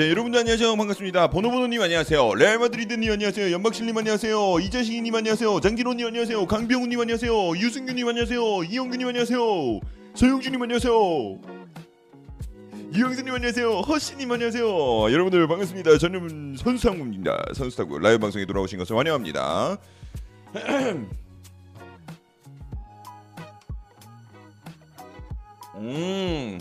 자 여러분들 안녕하세요. 반갑습니다. 번호번호님 안녕하세요. 레알 마드리드님 안녕하세요. 연박실님 안녕하세요. 이재식님 안녕하세요. 장진호님 안녕하세요. 강병우님 안녕하세요. 유승규님 안녕하세요. 이영규님 안녕하세요. 서영준님 안녕하세요. 이영수님 안녕하세요. 허씨님 안녕하세요. 여러분들 반갑습니다. 저는 선수상무입니다. 선수타구 라이브 방송에 돌아오신 것을 환영합니다. 음.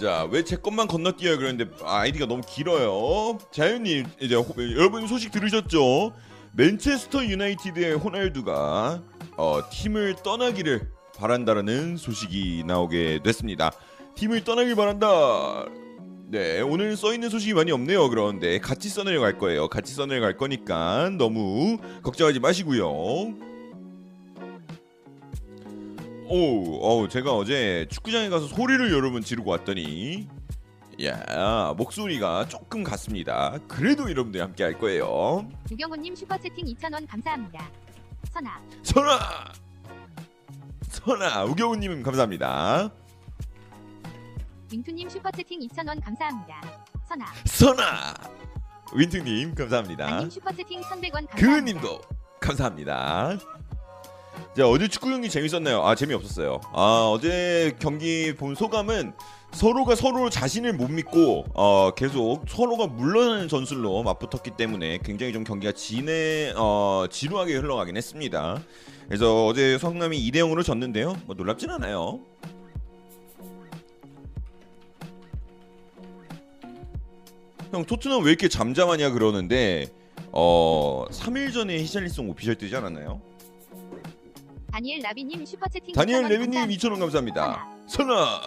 자, 왜 제 것만 건너뛰어요? 그랬는데 아이디가 너무 길어요. 자연님, 이제 호- 여러분 소식 들으셨죠? 맨체스터 유나이티드의 호날두가 어, 팀을 떠나기를 바란다라는 소식이 나오게 됐습니다. 팀을 떠나길 바란다. 네, 오늘 써 있는 소식이 많이 없네요. 그런데 같이 써내려 갈 거예요. 같이 써내려 갈 거니까 너무 걱정하지 마시고요. 오, 어, 제가 어제 축구장에 가서 소리를 여러분 지르고 왔더니 야 목소리가 조금 같습니다. 그래도 여러분들 함께 할 거예요. 유경호님 슈퍼채팅 2,000원 감사합니다. 선아, 선아, 선아, 우경우님 감사합니다. 윙투님 슈퍼채팅 2,000원 감사합니다. 선아, 선아, 윈트님 감사합니다. 안님 슈퍼채팅 1,100원 감사합니다. 그은님도 감사합니다. 자 어제 축구 경기 재밌었나요? 아 재미없었어요. 아 어제 경기 본 소감은 서로가 서로 자신을 못 믿고 어 계속 서로가 물러나는 전술로 맞붙었기 때문에 굉장히 좀 경기가 진해 어 지루하게 흘러가긴 했습니다. 그래서 어제 성남이 2대 0으로 졌는데요. 뭐 놀랍진 않아요. 형 토트넘 왜 이렇게 잠잠하냐 그러는데 어 3일 전에 히샬리송 오피셜 뜨지 않았나요? 다니엘 라비님 슈퍼채팅 다니엘 2,000원 레비님 감사합니다. 2,000원 감사합니다. 선아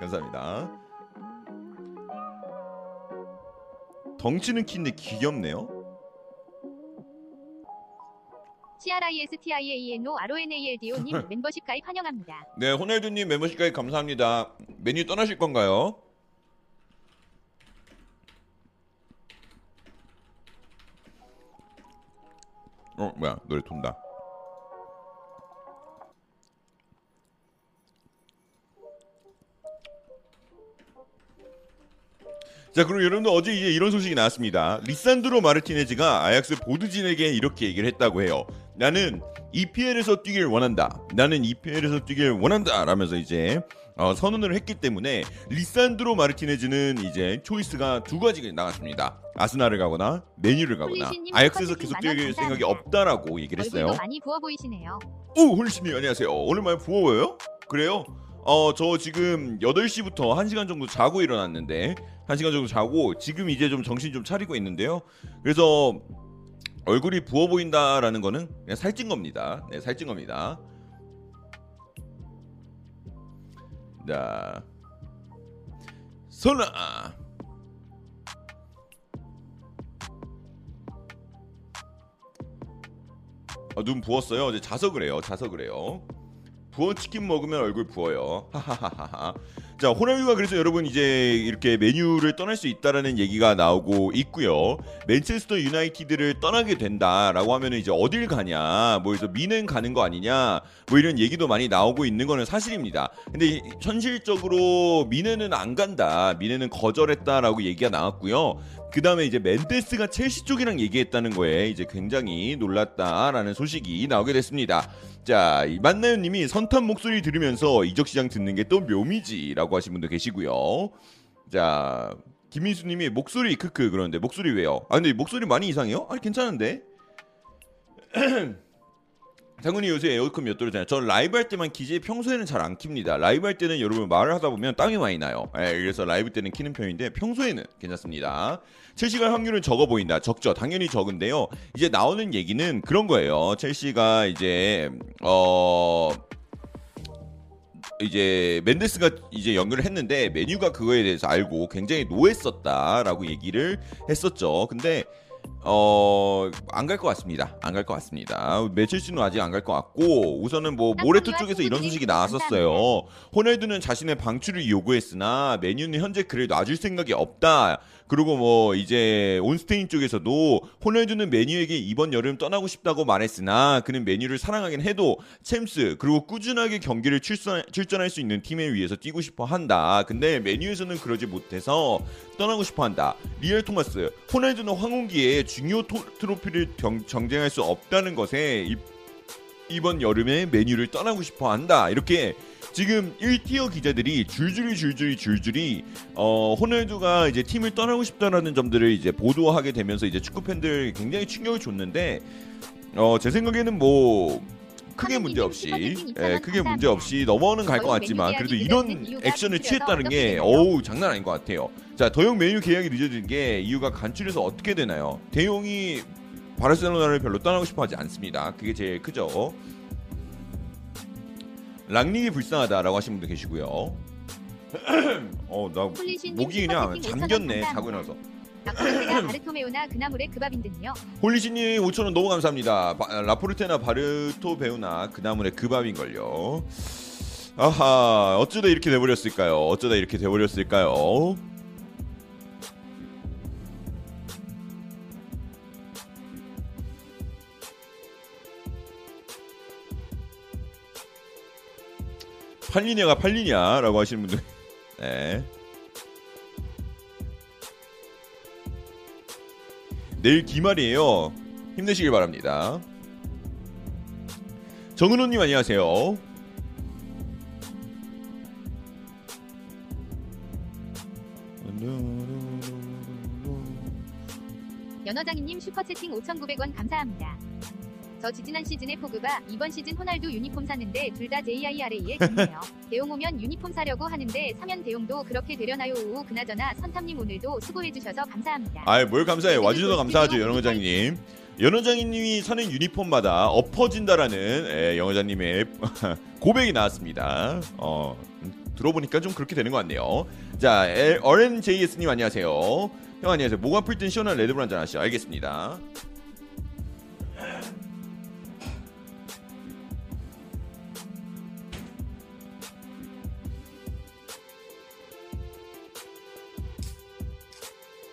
감사합니다. 덩치는 키인데 귀엽네요. CRISTIAENO RONALDO님 멤버십 가입 환영합니다. 네, 호날두님 멤버십까지 감사합니다. 메뉴 떠나실 건가요? 어, 뭐야, 노래 돈다. 자, 그리고 여러분들 어제 이제 이런 소식이 나왔습니다. 리산드로 마르티네즈가 아약스 보드진에게 이렇게 얘기를 했다고 해요. 나는 EPL에서 뛰길 원한다. 나는 EPL에서 뛰길 원한다. 라면서 이제 어, 선언을 했기 때문에 리산드로 마르티네즈는 이제 초이스가 두 가지가 나왔습니다. 아스날을 가거나 메뉴를 가거나 아약스에서 계속 뛰길 만원 생각이. 없다라고 얘기를 했어요. 얼굴도 많이 부어 보이시네요. 오 홀리신님 안녕하세요. 오늘 많이 부어요? 그래요? 어 저 지금 8시부터 1시간 정도 자고 일어났는데 1시간 정도 자고 지금 이제 좀 정신 좀 차리고 있는데요. 그래서 얼굴이 부어 보인다라는 거는 그냥 살찐 겁니다. 네, 살찐 겁니다. 자. 선아. 아, 눈 부었어요. 어제 자서 그래요. 자서 그래요. 부어 치킨 먹으면 얼굴 부어요. 하하하하. 자, 호날두가 그래서 여러분 이제 이렇게 메뉴를 떠날 수 있다라는 얘기가 나오고 있고요. 맨체스터 유나이티드를 떠나게 된다라고 하면은 이제 어딜 가냐, 뭐 그래서 미넨 가는 거 아니냐, 뭐 이런 얘기도 많이 나오고 있는 거는 사실입니다. 근데 이- 현실적으로 미넨은 안 간다, 미넨은 거절했다라고 얘기가 나왔고요. 그 다음에 이제 멘데스가 첼시 쪽이랑 얘기했다는 거에 이제 굉장히 놀랐다라는 소식이 나오게 됐습니다. 자, 이 만나요 님이 선탄 목소리 들으면서 이적 시장 듣는 게 또 묘미지라고 하신 분도 계시고요. 자, 김민수 님이 목소리 크크 그러는데 목소리 왜요? 아 근데 목소리 많이 이상해요? 아니 괜찮은데. 장군이 요새 에어컨 몇 도로잖아요. 저 라이브 할 때만 키지 평소에는 잘 안 킵니다. 라이브 할 때는 여러분 말을 하다 보면 땀이 많이 나요. 예, 그래서 라이브 때는 키는 편인데 평소에는 괜찮습니다. 첼시가 확률은 적어 보인다. 적죠. 당연히 적은데요. 이제 나오는 얘기는 그런 거예요. 첼시가 이제 어 이제 멘데스가 이제 연결을 했는데 메뉴가 그거에 대해서 알고 굉장히 노했었다라고 얘기를 했었죠. 근데 어, 안 갈 것 같습니다. 안 갈 것 같습니다. 매칠수는 아직 안 갈 것 같고 우선은 뭐 모레토 쪽에서 이런 소식이 나왔었어요. 호날두는 자신의 방출을 요구했으나 메뉴는 현재 그를 놔줄 생각이 없다. 그리고 뭐 이제 온스테인 쪽에서도 호날두는 맨유에게 이번 여름 떠나고 싶다고 말했으나 그는 맨유를 사랑하긴 해도 챔스 그리고 꾸준하게 경기를 출전, 출전할 수 있는 팀에 위해서 뛰고 싶어 한다. 근데 맨유에서는 그러지 못해서 떠나고 싶어 한다. 리얼 토마스 호날두는 황혼기에 중요 토, 트로피를 경, 정쟁할 수 없다는 것에 이, 이번 여름에 맨유를 떠나고 싶어 한다. 이렇게 지금 1티어 기자들이 줄줄이 줄줄이 줄줄이 어 호날두가 이제 팀을 떠나고 싶다라는 점들을 이제 보도하게 되면서 이제 축구 팬들 굉장히 충격을 줬는데 어 제 생각에는 뭐 크게 문제 없이 예, 크게 문제 없이 넘어는 갈 것 같지만 그래도 이런 액션을 취했다는 게 어우 장난 아닌 것 같아요. 자 더용 메뉴 계약이 늦어진 게 이유가 간출해서 어떻게 되나요? 대용이 바르셀로나를 별로 떠나고 싶어하지 않습니다. 그게 제일 크죠. 랑닝이 불쌍하다라고 하신 분도 계시고요. 어, 나 폴리신님 목이 그냥 슈퍼채팅 5,000원 잠겼네. 자고 일어나서. 라포르테나 바르토메오나 그나물의 그밥인 듯요. 홀리신님 5천원 너무 감사합니다. 바- 라포르테나 바르토 베우나 그나물의 그 밥인 걸요. 아하 어쩌다 이렇게 돼버렸을까요? 어쩌다 이렇게 돼버렸을까요? 팔리냐가 팔리냐라고 하시는 분들 네. 내일 기말이에요. 힘내시길 바랍니다. 정은호님 안녕하세요. 연어장이님 슈퍼채팅 5,900원 감사합니다. 저 지지난 시즌에 포그바 이번 시즌 호날두 유니폼 샀는데 둘 다 JIRA에 좋네요. 대용 오면 유니폼 사려고 하는데 사면 대용도 그렇게 되려나요? 오 그나저나 선탐님 오늘도 수고해주셔서 감사합니다. 아이 뭘 감사해 와주셔서 감사하죠 연원장님. 연원장님이 사는 유니폼마다 엎어진다라는 예, 영어장님의 고백이 나왔습니다. 어 음, 들어보니까 좀 그렇게 되는 것 같네요. 자 RNJS님 안녕하세요. 형 안녕하세요. 목 아플 땐 시원한 레드불 한잔 하시죠. 알겠습니다.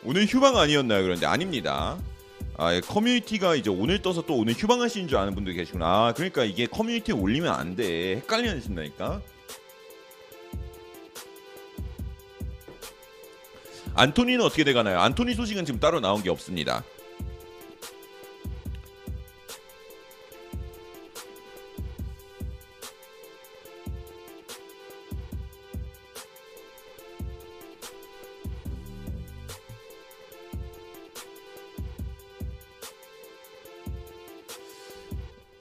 오늘 휴방 아니었나요? 그런데 아닙니다. 아, 예, 커뮤니티가 이제 오늘 떠서 또 오늘 휴방하시는 줄 아는 분들 계시구나. 아, 그러니까 이게 커뮤니티에 올리면 안 돼. 헷갈려 하신다니까. 안토니는 어떻게 돼가나요? 안토니 소식은 지금 따로 나온 게 없습니다.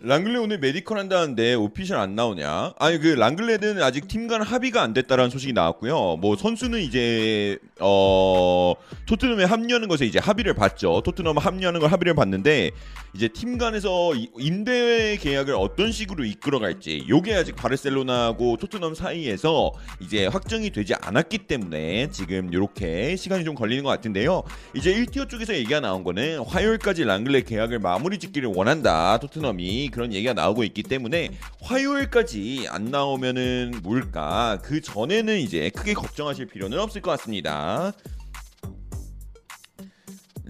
랑글레 오늘 메디컬 한다는데 오피셜 안 나오냐? 아니 그 랑글레는 아직 팀 간 합의가 안 됐다라는 소식이 나왔고요. 뭐 선수는 이제 어 토트넘에 합류하는 것에 이제 합의를 봤죠. 토트넘 합류하는 걸 합의를 봤는데 이제 팀 간에서 이- 임대 계약을 어떤 식으로 이끌어갈지 요게 아직 바르셀로나하고 토트넘 사이에서 이제 확정이 되지 않았기 때문에 지금 이렇게 시간이 좀 걸리는 것 같은데요. 이제 1티어 쪽에서 얘기가 나온 거는 화요일까지 랑글레 계약을 마무리 짓기를 원한다. 토트넘이 그런 얘기가 나오고 있기 때문에 화요일까지 안 나오면은 뭘까? 그 전에는 이제 크게 걱정하실 필요는 없을 것 같습니다.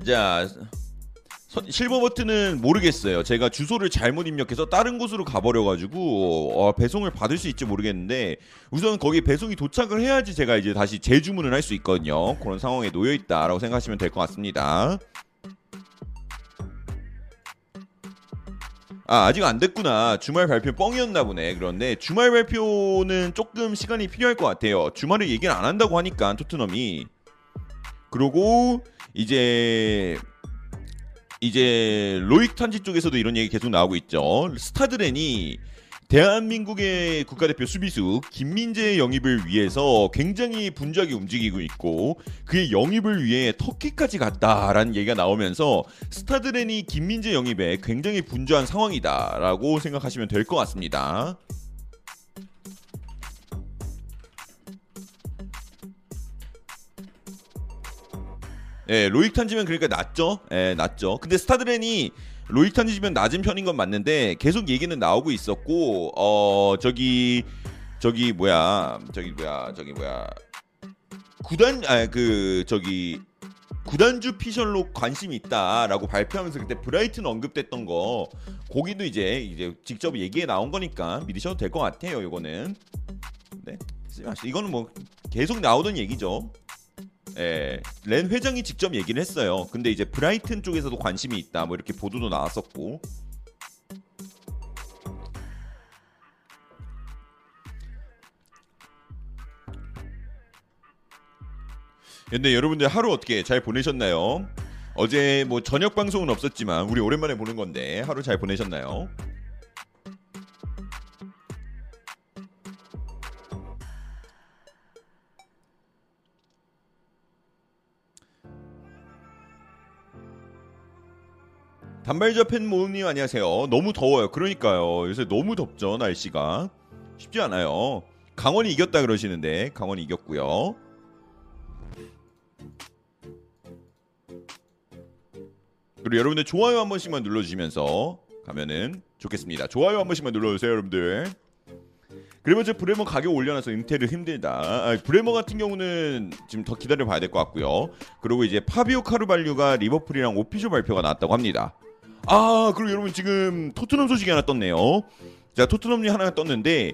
자, 선- 실버 버튼은 모르겠어요. 제가 주소를 잘못 입력해서 다른 곳으로 가버려가지고 어, 배송을 받을 수 있지 모르겠는데 우선 거기 배송이 도착을 해야지 제가 이제 다시 재주문을 할 수 있거든요. 그런 상황에 놓여 있다라고 생각하시면 될 것 같습니다. 아 아직 안 됐구나. 주말 발표 뻥이었나 보네. 그런데 주말 발표는 조금 시간이 필요할 것 같아요. 주말에 얘기를 안 한다고 하니까 토트넘이. 그러고 이제 이제 로익 탄지 쪽에서도 이런 얘기 계속 나오고 있죠. 스타드렌이 대한민국의 국가대표 수비수 김민재의 영입을 위해서 굉장히 분주하게 움직이고 있고 그의 영입을 위해 터키까지 갔다라는 얘기가 나오면서 스타드렌이 김민재 영입에 굉장히 분주한 상황이다라고 생각하시면 될 것 같습니다. 예, 로익 탄지면 그러니까 낮죠. 예, 낮죠. 근데 스타드렌이 로익 탄지면 낮은 편인 건 맞는데 계속 얘기는 나오고 있었고 어 저기 저기 뭐야 저기 뭐야 저기 뭐야 구단 아 그 저기 구단주 피셜로 관심이 있다라고 발표하면서 그때 브라이튼 언급됐던 거 거기도 이제 이제 직접 얘기에 나온 거니까 믿으셔도 될 것 같아요. 이거는 네 이거는 뭐 계속 나오던 얘기죠. 예, 렌 회장이 직접 얘기를 했어요. 근데 이제 브라이튼 쪽에서도 관심이 있다. 뭐 이렇게 보도도 나왔었고. 근데 여러분들 하루 어떻게 잘 보내셨나요? 어제 뭐 저녁 방송은 없었지만 우리 오랜만에 보는 건데 하루 잘 보내셨나요? 단발자 팬 모음님 안녕하세요. 너무 더워요. 그러니까요. 요새 너무 덥죠 날씨가 쉽지 않아요. 강원이 이겼다 그러시는데 강원이 이겼고요. 그리고 여러분들 좋아요 한 번씩만 눌러주시면서 가면은 좋겠습니다. 좋아요 한 번씩만 눌러주세요, 여러분들. 그리고 이제 브레머 가격 올려놔서 은퇴를 힘들다. 아, 브레머 같은 경우는 지금 더 기다려봐야 될 것 같고요. 그리고 이제 파비오 카르발류가 리버풀이랑 오피셜 발표가 나왔다고 합니다. 아 그리고 여러분 지금 토트넘 소식이 하나 떴네요. 자 토트넘이 하나 떴는데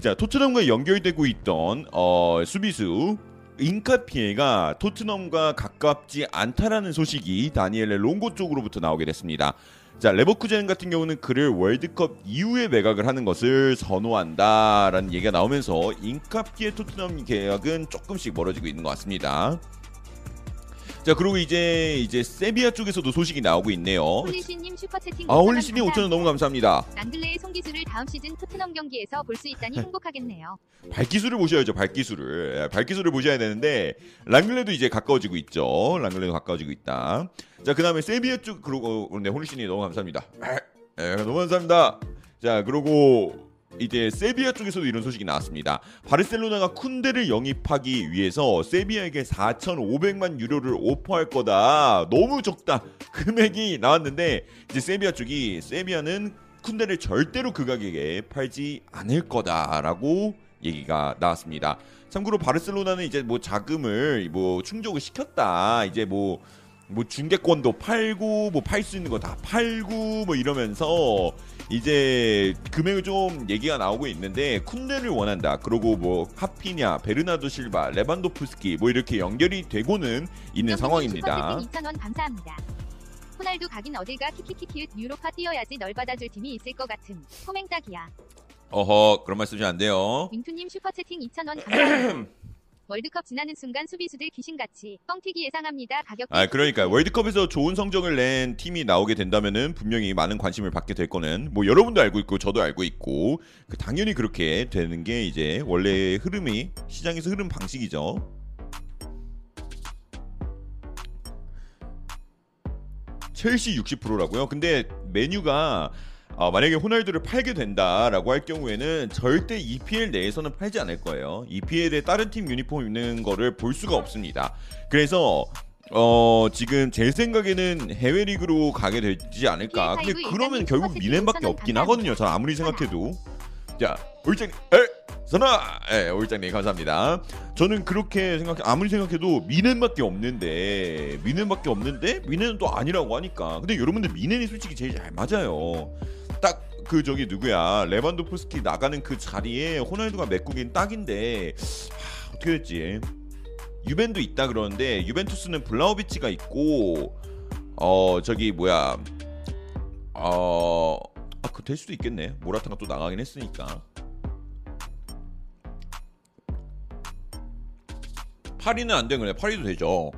자 토트넘과 연결되고 있던 어, 수비수 인카피에가 토트넘과 가깝지 않다라는 소식이 다니엘레 롱고 쪽으로부터 나오게 됐습니다. 자 레버쿠젠 같은 경우는 그를 월드컵 이후에 매각을 하는 것을 선호한다라는 얘기가 나오면서 인카피의 토트넘 계약은 조금씩 멀어지고 있는 것 같습니다. 자 그리고 이제 이제 세비야 쪽에서도 소식이 나오고 있네요. 홀리씨님 슈퍼채팅 아 홀리씨님 5천 원 너무 감사합니다. 랑글레의 손기술을 다음 시즌 토트넘 경기에서 볼 수 있다니 행복하겠네요. 발기술을 보셔야죠. 발기술을 예, 발기술을 보셔야 되는데 랑글레도 이제 가까워지고 있죠. 랑글레도 가까워지고 있다. 자 그다음에 세비야 쪽 그리고 네 홀리씨님 너무 감사합니다. 예, 너무 감사합니다. 자 그리고 이제 세비야 쪽에서도 이런 소식이 나왔습니다. 바르셀로나가 쿤데를 영입하기 위해서 세비야에게 4,500만 유로를 오퍼할 거다. 너무 적다. 금액이 나왔는데 이제 세비야 쪽이 세비야는 쿤데를 절대로 그 가격에 팔지 않을 거다라고 얘기가 나왔습니다. 참고로 바르셀로나는 이제 뭐 자금을 뭐 충족을 시켰다. 이제 뭐 뭐 중계권도 팔고 뭐 팔 수 있는 거 다 팔고 뭐 이러면서 이제 금액을 좀 얘기가 나오고 있는데 쿤데를 원한다. 그리고 뭐 하피냐, 베르나도 실바, 레반도프스키 뭐 이렇게 연결이 되고는 있는 상황입니다. 2,000원 감사합니다. 호날두 가긴 어딜가 키키키키읒 유로파 뛰어야지 널 받아줄 팀이 있을 것 같음. 코맹딱이야. 어허 그런 말씀이 안 돼요. 윙투님 슈퍼채팅 2,000원 감사합니다. 월드컵 지나는 순간 수비수들 귀신같이 뻥튀기 예상합니다. 가격 아 그러니까 월드컵에서 좋은 성적을 낸 팀이 나오게 된다면은 분명히 많은 관심을 받게 될 거는 뭐 여러분도 알고 있고 저도 알고 있고 그 당연히 그렇게 되는 게 이제 원래 흐름이 시장에서 흐름 방식이죠. 첼시 60%라고요. 근데 메뉴가 어, 만약에 호날두를 팔게 된다라고 할 경우에는 절대 EPL 내에서는 팔지 않을 거예요. EPL에 다른 팀 유니폼 입는 거를 볼 수가 없습니다. 그래서 어 지금 제 생각에는 해외 리그로 가게 되지 않을까. 근데 그러면 결국 미넨밖에 없긴 하거든요. 저 아무리 생각해도. 자, 올장 에 선아, 예, 올장님 감사합니다. 저는 그렇게 생각 아무리 생각해도 미넨밖에 없는데 미넨밖에 없는데 미넨은 또 아니라고 하니까. 근데 여러분들 미넨이 솔직히 제일 잘 맞아요. 딱 그 저기 누구야? 레반도프스키 나가는 그 자리에 호날두가 메꾸긴 딱인데 하, 어떻게 됐지? 유벤도 있다 그러는데 유벤투스는 블라우비치가 있고 어 저기 뭐야? 어 아 그 될 수도 있겠네. 모라타가 또 나가긴 했으니까. 파리는 안 되는 거네. 파리도 되죠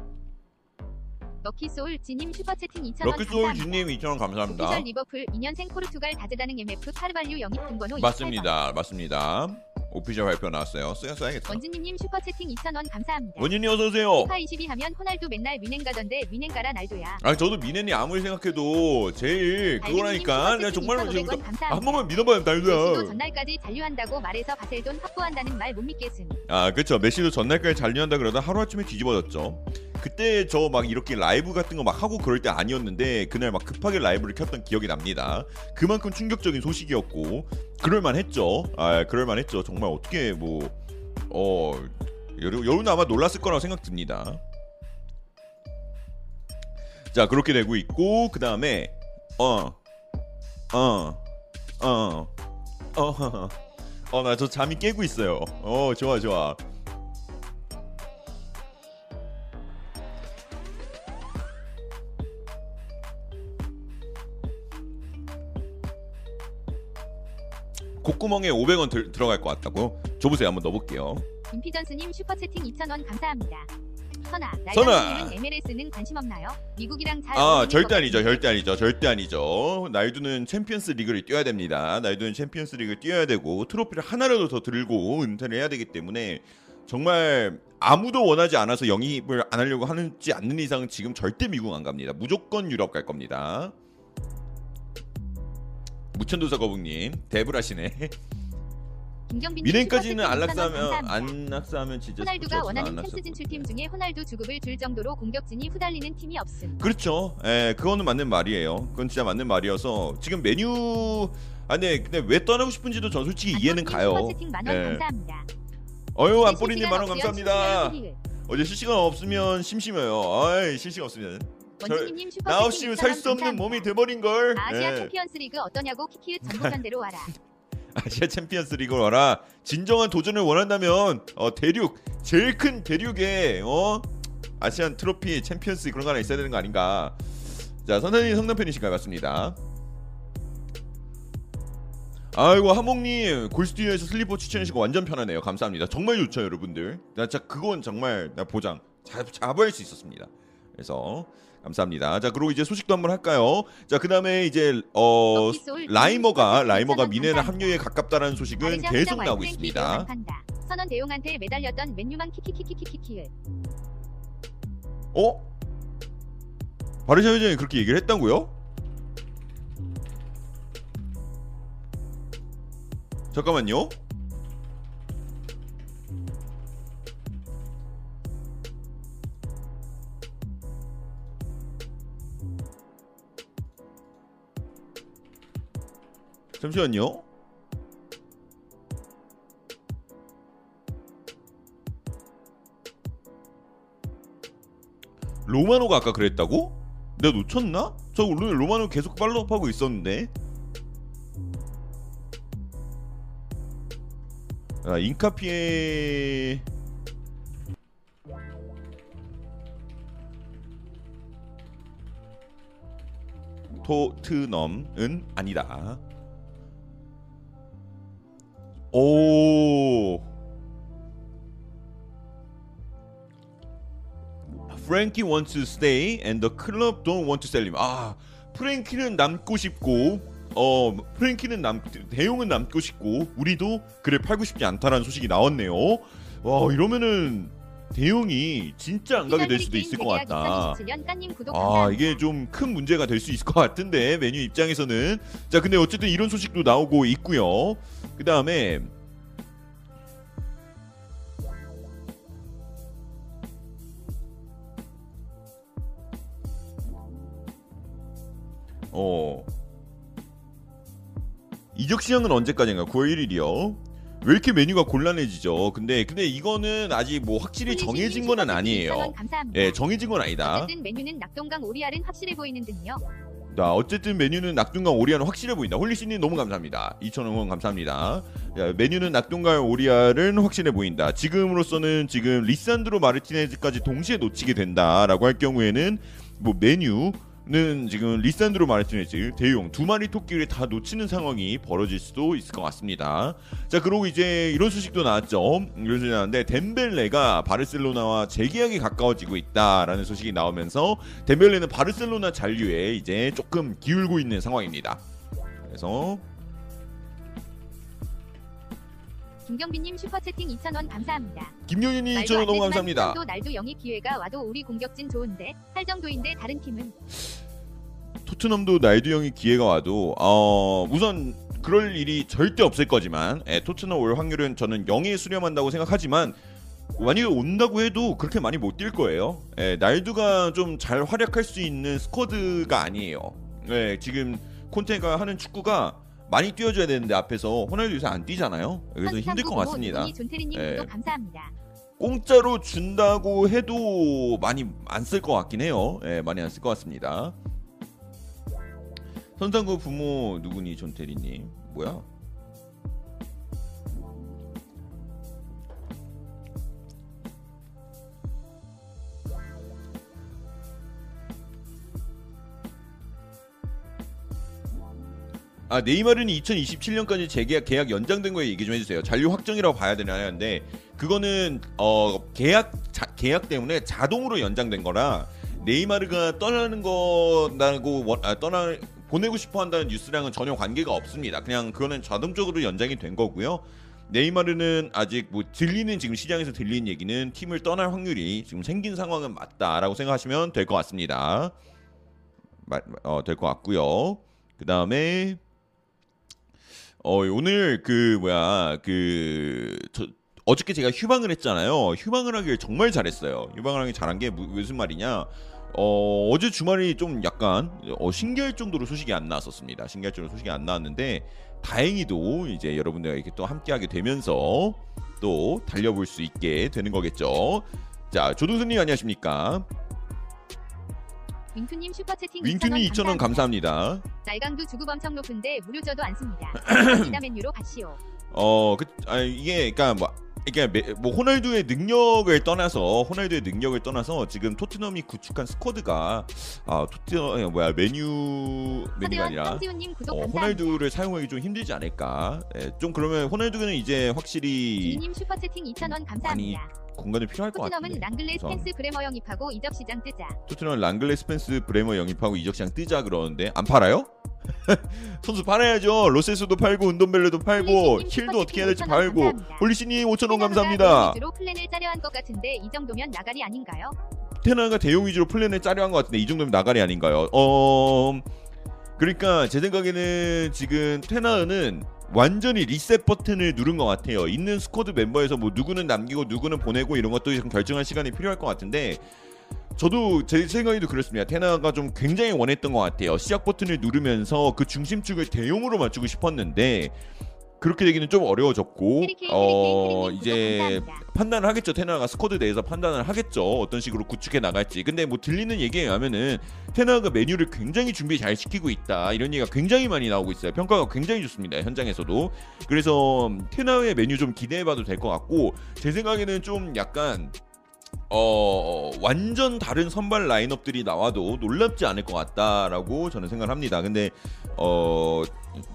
럭키소울 지님 슈퍼채팅 2,000원 럭키소울. 주님 2,000원 감사합니다 official 리버풀 02년생 포르투갈 다재다능 MF 카르발류 영입 등번호 28번. 맞습니다 맞습니다 official 발표 나왔어요 써야 써야겠다 원진님님 슈퍼채팅 2,000원 감사합니다. 원진이 어서 오세요 피파22 하면 호날두 맨날 뮌헨 가던데 뮌헨 가라 날두야. 아 저도 미넨이 아무리 생각해도 제일 그거라니까 내가 정말로 지금 한 감사합니다. 번만 믿어봐요 메시도 달도야 전날까지 잔류한다고 말해서 바셀돈 확보한다는 말 못 믿겠음. 아 그쵸 메시도 전날까지 잔류한다 그러다 하루아침에 뒤집어졌죠 그때 저 막 이렇게 라이브 같은 거 막 하고 그럴 때 아니었는데 그날 막 급하게 라이브를 켰던 기억이 납니다. 그만큼 충격적인 소식이었고 그럴만 했죠. 아, 그럴만 했죠. 정말 어떻게 뭐 어, 여러 여러분 아마 놀랐을 거라고 생각 듭니다. 자, 그렇게 되고 있고 그다음에 어. 어. 어. 어. 어, 나 저 잠이 깨고 있어요. 어, 좋아, 좋아. 콧구멍에 500원 들, 들어갈 것 같다고? 줘보세요. 한번 넣어볼게요. 임피전스님 슈퍼채팅 2,000원 감사합니다. 선아, 선아. 날두님은 MLS는 관심 없나요? 미국이랑 잘 아 어울리는 절대 것 아니죠 같은데. 절대 아니죠 절대 아니죠 날두는 챔피언스 리그를 뛰어야 됩니다 날두는 챔피언스 리그를 뛰어야 되고 트로피를 하나라도 더 들고 은퇴를 해야 되기 때문에 정말 아무도 원하지 않아서 영입을 안 하려고 하는지 않는 이상 지금 절대 미국 안 갑니다 무조건 유럽 갈 겁니다 무천도사 거북님 대불하시네 슈퍼채팅 2,000원 안락사하면 감사합니다. 안락사하면 진짜 호날두가 원하는 안락사. 캠스 진출팀 중에 호날두 주급을 줄 정도로 공격진이 후달리는 팀이 없음. 그렇죠. 예, 그거는 맞는 말이에요. 그건 진짜 맞는 말이어서 지금 메뉴 아 근데, 근데 왜 떠나고 싶은지도 전 솔직히 이해는 가요. 네. 어유 안뽀리님 만원 감사합니다. 어제 실시간 없으면 심심해요. 아이 실시간 없으면 원진님님 슈퍼채팅 나 없이는 살 수 없는 2,000원 몸이. 돼버린 걸. 아시아 예. 챔피언스리그 어떠냐고 키키읒 전북현대로 와라. 아시아 챔피언스 리그 와라. 진정한 도전을 원한다면 어, 대륙 제일 큰 대륙에 어 아시안 트로피 챔피언스 그런 거 하나 있어야 되는 거 아닌가. 자 선생님 성남팬이신가요? 맞습니다. 아이고 하몽님 골스튜디오에서 슬리퍼 추천해주시고 완전 편하네요. 감사합니다. 정말 좋죠 여러분들. 나 진짜 그건 정말 나 보장 잡, 잡아야 수 있었습니다. 그래서 감사합니다. 자 그리고 이제 소식도 한번 할까요? 자 그다음에 이제 어 라이머가 라이머가 2,000원 미네는 감사합니다. 합류에 가깝다라는 소식은 계속 나오고 있습니다. 선원 대용한테 매달렸던 맨유만 키키키키키키키. 어? 바르샤 회장이 그렇게 얘기를 했다고요? 잠깐만요. 잠시만요. 로마노가 아까 그랬다고? 내가 놓쳤나? 저 로마노 계속 팔로우하고 있었는데. 아, 인카피에 토트넘은 아니다. 오. 프랭키 wants to stay and the club don't want to sell him. 아, 프랭키는 남고 싶고 어, 프랭키는 남 대용은 남고 싶고 우리도 그래 팔고 싶지 않다라는 소식이 나왔네요. 와, 이러면은 대용이 진짜 안 가게 될 수도 있을 것 같다. 2027년 깐님 구독 아. 이게 좀 큰 문제가 될 수 있을 것 같은데 메뉴 입장에서는 자 근데 어쨌든 이런 소식도 나오고 있고요 그 다음에 어 이적 시장은 언제까지인가 9월 1일이요 왜 이렇게 메뉴가 곤란해지죠 근데 근데 이거는 아직 뭐 확실히 정해진 건 아니에요. 예 정해진 건 아니다 어쨌든 맨유는 낙동강 오리알은 확실해 보이는 듯요. 자, 어쨌든 맨유는 낙동강 오리알은 확실해 보인다. 홀리씨님 너무 감사합니다. 2,000원 감사합니다. 자, 맨유는 낙동강 오리알은 확실해 보인다. 지금으로서는 지금 리산드로 마르티네즈까지 동시에 놓치게 된다라고 할 경우에는 뭐 맨유 는 지금 리산드로 마르티네즈 더용 두 마리 토끼를 다 놓치는 상황이 벌어질 수도 있을 것 같습니다. 자, 그리고 이제 이런 소식도 나왔죠. 이런 소식이 나왔는데 뎀벨레가 바르셀로나와 재계약이 가까워지고 있다라는 소식이 나오면서 덴벨레는 바르셀로나 잔류에 이제 조금 기울고 있는 상황입니다. 그래서 김경빈님 슈퍼채팅 2,000원 감사합니다. 저는 안 너무 되지만 감사합니다. 토트넘도 날도 영입 기회가 와도 우리 공격진 좋은데 할 정도인데 다른 팀은 토트넘도 날두 형이 기회가 와도 어, 우선 그럴 일이 절대 없을 거지만 예, 토트넘 올 확률은 저는 0에 수렴한다고 생각하지만 만약에 온다고 해도 그렇게 많이 못 뛸 거예요. 예, 날두가 좀 잘 활약할 수 있는 스쿼드가 아니에요. 예, 지금 콘테가 하는 축구가 많이 뛰어줘야 되는데 앞에서 호날두 요새 안 뛰잖아요. 그래서 힘들 것 같습니다. 존테리님 예. 구독 감사합니다. 공짜로 준다고 해도 많이 안 쓸 것 같긴 해요. 예, 많이 안 쓸 것 같습니다. 선상구 부모 누구니 존테리님 뭐야? 아 네이마르는 2027년까지 재계약 계약 연장된 거에 얘기 좀 해주세요. 잔류 확정이라고 봐야 되나는데 그거는 어 계약 자, 계약 때문에 자동으로 연장된 거라 네이마르가 떠나는 거라고 원- 아, 떠나 보내고 싶어 한다는 뉴스랑은 전혀 관계가 없습니다. 그냥 그거는 자동적으로 연장이 된 거고요. 네이마르는 아직 뭐 들리는 지금 시장에서 들리는 얘기는 팀을 떠날 확률이 지금 생긴 상황은 맞다라고 생각하시면 될 것 같습니다. 어, 될 것 같고요. 그 다음에 어 오늘 그 뭐야 그 저, 어저께 제가 휴방을 했잖아요. 휴방을 하길 정말 잘했어요. 휴방을 하길 잘한 게 무, 무슨 말이냐? 어 어제 주말이 좀 약간 어, 신기할 정도로 소식이 안 나왔었습니다. 신기할 정도로 소식이 안 나왔는데 다행히도 이제 여러분들과 이렇게 또 함께하게 되면서 또 달려볼 수 있게 되는 거겠죠. 자 조동수님 안녕하십니까? 윙투님 슈퍼채팅 윙투님 2,000원 감사합니다. 날강도 주급 엄청 높은데 무료져도 않습니다. 이다 맨유로 가시오. 어, 그, 아, 이게, 그니까, 뭐, 이게, 메- 뭐, 호날두의 능력을 떠나서, 호날두의 능력을 떠나서, 지금 토트넘이 구축한 스쿼드가, 아, 토트넘, 뭐야, 메뉴, 메뉴가 아니라, 어. 호날두를 사용하기 좀 힘들지 않을까. 예, 좀 그러면 호날두는 이제 확실히 지희님 슈퍼채팅 2,000원 감사합니다. 공간이 필요할 것 토트넘은 같은데. 랑글레. 스펜스 브레머 영입하고 이적 시장 뜨자. 토트넘 랑글레 스펜스 브레머 영입하고 이적 시장 뜨자 그러는데, 안 팔아요? 선수 팔아야죠. 로셀소도 팔고, 은돔벨레도 팔고, 힐도 어떻게 해야 될지 팔고, 5,000원 감사합니다. 홀리씨님 5,000원 텐하흐가 감사합니다. 위주로 플랜을 짜려 한 것 같은데 이 정도면 나가리 아닌가요? 텐하흐가 더용 위주로 플랜을 짜려 한 것 같은데 이 정도면 나가리 아닌가요? 어 그러니까 제 생각에는 지금 텐하흐는 완전히 리셋 버튼을 누른 것 같아요. 있는 squad 멤버에서 뭐 누구는 남기고 누구는 보내고 이런 것도 좀 결정할 시간이 필요할 것 같은데 저도 제 생각에도 그렇습니다. 텐하흐가 좀 굉장히 원했던 것 같아요. 시작 버튼을 누르면서 그 중심축을 더용으로 맞추고 싶었는데 그렇게 되기는 좀 어려워졌고 어 이제. 판단을 하겠죠. 텐하흐가 squad 내에서 판단을 하겠죠. 어떤 식으로 구축해 나갈지. 근데 뭐 들리는 얘기에 의하면은 텐하흐가 맨유를 굉장히 준비 잘 시키고 있다. 이런 얘기가 굉장히 많이 나오고 있어요. 평가가 굉장히 좋습니다. 현장에서도. 그래서 테나의 메뉴 좀 기대해봐도 될 것 같고 제 생각에는 좀 약간 어 완전 다른 선발 라인업들이 나와도 놀랍지 않을 것 같다라고 저는 생각을 합니다. 근데 어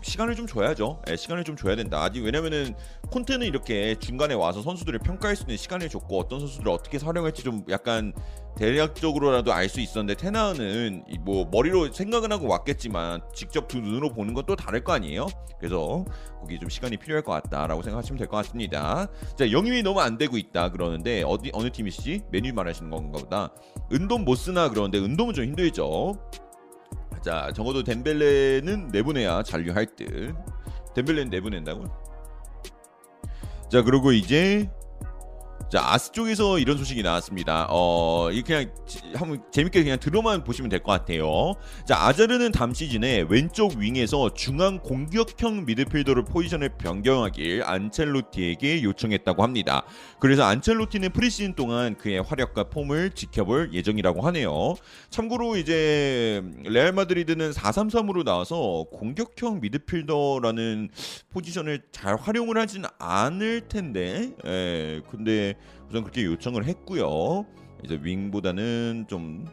시간을 좀 줘야죠. 예, 시간을 좀 줘야 된다. 아직 왜냐면은 콘테는 이렇게 중간에 와서 선수들을 평가할 수 있는 시간을 줬고 어떤 선수들을 어떻게 활용할지 좀 약간 대략적으로라도 알 수 있었는데 테나는 이뭐 머리로 생각은 하고 왔겠지만 직접 두 눈으로 보는 건 또 다를 거 아니에요. 그래서 거기 좀 시간이 필요할 것 같다라고 생각하시면 될 것 같습니다. 자 영입이 너무 안 되고 있다 그러는데 어디 어느 팀이시지? 메뉴 말하시는 건가 보다. 은돔 못 쓰나 그러는데 은돔은 좀 힘들죠. 자 적어도 덴벨레는 내보내야 잔류할 듯. 덴벨레는 내보낸다고? 자 그리고 이제 자 아스 쪽에서 이런 소식이 나왔습니다. 어 이게 그냥 지- 한번 재밌게 그냥 들어만 보시면 될 것 같아요. 자 아자르는 다음 시즌에 왼쪽 윙에서 중앙 공격형 미드필더로 포지션을 변경하길 안첼로티에게 요청했다고 합니다. 그래서 안첼로티는 프리시즌 동안 그의 활약과 폼을 지켜볼 예정이라고 하네요. 참고로 이제 레알 마드리드는 4-3-3으로 나와서 공격형 미드필더라는 포지션을 잘 활용을 하진 않을 텐데, 예, 근데 우선 그렇게 요청을 했고요. 이제 윙보다는 좀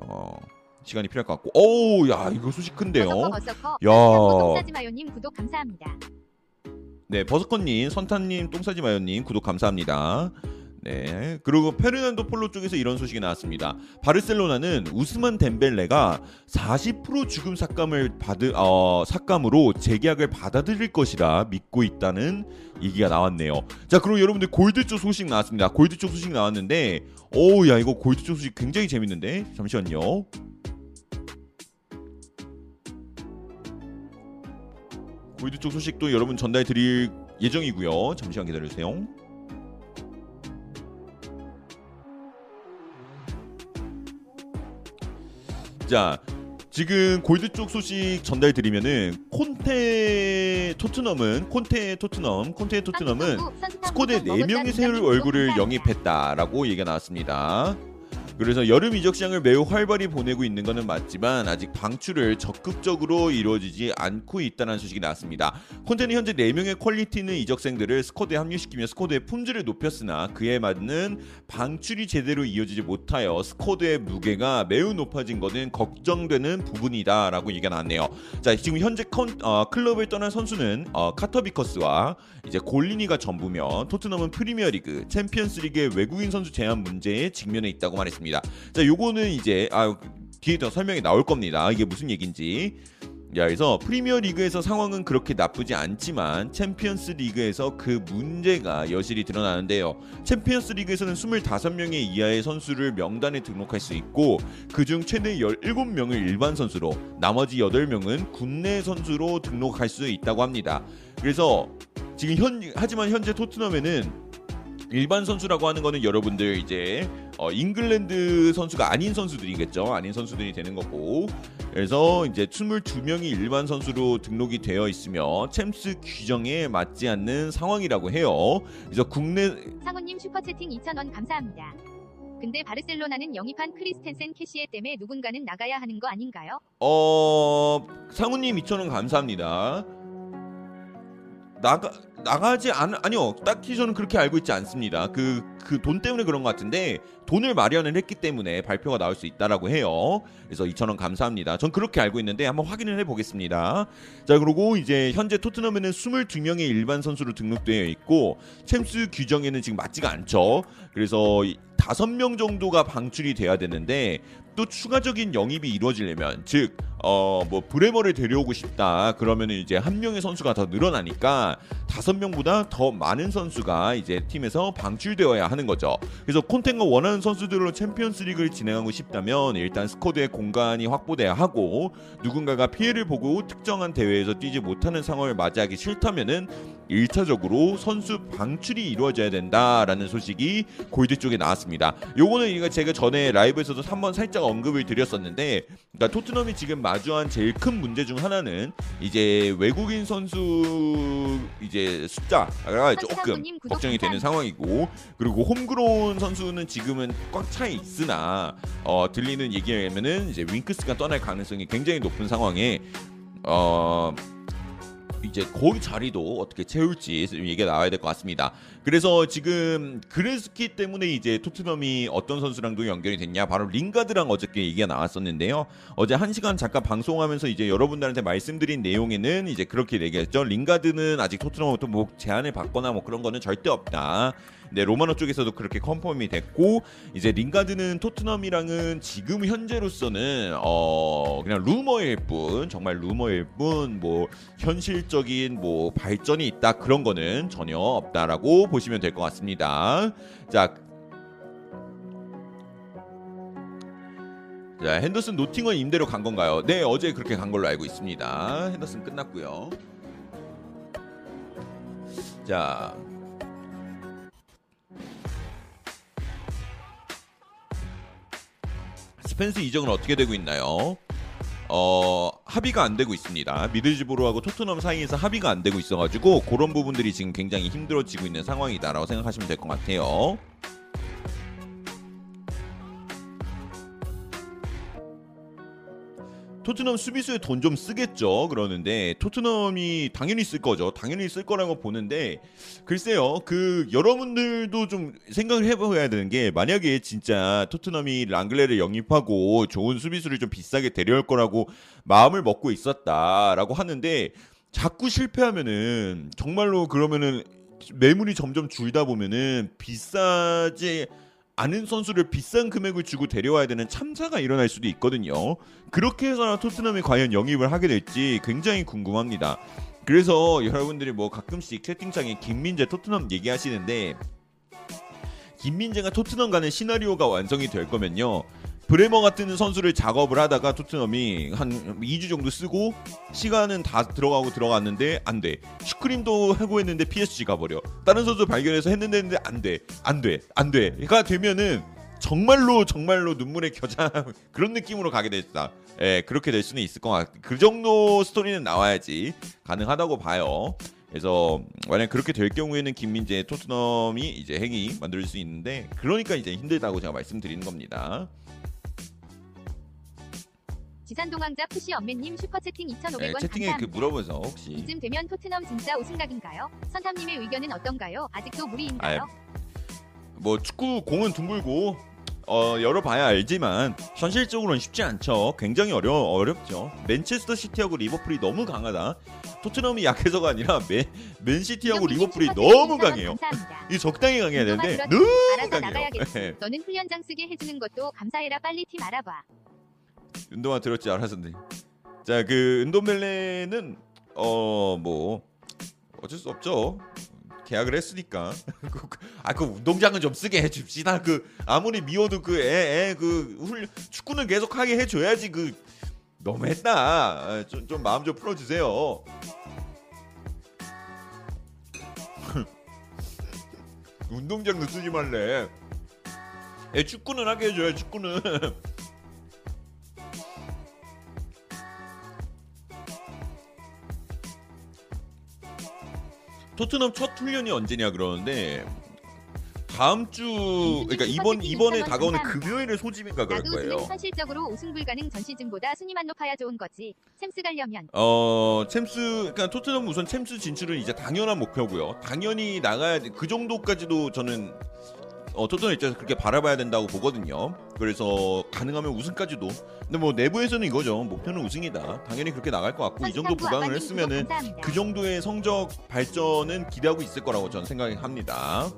어, 시간이 필요할 것 같고, 오, 야 이거 소식 큰데요. 버서커 버서커. 야. 똥싸지 마요님 구독 감사합니다. 네, 버섯컷님, 선탄님, 똥싸지 마요님 구독 감사합니다. 네, 그리고 페르난도 폴로 쪽에서 이런 소식이 나왔습니다. 바르셀로나는 우스만 덴벨레가 40% 죽음 삭감을 받으 어, 삭감으로 재계약을 받아들일 것이라 믿고 있다는 얘기가 나왔네요. 자, 그리고 여러분들 골드 쪽 소식 나왔습니다. 골드 쪽 소식 나왔는데, 오, 야 이거 골드 쪽 소식 굉장히 재밌는데, 잠시만요. 골드 쪽 소식도 여러분 전달 드릴 예정이고요. 잠시만 기다려 주세요. 자 지금 골드 쪽 소식 전달 드리면은 콘테 토트넘은 콘테 토트넘 콘테 토트넘은 squad에 4명의 새 얼굴을 영입했다라고 얘기가 나왔습니다. 그래서 여름 이적 시장을 매우 활발히 보내고 있는 것은 맞지만 아직 방출을 적극적으로 이루어지지 않고 있다는 소식이 나왔습니다. 콘테는 현재 4명의 quality 있는 이적생들을 squad에 합류시키며 squad의 품질을 높였으나 그에 맞는 방출이 제대로 이어지지 못하여 squad의 무게가 매우 높아진 것은 걱정되는 부분이다라고 얘기가 나왔네요. 자 지금 현재 컨, 어, 클럽을 떠난 선수는 어, 카터 비커스와 이제 골리니가 전부며 토트넘은 프리미어리그, 챔피언스리그의 외국인 선수 제한 문제에 직면해 있다고 말했습니다. 자, 요거는 이제 아 뒤에 더 설명이 나올 겁니다. 이게 무슨 얘기인지. 자, 그래서 프리미어 리그에서 상황은 그렇게 나쁘지 않지만 챔피언스 리그에서 그 문제가 여실히 드러나는데요. 챔피언스 리그에서는 25명의 이하의 선수를 명단에 등록할 수 있고 그중 최대 17명을 일반 선수로 나머지 8명은 국내 선수로 등록할 수 있다고 합니다. 그래서 지금 현 하지만 현재 토트넘에는 일반 선수라고 하는 거는 여러분들 이제 어, 잉글랜드 선수가 아닌 선수들이겠죠. 아닌 선수들이 되는 거고. 그래서 이제 22명이 일반 선수로 등록이 되어 있으며 챔스 규정에 맞지 않는 상황이라고 해요. 그래서 국내 상훈님 슈퍼채팅 2,000원 감사합니다. 근데 바르셀로나는 영입한 크리스텐센 케시에 때문에 누군가는 나가야 하는 거 아닌가요? 어 상우님 2,000원 감사합니다. 나가 나가지 않 아니요 딱히 저는 그렇게 알고 있지 않습니다. 그 그 돈 때문에 그런 것 같은데 돈을 마련을 했기 때문에 발표가 나올 수 있다라고 해요. 그래서 2,000원 감사합니다. 전 그렇게 알고 있는데 한번 확인을 해보겠습니다. 자 그리고 이제 현재 토트넘에는 22명의 일반 선수로 등록되어 있고 챔스 규정에는 지금 맞지가 않죠. 그래서 다섯 명 정도가 방출이 돼야 되는데 또 추가적인 영입이 이루어지려면 즉 어 뭐 브레머를 데려오고 싶다 그러면은 이제 한 명의 선수가 더 늘어나니까 다섯 명보다 더 많은 선수가 이제 팀에서 방출되어야 하는 거죠. 그래서 콘테가 원하는 선수들로 챔피언스 리그를 진행하고 싶다면 일단 squad의 공간이 확보돼야 하고 누군가가 피해를 보고 특정한 대회에서 뛰지 못하는 상황을 맞이하기 싫다면은 1차적으로 선수 방출이 이루어져야 된다라는 소식이 골드 쪽에 나왔습니다. 요거는 제가 전에 라이브에서도 한번 살짝 언급을 드렸었는데 그러니까 토트넘이 지금 마주한 제일 큰 문제 중 하나는 이제 외국인 선수 이제 숫자가 조금 걱정이 되는. 상황이고 그리고 홈그로운 선수는 지금은 꽉 차 있으나 어, 들리는 얘기라면은 이제 윙크스가 떠날 가능성이 굉장히 높은 상황에 어 이제 거기 자리도 어떻게 채울지 좀 얘기가 나와야 될 것 같습니다. 그래서 지금 그랬기 때문에 이제 토트넘이 어떤 선수랑도 연결이 됐냐 바로 링가드랑 어저께 얘기가 나왔었는데요. 어제 한 시간 잠깐 방송하면서 이제 여러분들한테 말씀드린 내용에는 이제 그렇게 얘기했죠. 링가드는 아직 토트넘부터 뭐 제안을 받거나 뭐 그런 거는 절대 없다. 네, 로마노 쪽에서도 그렇게 confirm이 됐고 이제 링가드는 토트넘이랑은 지금 현재로서는 어 그냥 루머일 뿐 정말 루머일 뿐 뭐 현실적인 뭐 발전이 있다 그런 거는 전혀 없다라고 보시면 될 것 같습니다. 자. 자, 핸더슨 노팅엄 임대로 간 건가요? 네, 어제 그렇게 간 걸로 알고 있습니다. 핸더슨 끝났고요. 자, 스펜스 이적은 어떻게 되고 있나요? 어 합의가 안 되고 있습니다. 미들즈보로하고 토트넘 사이에서 합의가 안 되고 있어가지고 그런 부분들이 지금 굉장히 힘들어지고 있는 상황이다라고 생각하시면 될 것 같아요. 토트넘 수비수에 돈좀 쓰겠죠. 그러는데 토트넘이 당연히 쓸 거죠. 당연히 쓸 거라고 보는데 글쎄요. 그 여러분들도 좀 생각을 해봐야 되는 게 만약에 진짜 토트넘이 랑글레를 영입하고 좋은 수비수를 좀 비싸게 데려올 거라고 마음을 먹고 있었다라고 하는데 자꾸 실패하면은 정말로 그러면은 매물이 점점 줄다 보면은 비싸지 않은 선수를 비싼 금액을 주고 데려와야 되는 참사가 일어날 수도 있거든요. 그렇게 해서 토트넘이 과연 영입을 하게 될지 굉장히 궁금합니다. 그래서 여러분들이 뭐 가끔씩 채팅창에 김민재 토트넘 얘기하시는데 김민재가 토트넘 가는 시나리오가 완성이 될 거면요. 브레머 같은 선수를 작업을 하다가 토트넘이 한 2주 정도 쓰고 시간은 다 들어가고 들어갔는데 안 돼. 슈크림도 하고 했는데 PSG 가버려. 다른 선수 발견해서 했는데 했는데 안 돼. 안 돼. 안 돼. 가 되면은 정말로 정말로 눈물의 겨자 그런 느낌으로 가게 됐다. 예, 그렇게 될 수는 있을 것 같. 그 정도 스토리는 나와야지 가능하다고 봐요. 그래서 만약 그렇게 될 경우에는 김민재 토트넘이 이제 행위 만들 수 있는데 그러니까 이제 힘들다고 제가 말씀드리는 겁니다. 지산동왕자 푸시 엄매님 슈퍼채팅 2,500원 예, 채팅에 감사합니다. 그 물어보서 혹시 이쯤 되면 토트넘 진짜 우승각인가요? 선탐님의 의견은 어떤가요? 아직도 무리인가요? 뭐 축구 공은 둥글고 어, 열어봐야 알지만 현실적으로는 쉽지 않죠. 굉장히 어려 어렵죠. 맨체스터 시티하고 리버풀이 너무 강하다. 토트넘이 약해서가 아니라 맨 맨시티하고 리버풀이 너무 2,000원 강해요. 감사합니다. 이 적당히 강해야 되는데 너무 알아서 강해요. 나가야겠지. 예. 너는 훈련장 쓰게 해주는 것도 감사해라 빨리 팀 알아봐. 운동화 들었지 알았었네. 자, 그 은돔벨레는 어 뭐 어쩔 수 없죠. 계약을 했으니까. 아, 그 운동장은 좀 쓰게 해줍시다. 그 아무리 미워도 그 애, 애, 그 훈련 축구는 계속 하게 해줘야지. 그 너무했다. 아, 좀, 좀 마음 좀 풀어주세요. 운동장도 쓰지 말래. 애 축구는 하게 해줘야 축구는. 토트넘 첫 훈련이 언제냐 그러는데 다음 주 그러니까 이번 이번에 다가오는 금요일에 소집인가 그럴 거예요. 현실적으로 우승 불가능 전 시즌보다 순위만 높아야 좋은 거지. 챔스 가려면 어 챔스 그러니까 토트넘 우선 챔스 진출은 이제 당연한 목표고요. 당연히 나가야 돼. 그 정도까지도 저는 어, 토트넘 입장에서 그렇게 바라봐야 된다고 보거든요. 그래서 가능하면 우승까지도. 근데 뭐 내부에서는 이거죠. 목표는 우승이다. 당연히 그렇게 나갈 것 같고 이 정도 부강을 했으면은. 그 정도의 성적 발전은 기대하고 있을 거라고 저는 생각합니다.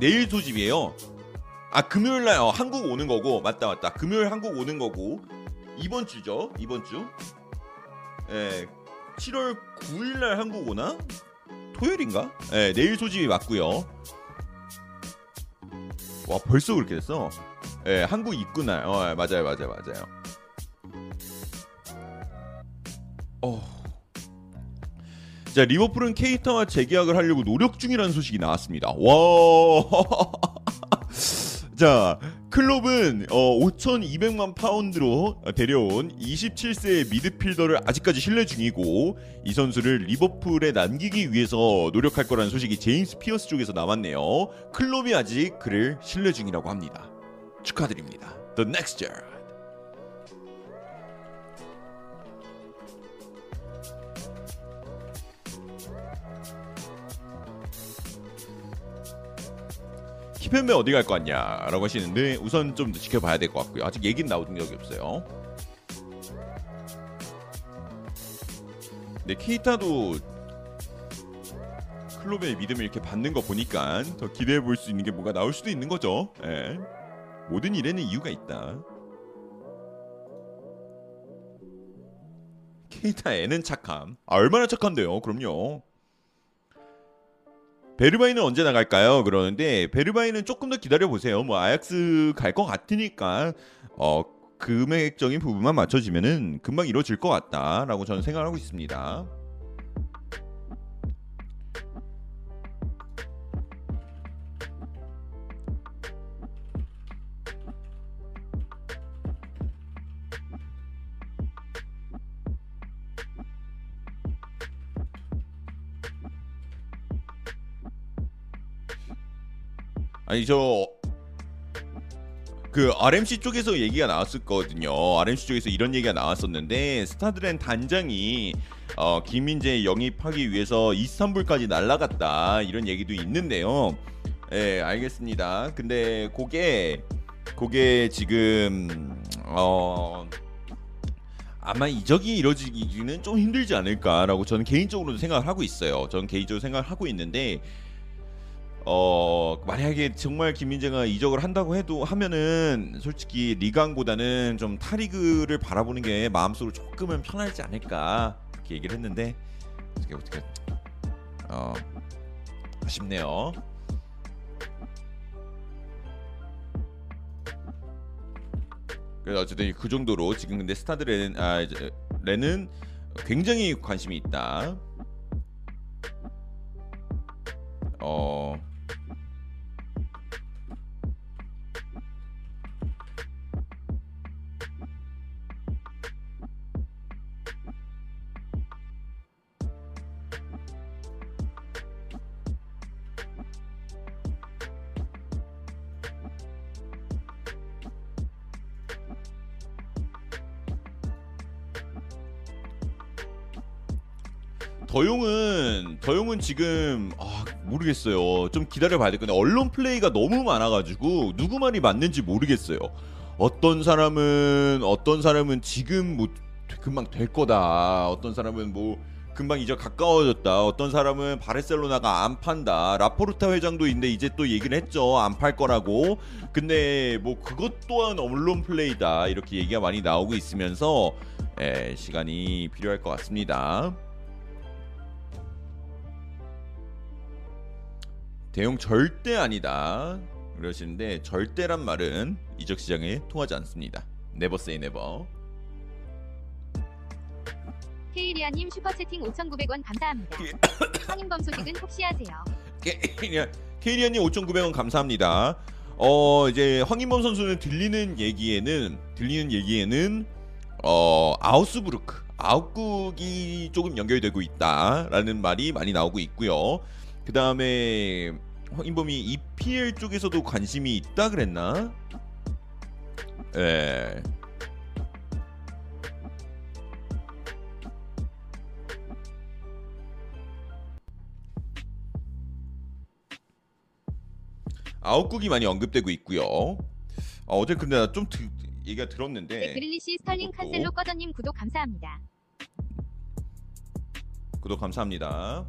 내일 소집이에요. 아 금요일 날 어, 한국 오는 거고 맞다 맞다. 금요일 한국 오는 거고 이번 주죠. 이번 주. 예. 7월 9일 날 한국 오나? 토요일인가? 예, 내일 소집이 맞고요. 와, 벌써 그렇게 됐어. 예, 한국 입구 날. 어, 예, 맞아요. 맞아요. 맞아요. 어. 자 리버풀은 케이타와 재계약을 하려고 노력 중이라는 소식이 나왔습니다. 와. 자 클럽은 어, 5,200만 파운드로 데려온 27세의 미드필더를 아직까지 신뢰 중이고 이 선수를 리버풀에 남기기 위해서 노력할 거라는 소식이 제임스 피어스 쪽에서 나왔네요. 클럽이 아직 그를 신뢰 중이라고 합니다. 축하드립니다. The next 키펜베 어디 갈 것 같냐라고 하시는데 우선 좀 더 지켜봐야 될 것 같고요. 아직 얘기는 나온 적이 없어요. 네, 케이타도 클로벤의 믿음을 이렇게 받는 거 보니까 더 기대해 볼 수 있는 게 뭐가 나올 수도 있는 거죠. 예. 모든 일에는 이유가 있다. 케이타 애는 착함. 아, 얼마나 착한데요? 그럼요. 베르바이는 언제 나갈까요? 그러는데 베르바이는 조금 더 기다려 보세요. 뭐 아약스 갈 것 같으니까 어 금액적인 부분만 맞춰지면은 금방 이루어질 것 같다라고 저는 생각하고 있습니다. 아니 저 그 RMC 쪽에서 얘기가 나왔었거든요. RMC 쪽에서 이런 얘기가 나왔었는데 스타드렌 단장이 어, 김민재 영입하기 위해서 이스탄불까지 날라갔다 이런 얘기도 있는데요. 예, 알겠습니다. 근데 그게 그게 지금 어 아마 이적이 이루어지기는 좀 힘들지 않을까라고 저는 개인적으로도 생각을 하고 있어요. 저는 개인적으로 생각을 하고 있는데 어 만약에 정말 김민재가 이적을 한다고 해도 하면은 솔직히 리강보다는 좀 타리그를 바라보는 게 마음속으로 조금은 편하지 않을까 이렇게 얘기를 했는데 어떻게 어떻게 어 아쉽네요. 그래서 어쨌든 그 정도로 지금 근데 스타들은 아 이제 레는 굉장히 관심이 있다. 어 더용은 더용은 지금 아 모르겠어요. 좀 기다려 봐야 될 건데 언론 플레이가 너무 많아 가지고 누구 말이 맞는지 모르겠어요. 어떤 사람은 어떤 사람은 지금 뭐 금방 될 거다. 어떤 사람은 뭐 금방 이제 가까워졌다. 어떤 사람은 바르셀로나가 안 판다. 라포르타 회장도 있는데 이제 또 얘기를 했죠. 안 팔 거라고. 근데 뭐 그것 또한 언론 플레이다. 이렇게 얘기가 많이 나오고 있으면서 예, 시간이 필요할 것 같습니다. 데용 절대 아니다. 그러시는데 절대란 말은 이적 시장에 통하지 않습니다. never say never. 케이리안님 슈퍼채팅 5,900원 감사합니다. 황인범 소식은 혹시 아세요? 케이리안님 5,900원 감사합니다. 어 이제 황인범 선수는 들리는 얘기에는 들리는 얘기에는 어 아우스부르크 아웃국이 조금 연결되고 있다라는 말이 많이 나오고 있고요. 그 다음에 황인범이 EPL 쪽에서도 관심이 있다 그랬나? 예. 아웃국이 많이 언급되고 있고요. 어, 어제 근데 나좀 얘기가 들었는데 네, 그릴리시 스털링. 칸셀로 꺼져님 구독 감사합니다. 구독 감사합니다.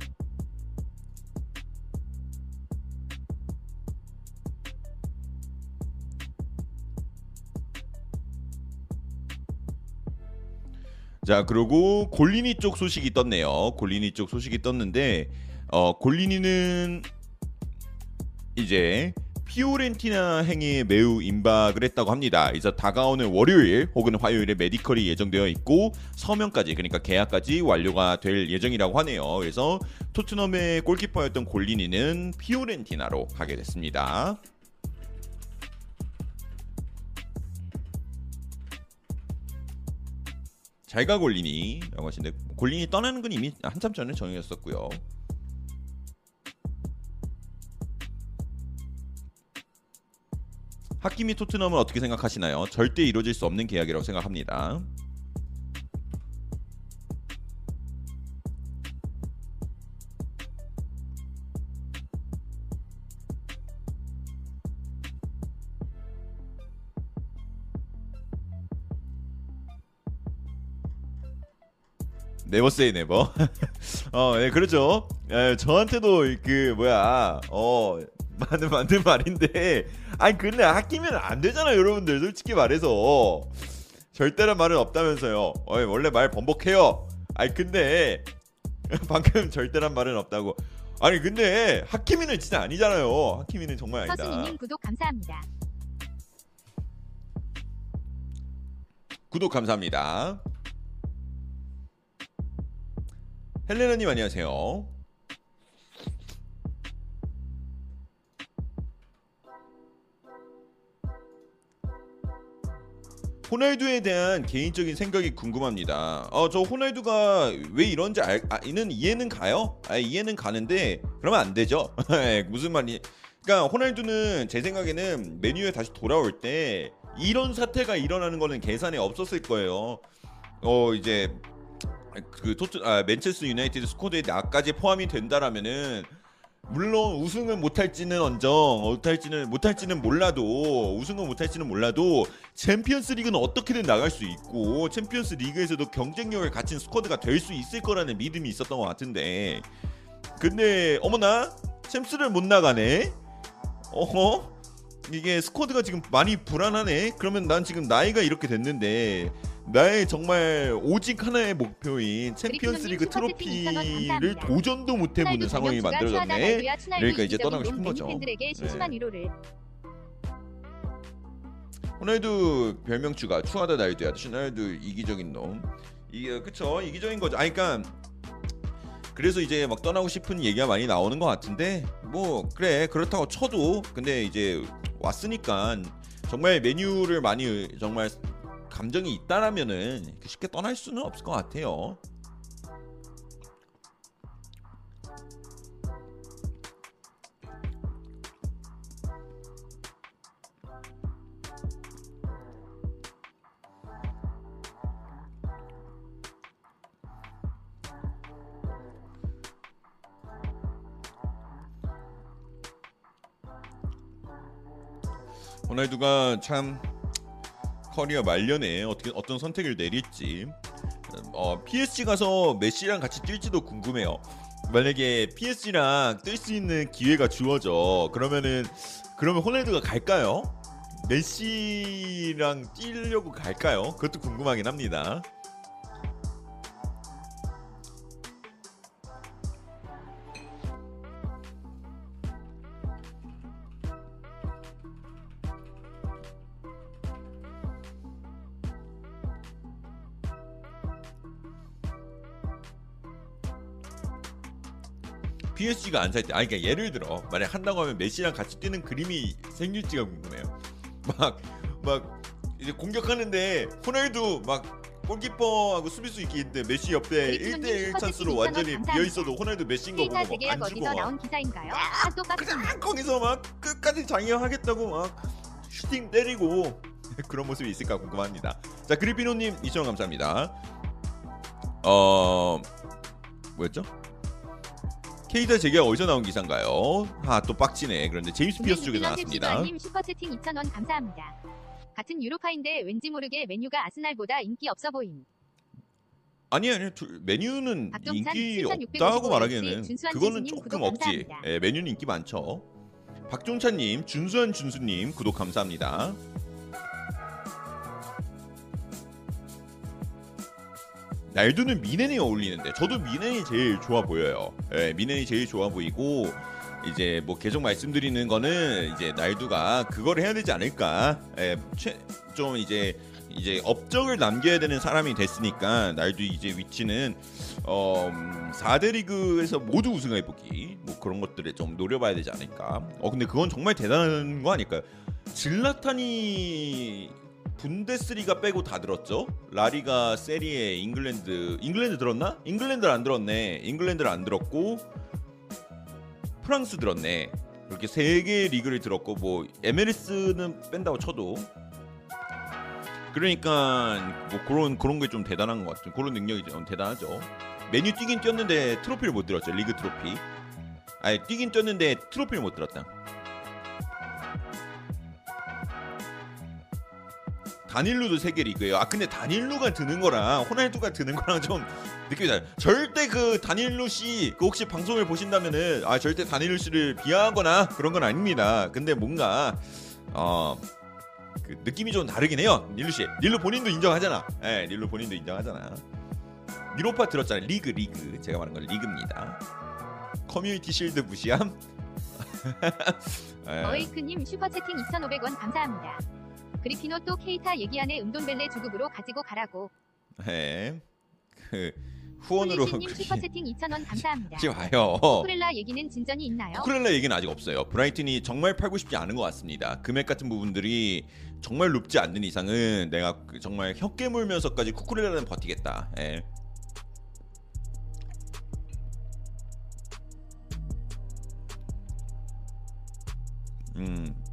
자 그리고 골리니 쪽 소식이 떴네요. 골리니 쪽 소식이 떴는데 어 골리니는 이제 피오렌티나 행위에 매우 임박을 했다고 합니다. 이제 다가오는 월요일 혹은 화요일에 메디컬이 예정되어 있고 서명까지 그러니까 계약까지 완료가 될 예정이라고 하네요. 그래서 토트넘의 골키퍼였던 골리니는 피오렌티나로 가게 됐습니다. 잘가 골리니라고 하시는데 골리니 떠나는 건 이미 한참 전에 정해졌었고요. 하키미 토트넘을 어떻게 생각하시나요? 절대 이루어질 수 없는 계약이라고 생각합니다. 네버 세이 네버. 어, 예, 그렇죠. 예, 저한테도 그 뭐야, 어, 맞는 맞는 말인데, 아니 근데 아끼면 안 되잖아요, 여러분들. 솔직히 말해서 절대란 말은 없다면서요. 어, 원래 말 번복해요. 아니 근데 방금 절대란 말은 없다고. 아니 근데 하키미는 진짜 아니잖아요. 하키미는 정말 아니다. 서순이님 구독 감사합니다. 구독 감사합니다. 헬레나님 안녕하세요. 호날두에 대한 개인적인 생각이 궁금합니다. 어, 저 호날두가 왜 이런지 알, 아, 이는 이해는 가요. 아, 이해는 가는데 그러면 안 되죠. 예, 무슨 말이? 그러니까 호날두는 제 생각에는 메뉴에 다시 돌아올 때 이런 사태가 일어나는 거는 계산에 없었을 거예요. 어 이제 그 토트 아, 맨체스터 유나이티드 스쿼드에 나까지 포함이 된다라면은 물론 우승은 못할지는 언정 못할지는 못할지는 몰라도 우승은 못할지는 몰라도 챔피언스 리그는 어떻게든 나갈 수 있고 챔피언스 리그에서도 경쟁력을 갖춘 스쿼드가 될 수 있을 거라는 믿음이 있었던 것 같은데. 근데 어머나 챔스를 못 나가네? 어허? 이게 스쿼드가 지금 많이 불안하네? 그러면 난 지금 나이가 이렇게 됐는데 나의 정말 오직 하나의 목표인 챔피언스 리그 트로피를 도전도 못 해보는 상황이 만들어졌네. 그러니까 이제 떠나고 싶은 거죠. 팬들에게 심심한 위로를. 호날두 별명추가 추하다 날두야 호날두 이기적인 놈. 이게 그쵸? 이기적인 거죠. 아니 그러니까 그래서 이제 막 떠나고 싶은 얘기가 많이 나오는 것 같은데 뭐 그래 그렇다고 쳐도 근데 이제 왔으니까 정말 메뉴를 많이 정말 감정이 있다라면은 쉽게 떠날 수는 없을 것 같아요. 호날두가 참 커리어 말년에 어떻게 어떤 선택을 내릴지 어, PSG 가서 메시랑 같이 뛸지도 궁금해요. 만약에 PSG랑 뛸 수 있는 기회가 주어져 그러면은 그러면 호날두가 갈까요? 메시랑 뛰려고 갈까요? 그것도 궁금하긴 합니다. PSG가 안 살 때, 아니 그러니까 예를 들어 만약 한다고 하면 메시랑 같이 뛰는 그림이 생길지가 궁금해요. 막 막 이제 공격하는데 호날두 막 골키퍼하고 수비수 있게 있는데 메시 옆에 브레이크맨님 1대1 슈퍼챗 찬스로 2,000원 완전히. 비어 있어도 호날두 메시인 거 보고 막안 기사인가요? 하도 빡친 그냥 거기서 막 끝까지 장애하겠다고 막 슈팅 때리고 그런 모습이 있을까 궁금합니다. 자 그리피노님 2,000원 감사합니다. 어 뭐였죠? 케이타 재계약 어디서 나온 기사인가요? 아 또 빡치네. 그런데 제임스 피어스 쪽에서 나왔습니다. 님 슈퍼채팅 2,000원 감사합니다. 같은 유로파인데 왠지 모르게 메뉴가 아스날보다 인기 없어 보임. 아니 아니 둘- 메뉴는 인기 7655 없다고 말하기에는 그거는 조금 없지. 감사합니다. 예, 메뉴는 인기 많죠. 박종찬님, 준수한 준수님 구독 감사합니다. 날두는 미넨이 어울리는데 저도 미넨이 제일 좋아 보여요. 예, 미넨이 제일 좋아 보이고 이제 뭐 계속 말씀드리는 거는 이제 날두가 그걸 해야 되지 않을까. 예, 최, 좀 이제 이제 업적을 남겨야 되는 사람이 됐으니까 날두 이제 위치는 어, 음, 4대 리그에서 모두 우승 해 보기 뭐 그런 것들에 좀 노려봐야 되지 않을까. 어 근데 그건 정말 대단한 거 아닐까요? 질라탄이 분데스리가 빼고 다 들었죠. 라리가, 세리에, 잉글랜드, 잉글랜드 들었나? 잉글랜드를 안 들었네. 잉글랜드를 안 들었고 프랑스 들었네. 이렇게 세 개의 리그를 들었고 뭐 MLS는 뺀다고 쳐도 그러니까 뭐 그런 그런 게 좀 대단한 것 같아요. 그런 능력이 좀 대단하죠. 맨유 뛰긴 뛰었는데 트로피를 못 들었죠. 리그 트로피. 아니 뛰긴 뛰었는데 트로피를 못 들었다. 다닐루도 세계 리그예요. 아 근데 다닐루가 드는 거랑 호날두가 드는 거랑 좀 느낌이 달라요. 절대 그 다닐루 씨 그 혹시 방송을 보신다면은 아 절대 다닐루 씨를 비하하거나 그런 건 아닙니다. 근데 뭔가 어. 그 느낌이 좀 다르긴 해요. 닐루 씨. 닐루 본인도 인정하잖아. 예, 닐루 본인도 인정하잖아. 유로파 들었잖아요. 리그 리그. 제가 말한 건 리그입니다. 커뮤니티 실드 무시함. 예. 어웨이크님 슈퍼채팅 2,500원 감사합니다. 그리피노 또 케이타 얘기하네 음돈벨레 주급으로 가지고 가라고. 예. 그 후원으로 님 슈퍼채팅 2,000원 감사합니다. 하지 마요. 쿠렐라 얘기는 진전이 있나요? 쿠렐라 얘기는 아직 없어요. 브라이튼이 정말 팔고 싶지 않은 것 같습니다. 금액 같은 부분들이 정말 높지 않는 이상은 내가 그 정말 혀 깨 물면서까지 쿠쿠렐라는 버티겠다. 예. 음.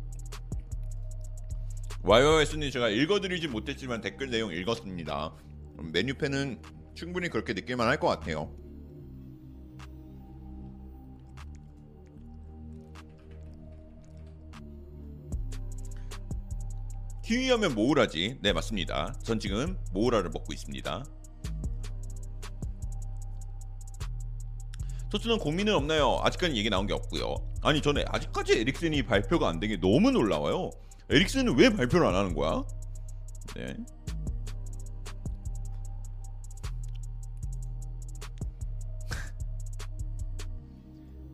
YOS님 제가 읽어드리지 못했지만 댓글 내용 읽었습니다. 메뉴팬은 충분히 그렇게 느낄만 할 것 같아요. 키위 하면 모우라지. 네 맞습니다. 전 지금 모우라를 먹고 있습니다. 토트넘 공민은 없나요? 아직까지 얘기 나온 게 없고요. 아니 전에 아직까지 에릭슨이 발표가 안 된 게 너무 놀라워요. 에릭슨은 왜 발표를 안 하는 거야? 네.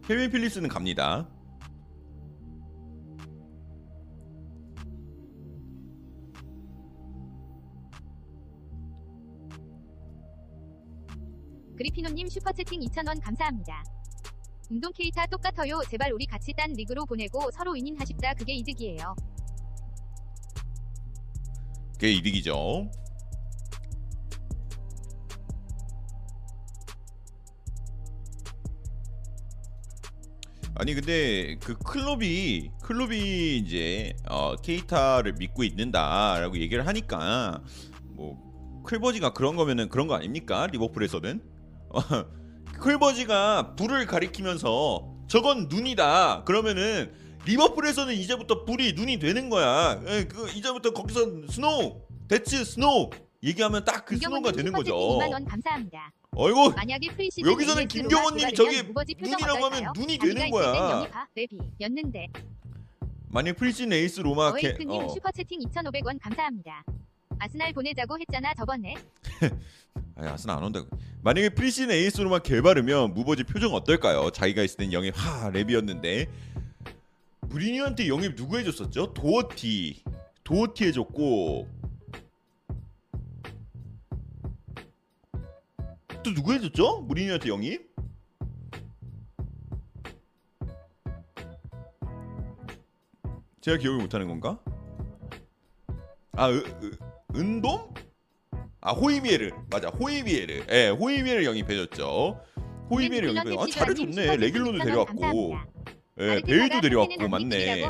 케빈 필리스는 갑니다. 그리피노님 슈퍼채팅 2,000원 감사합니다. 운동 케이타 똑같아요. 제발 우리 같이 딴 리그로 보내고 서로 윈윈하십다. 그게 이득이에요. 그게 이득이죠. 아니 근데 그 클럽이 클럽이 이제 어, 케이타를 믿고 있는다라고 얘기를 하니까 뭐 클버지가 그런 거면은 그런 거 아닙니까? 리버풀에서는? 어, 클버지가 불을 가리키면서 저건 눈이다. 그러면은 리버풀에서는 이제부터 불이 눈이 되는 거야. 예, 그 이제부터 거기서 snow, that's snow 얘기하면 딱 그 snow가 되는 거죠. 2만 원 감사합니다. 어이구 만약에 프리시즌 여기서는 김경원님이 저기 눈이라고 하면? 눈이 되는 거야. 레비였는데 만약 프리즌 에이스 로마 캐 어웨이크님 어. 슈퍼채팅 2,500원 감사합니다. 아스날 보내자고 했잖아 저번에. 아니 아스날 안 온다고. 만약에 프리즌 에이스 로마 개발으면 무버지 표정 어떨까요? 자기가 있을 땐 영입 하 랩이었는데 무리뉴한테 영입 누구 해줬었죠? 도어티 도어티 해줬고 또 누구 해줬죠? 무리뉴한테 영입? 제가 기억을 못하는 건가? 아, 으, 으, 은돔? 아, 호이비에르. 맞아, 호이비에르. 예, 호이비에르 영입해줬죠. 호이비에르 영입해. 아, 잘해줬네. 레길로도 데려왔고, 예, 베일도 데려왔고, 맞네.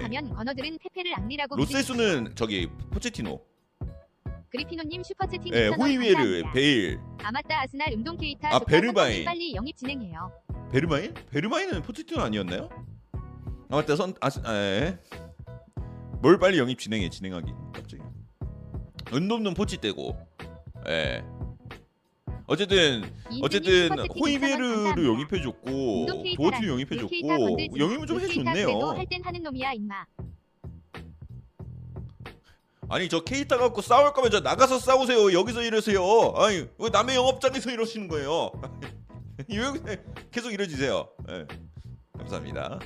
로세스는 저기 포체티노. 그리피노님 슈퍼채팅 예, 2,000원 호이비에르. 베일, 아 맞다 아스날 음동 케이타 아. 베르바인. 빨리 영입 진행해요. 베르마인? 베르마인은 포체티노 아니었나요? 아 맞다, 선, 아, 아, 예. 뭘 빨리 영입 진행해, 진행하기. 갑자기. 은돔는 포치 떼고, 예. 어쨌든 어쨌든 슈퍼채팅 2,000원 호이베르를. 영입해줬고. 도어티도 그 영입해줬고. 영입을 좀 해줬네요. 아니 저 케이타 갖고 싸울 거면 저 나가서 싸우세요. 여기서 이러세요. 아니 왜 남의 영업장에서 이러시는 거예요? 왜 계속 이러지세요? 예. 감사합니다.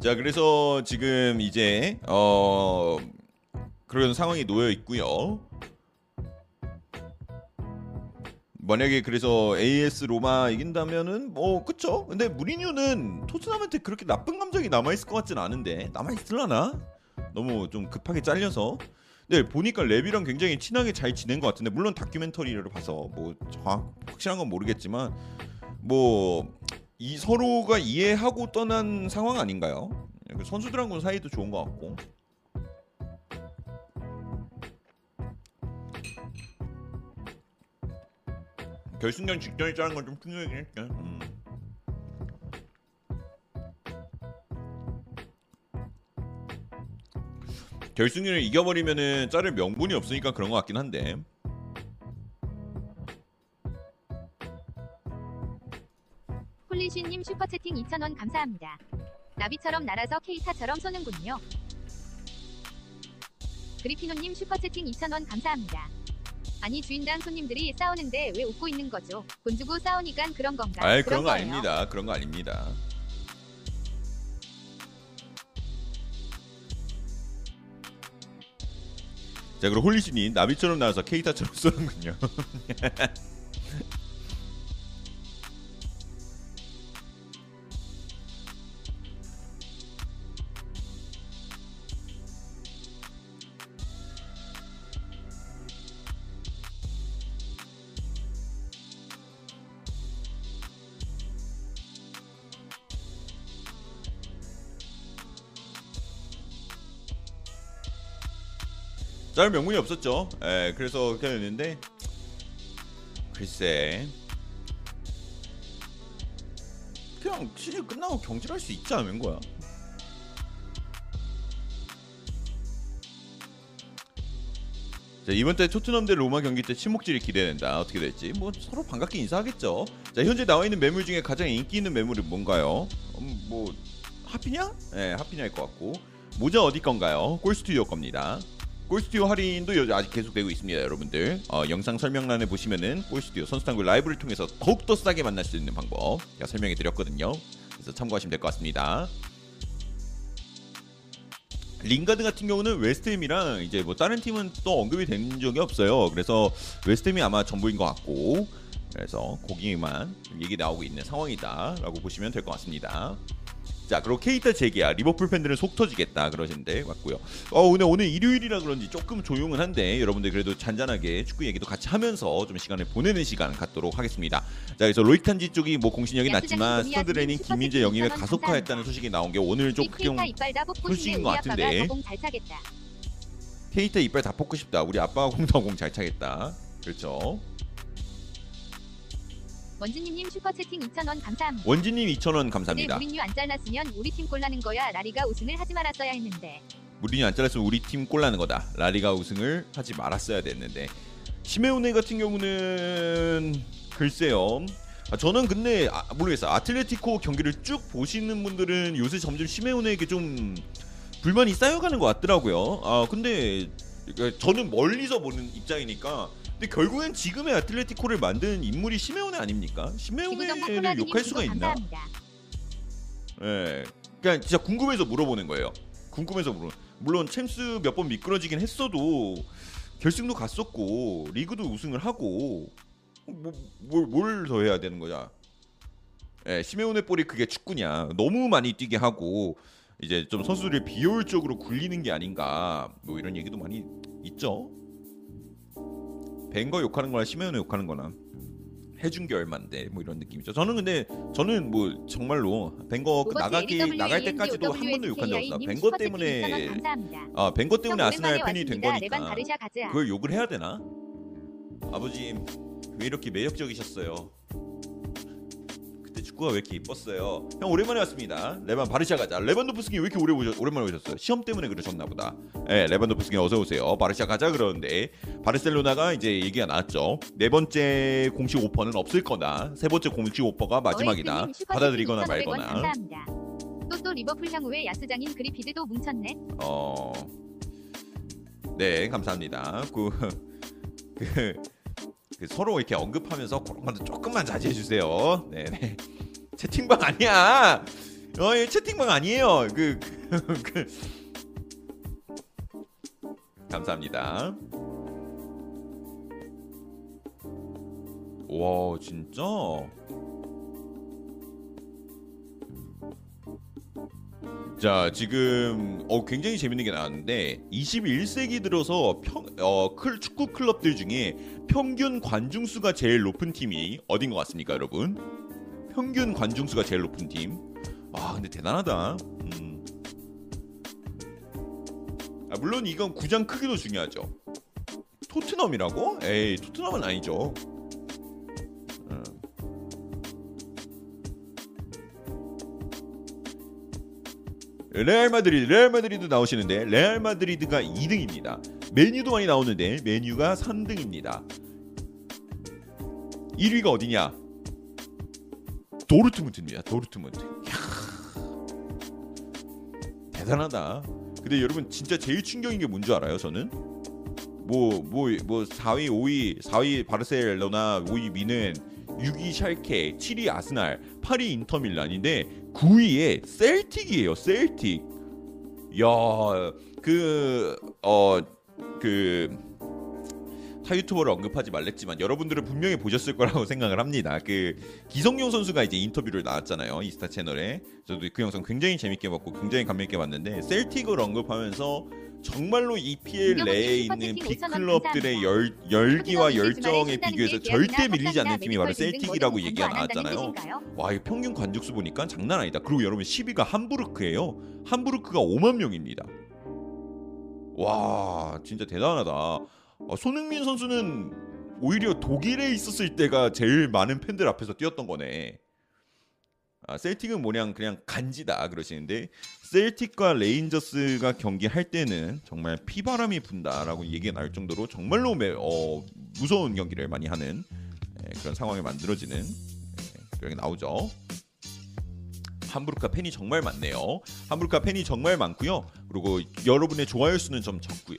자 그래서 지금 이제 어 그런 상황이 놓여 있고요. 만약에 그래서 AS 로마 이긴다면은 뭐 그쵸? 근데 무리뉴는 토트넘한테 그렇게 나쁜 감정이 남아 있을 것 같진 않은데 남아 있을라나? 너무 좀 급하게 잘려서. 네 보니까 랩이랑 굉장히 친하게 잘 지낸 것 같은데 물론 다큐멘터리를 봐서 뭐 확실한 건 모르겠지만 뭐 이 서로가 이해하고 떠난 상황 아닌가요? 그 선수들하고는 사이도 좋은 것 같고. 결승전 직전에 짜는 건좀 충격이긴 했죠. 음. 결승전을 이겨버리면은 자를 명분이 없으니까 그런 것 같긴 한데. 폴리쉬님 슈퍼채팅 2,000원 감사합니다. 나비처럼 날아서 케이타처럼 쏘는군요. 그리피노님 슈퍼채팅 2,000원 감사합니다. 아니 주인장 손님들이 싸우는데 왜 웃고 있는 거죠? 돈 주고 싸우니까 그런 건가? 아이 그런 거 거예요. 아닙니다. 그런 거 아닙니다. 자 그럼 홀리신이 나비처럼 나와서 케이타처럼 쏘는군요. 짤 명분이 없었죠. 예, 그래서 그렇게 됐는데 글쎄 그냥 시즌 끝나고 경질할 수 있지 않은 거야. 자 이번 때 토트넘 대 로마 경기 때 침묵질이 기대된다. 어떻게 될지 뭐 서로 반갑게 인사하겠죠. 자 현재 나와 있는 매물 중에 가장 인기 있는 매물은 뭔가요? 음, 뭐 하피냐? 네, 하피냐일 것 같고 모자 어디 건가요? 골스튜디오 겁니다. 골스튜디오 할인도 여- 아직 계속되고 있습니다, 여러분들. 어, 영상 설명란에 보시면은 골스튜디오 선수당구 라이브를 통해서 더욱 더 싸게 만날 수 있는 방법 제가 설명해 드렸거든요. 그래서 참고하시면 될 것 같습니다. 링가드 같은 경우는 웨스트햄이랑 이제 뭐 다른 팀은 또 언급이 된 적이 없어요. 그래서 웨스트햄이 아마 전부인 것 같고 그래서 좀 얘기 나오고 있는 상황이다라고 보시면 될 것 같습니다. 자, 그리고 케이타 재계약 리버풀 팬들은 속 터지겠다 그러시는데 맞고요. 어, 오늘 오늘 일요일이라 그런지 조금 조용은 한데 여러분들 그래도 잔잔하게 축구 얘기도 같이 하면서 좀 시간을 보내는 시간 갖도록 하겠습니다. 자, 그래서 로이탄지 쪽이 뭐 공신력이 낮지만 스타드 렌 김민재 영입에 가속화했다는 소식이 나온 게 오늘 좀 크게 소식인 것 같은데. 케이타 이빨 다 뽑고 싶다. 우리 아빠가 공다공 잘 차겠다. 그렇죠. 원진님님 슈퍼채팅 2,000원 감사합니다. 원진님 2,000원 근데 감사합니다. 무린유 안 잘랐으면 우리 팀 꼴나는 거야. 라리가 우승을 하지 말았어야 했는데. 무리뉴 안 잘랐으면 우리 팀 꼴나는 거다. 라리가 우승을 하지 말았어야 됐는데 시메오네 같은 경우는 글쎄요. 아, 저는 근데 아, 모르겠어요. 아틀레티코 경기를 쭉 보시는 분들은 요새 점점 시메오네에게 좀 불만이 쌓여가는 것 같더라고요. 아 근데 그러니까 저는 멀리서 보는 입장이니까. 근데 결국엔 지금의 아틀레티코를 만든 인물이 시메오네 아닙니까? 시메오네를 욕할 수가 있나? 예. 그냥 진짜 궁금해서 물어보는 거예요. 궁금해서 물어. 물론 챔스 몇 번 미끄러지긴 했어도 결승도 갔었고 리그도 우승을 하고 뭐뭘뭘 더 해야 되는 거냐? 예, 시메오네 볼이 그게 축구냐? 너무 많이 뛰게 하고 이제 좀 선수들을 비효율적으로 굴리는 게 아닌가? 뭐 이런 얘기도 많이 있죠. 벤거 욕하는 거나 시메오네 욕하는 거나 해준 게 얼만데 뭐 이런 느낌이죠. 저는 근데 저는 뭐 정말로 벤거 그 나가기 나갈 때까지도 한 번도 욕한 적 없다. 벤거 때문에 아 벤거 때문에 아스날 팬이 된 거니까. 그걸 욕을 해야 되나? 아버지 왜 이렇게 매력적이셨어요? 축구가 왜 이렇게 이뻤어요? 형 오랜만에 왔습니다. 레반 바르샤 가자. 레반도프스키 왜 이렇게 오래 오셨, 오랜만에 오셨어요? 시험 때문에 그러셨나 보다. 예, 레반도프스키 어서 오세요. 바르샤 가자 그러는데 바르셀로나가 이제 얘기가 나왔죠. 네 번째 공식 오퍼는 없을 거다. 세 번째 공식 오퍼가 마지막이다. 받아들이거나 2,500원 말거나. 또또 리버풀 향후에 야스장인 그리피드도 뭉쳤네. 어, 네 감사합니다. 그, 그, 그 서로 이렇게 언급하면서 그런 것도 조금만 자제해 주세요. 네, 네. 채팅방 아니야. 어, 이 채팅방 아니에요. 그, 그, 그. 감사합니다. 와, 진짜. 자 지금 어 굉장히 재밌는 게 나왔는데 21세기 들어서 평, 어, 클, 축구 클럽들 중에 평균 관중 수가 제일 높은 팀이 어딘 것 같습니까, 여러분? 평균 관중 수가 제일 높은 팀. 아 근데 대단하다. 음. 아, 물론 이건 구장 크기도 중요하죠. 토트넘이라고? 에이 토트넘은 아니죠. 음. 레알 마드리드, 레알 마드리드 나오시는데 레알 마드리드가 2등입니다. 맨유도 많이 나오는데 맨유가 3등입니다. 1위가 어디냐? 도르트문트입니다. 도르트문트. 이야. 대단하다. 근데 여러분 진짜 제일 충격인 게 뭔 줄 알아요? 저는 뭐 뭐뭐 4위, 5위, 4위 바르셀로나, 5위 미는 6위 샬케, 7위 아스날, 8위 인터밀란인데 9위에 셀틱이에요. 셀틱. 야, 그 어 그 타 유튜버를 언급하지 말랬지만 여러분들은 분명히 보셨을 거라고 생각을 합니다. 그 기성용 선수가 이제 인터뷰를 나왔잖아요. 이스타 채널에. 저도 그 영상 굉장히 재밌게 봤고 굉장히 감명 있게 봤는데 셀틱을 언급하면서 정말로 EPL 내에 있는 빅 클럽들의 열, 열기와 열정에 비교해서 절대 밀리지 않는 팀이 바로 셀틱이라고 얘기가 나왔잖아요. 와, 이 평균 관중수 보니까 장난 아니다. 그리고 여러분 10위가 함부르크예요. 함부르크가 5만 명입니다. 와, 진짜 대단하다. 아, 손흥민 선수는 오히려 독일에 있었을 때가 제일 많은 팬들 앞에서 뛰었던 거네. 아, 셀틱은 뭐냥 그냥 간지다 그러시는데 셀틱과 레인저스가 경기할 때는 정말 피바람이 분다라고 얘기가 나올 정도로 정말로 매, 어, 무서운 경기를 많이 하는 예, 그런 상황이 만들어지는 예, 그런 게 나오죠. 함부르카 팬이 정말 많네요. 함부르카 팬이 정말 많고요. 그리고 여러분의 좋아요 수는 좀 적고요.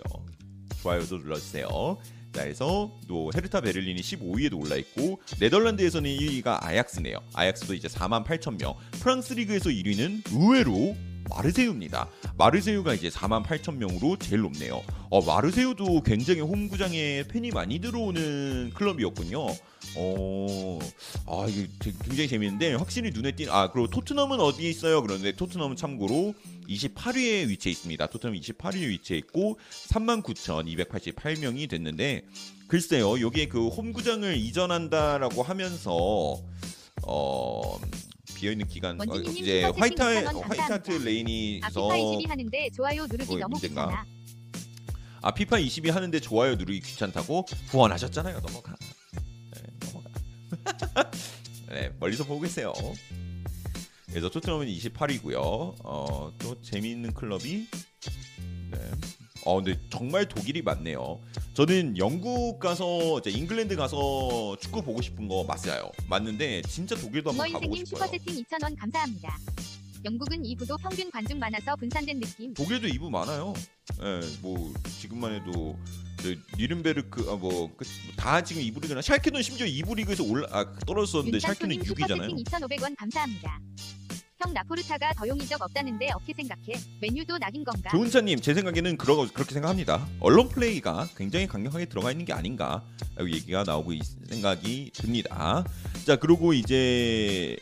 좋아요도 눌러주세요. 자, 그래서 또 헤르타 베를린이 15위에도 올라 있고 네덜란드에서는 1위가 아약스네요. 아약스도 이제 4만 8천 명. 프랑스 리그에서 1위는 의외로 마르세유입니다. 마르세유가 이제 4만 8천 명으로 제일 높네요. 어, 마르세유도 굉장히 홈구장에 팬이 많이 들어오는 클럽이었군요. 어, 아 이게 되게 굉장히 재밌는데 확실히 눈에 띄는 아 그리고 토트넘은 어디에 있어요? 그런데 토트넘은 참고로 28위에 위치해 있습니다. 토트넘 28위에 위치해 있고 39,288명이 됐는데 글쎄요, 여기에 그 홈구장을 이전한다라고 하면서 어. 비어 있는 기간 어, 원진이님 이제 화이트 2,000원 화이트 감사합니다. 레인이서 아피파 22 하는데 좋아요 누르기 뭐 너무 문제인가? 귀찮아. 아 피파 22 하는데 좋아요 누르기 귀찮다고 후원하셨잖아요. 넘어가. 네, 멀리서 보고 계세요. 그래서 토트넘은 28이고요. 어, 또 재미있는 클럽이 네. 어 근데 정말 독일이 많네요. 저는 영국 가서 이제 잉글랜드 가서 축구 보고 싶은 거 맞아요. 맞는데 진짜 독일도 한번 가보고 싶어요. 슈퍼 채팅 2,000원 감사합니다. 영국은 2부도 평균 관중 많아서 분산된 느낌. 독일도 2부 많아요. 예, 뭐 지금만 해도 네, 뉘른베르크 아, 뭐다 지금 2부 리그나 샬케는 심지어 2부 리그에서 올라 아, 떨어졌었는데 샬케는 윤찬수님 6위잖아요. 슈퍼채팅 2,500원 감사합니다. 형 라포르타가 더용 이적 없다는데 어떻게 생각해? 맨유 또 낚인 건가? 조은찬님 제 생각에는 그러, 그렇게 생각합니다. 언론 플레이가 굉장히 강력하게 들어가 있는 게 아닌가 라고 얘기가 나오고 있, 생각이 듭니다. 자 그리고 이제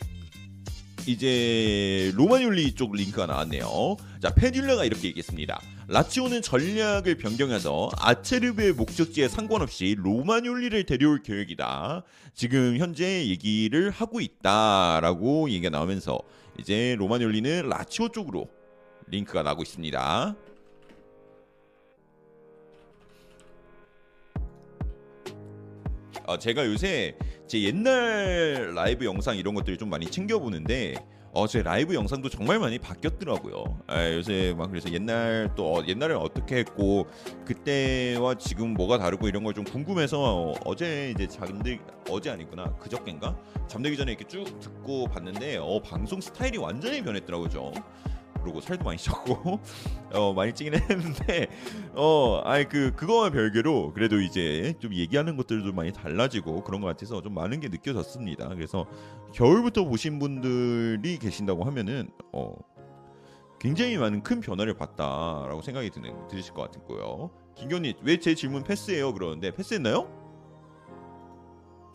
이제 로마뇰리 쪽 링크가 나왔네요. 자 페듈라가 이렇게 얘기했습니다. 라치오는 전략을 변경해서 아체르베의 목적지에 상관없이 로마뇰리를 데려올 계획이다. 지금 현재 얘기를 하고 있다라고 얘기가 나오면서 이제 로마뇰리는 라치오 쪽으로 링크가 나고 있습니다. 아, 제가 요새 제 옛날 라이브 영상 이런 것들을 좀 많이 챙겨보는데 어, 제 라이브 영상도 정말 많이 바뀌었더라고요. 아, 요새 막 그래서 옛날 또 어, 옛날에 어떻게 했고 그때와 지금 뭐가 다르고 이런 걸 좀 궁금해서 어 제 이제 잠들 어제 아니구나 그저께인가 잠들기 전에 이렇게 쭉 듣고 봤는데 어 방송 스타일이 완전히 변했더라고요. 저. 그리고 살도 많이 쪘고 어 많이 찌긴 했는데 어 아니 그 그거와 별개로 그래도 이제 좀 얘기하는 것들도 많이 달라지고 그런 것 같아서 좀 많은 게 느껴졌습니다. 그래서 겨울부터 보신 분들이 계신다고 하면은 어 굉장히 많은 큰 변화를 봤다라고 생각이 드는 드실 것 같고요. 김경님 왜제 질문 패스해요 그러는데 패스했나요?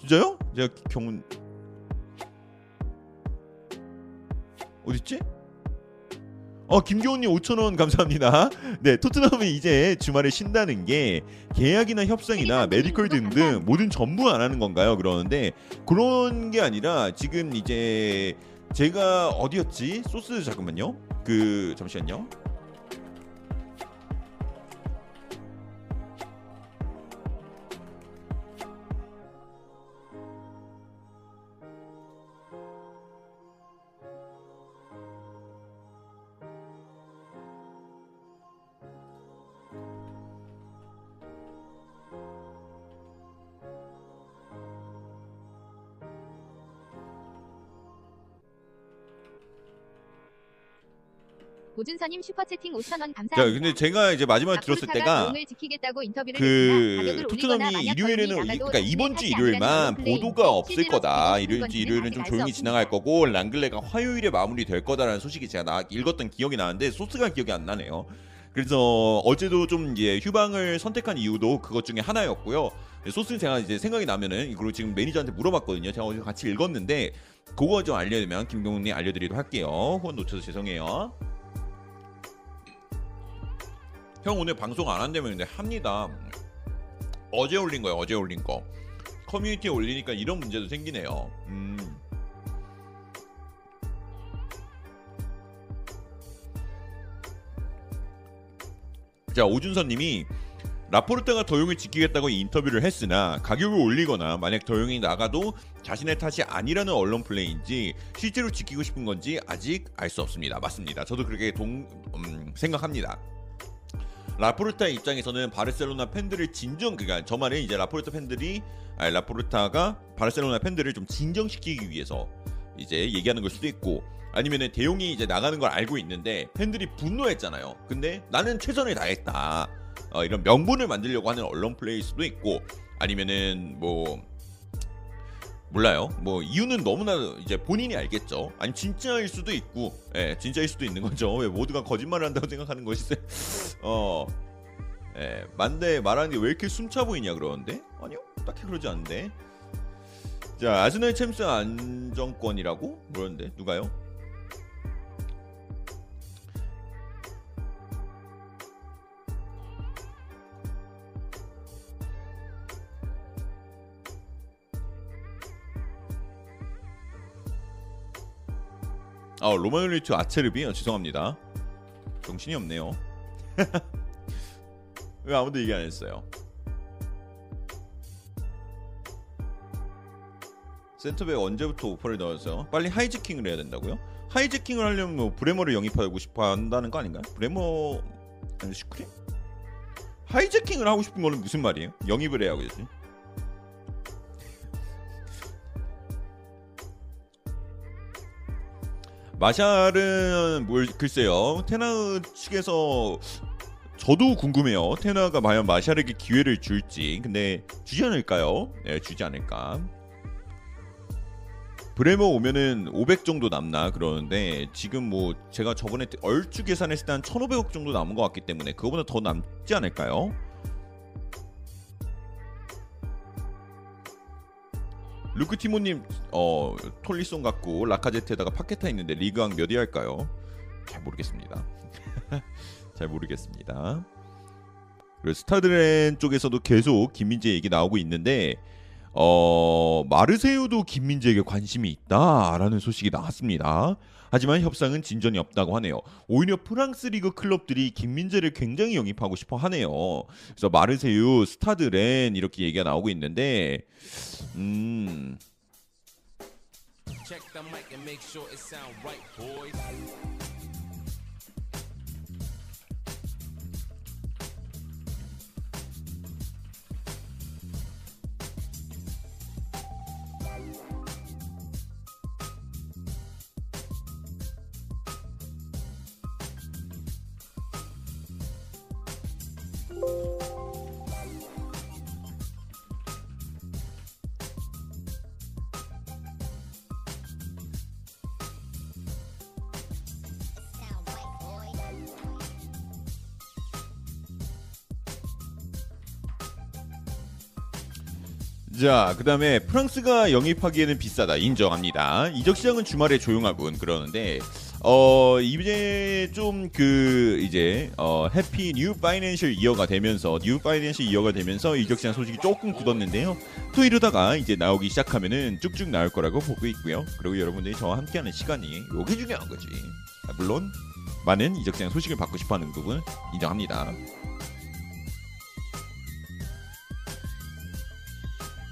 진짜요? 제가 경훈 어딨지? 어 김교훈님 5천 원 감사합니다. 네 토트넘이 이제 주말에 쉰다는 게 계약이나 협상이나 메디컬 등등 모든 전부 안 하는 건가요? 그러는데 그런 게 아니라 지금 이제 제가 어디였지? 소스 잠깐만요. 그 잠시만요. 고준서님 슈퍼채팅 5,000원 감사합니다. 자 근데 제가 이제 마지막에 들었을 때가 그 토트넘이 일요일에는 그러니까 이번 주 일요일만 보도가 없을 실제로 거다. 보고 싶은 일요일 건지는 일요일은 좀 조용히. 지나갈 거고 랑글레가 화요일에 마무리될 거다라는 소식이 제가 나, 읽었던 기억이 나는데 소스가 기억이 안 나네요. 그래서 어제도 좀 이제 휴방을 선택한 이유도 그것 중에 하나였고요. 소스는 제가 이제 생각이 나면은 이걸 지금 매니저한테 물어봤거든요. 제가 어제 같이 읽었는데 그거 좀 알려면 김경훈님 알려드리도록 할게요. 후원 놓쳐서 죄송해요. 형 오늘 방송 안 한다면 합니다. 어제 올린 거예요. 어제 올린 거. 커뮤니티에 올리니까 이런 문제도 생기네요. 음. 자 오준선님이 라포르타가 더용을 지키겠다고 인터뷰를 했으나 가격을 올리거나 만약 더용이 나가도 자신의 탓이 아니라는 언론 플레이인지 실제로 지키고 싶은 건지 아직 알 수 없습니다. 맞습니다. 저도 그렇게 동 음, 생각합니다. 라포르타 입장에서는 바르셀로나 팬들을 진정 그러니까 저 말은 이제 라포르타 팬들이 아니, 라포르타가 바르셀로나 팬들을 좀 진정시키기 위해서 이제 얘기하는 걸 수도 있고 아니면은 대용이 이제 나가는 걸 알고 있는데 팬들이 분노했잖아요. 근데 나는 최선을 다했다. 어, 이런 명분을 만들려고 하는 언론 플레이일 수도 있고 아니면은 뭐 몰라요. 뭐 이유는 너무나 이제 본인이 알겠죠. 아니 진짜일 수도 있고, 예, 진짜일 수도 있는 거죠. 왜 모두가 거짓말을 한다고 생각하는 것이 어, 예, 만데 말하는 게 왜 이렇게 숨차 보이냐 그러는데 아니요, 딱히 그러지 않는데. 자, 아스널 챔스 안정권이라고 그러는데 누가요? 아 로마뇰리 아체르비 어, 죄송합니다. 정신이 없네요. 왜 아무도 얘기 안 했어요? 센터백 언제부터 오퍼를 넣었어요? 빨리 하이재킹을 해야 된다고요? 하이재킹을 하려면 뭐 브레머를 영입하고 싶어 한다는 거 아닌가요? 브레머 아니 슈크림? 하이재킹을 하고 싶은 거는 무슨 말이에요? 영입을 해야 하겠지. 마샬은 뭘 글쎄요. 테나우 측에서 저도 궁금해요. 테나가 과연 마샬에게 기회를 줄지. 근데 주지 않을까요? 네 주지 않을까. 브레머 오면은 500 정도 남나? 그러는데 지금 뭐 제가 저번에 얼추 계산했을 때 한 1,500억 정도 남은 것 같기 때문에 그거보다 더 남지 않을까요? 루크 티모님 어 톨리송 갖고 라카제트에다가 파케타 있는데 리그왕 몇위 할까요? 잘 모르겠습니다. 잘 모르겠습니다. 그리고 스타드렌 쪽에서도 계속 김민재 얘기 나오고 있는데 어 마르세유도 김민재에게 관심이 있다라는 소식이 나왔습니다. 하지만 협상은 진전이 없다고 하네요. 오히려 프랑스 리그 클럽들이 김민재를 굉장히 영입하고 싶어 하네요. 그래서 마르세유, 스타드렌 이렇게 얘기가 나오고 있는데 음. 자, 그다음에 프랑스가 영입하기에는 비싸다 인정합니다. 이적 시장은 주말에 조용하군 그러는데 어 이제 좀 그 이제 어 happy new financial year가 되면서 new financial year가 되면서 이적 시장 소식이 조금 굳었는데요. 또 이러다가 이제 나오기 시작하면은 쭉쭉 나올 거라고 보고 있고요. 그리고 여러분들이 저와 함께하는 시간이 요게 중요한 거지. 아, 물론 많은 이적 시장 소식을 받고 싶어하는 부분 인정합니다.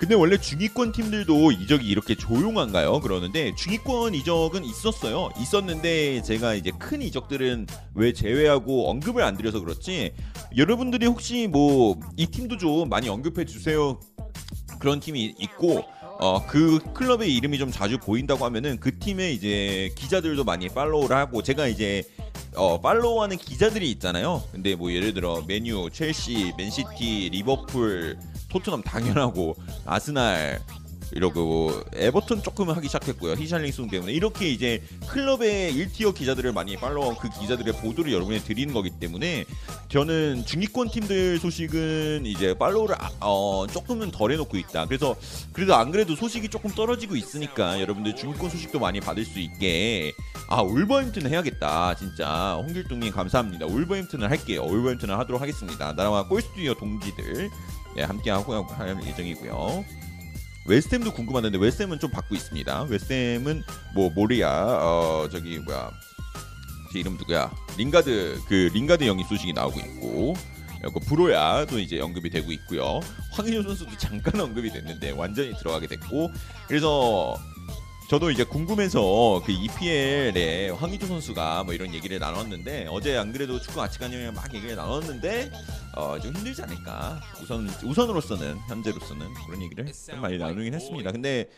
근데 원래 중위권 팀들도 이적이 이렇게 조용한가요? 그러는데 중위권 이적은 있었어요. 있었는데 제가 이제 큰 이적들은 왜 제외하고 언급을 안 드려서 그렇지. 여러분들이 혹시 뭐 이 팀도 좀 많이 언급해 주세요. 그런 팀이 있고 어 그 클럽의 이름이 좀 자주 보인다고 하면은 그 팀의 이제 기자들도 많이 팔로우를 하고 제가 이제 어 팔로우하는 기자들이 있잖아요. 근데 뭐 예를 들어 메뉴, 첼시, 맨시티, 리버풀, 토트넘 당연하고 아스날 이러고 에버턴 조금 하기 시작했고요. 히샬링송 때문에 이렇게 이제 클럽의 1티어 기자들을 많이 팔로우한 그 기자들의 보도를 여러분에 드리는 거기 때문에 저는 중위권 팀들 소식은 이제 팔로우를 아- 어, 조금은 덜 해놓고 있다. 그래서 그래도 안 그래도 소식이 조금 떨어지고 있으니까 여러분들 중위권 소식도 많이 받을 수 있게 아 울버햄튼을 해야겠다. 진짜 홍길동님 감사합니다. 울버햄튼을 할게요. 울버햄튼을 하도록 하겠습니다. 나와 골스튜디오 동지들 예, 함께 하고 할 예정이고요. 웨스트햄도 궁금한데 웨스트햄은 좀 받고 있습니다. 웨스트햄은 뭐 모리아 어 저기 뭐야 쟤 이름 누구야 링가드 그 링가드 영입 소식이 나오고 있고 그리고 브로야도 이제 언급이 되고 있고요. 황의조 선수도 잠깐 언급이 됐는데 완전히 들어가게 됐고 그래서 저도 이제 궁금해서 그 EPL에 황의조 선수가 뭐 이런 얘기를 나눴는데 어제 안 그래도 축구 아치관이랑 막 얘기를 나눴는데 어 좀 힘들지 않을까 우선 우선으로서는 현재로서는 그런 얘기를 좀 많이 나누긴 했습니다. 근데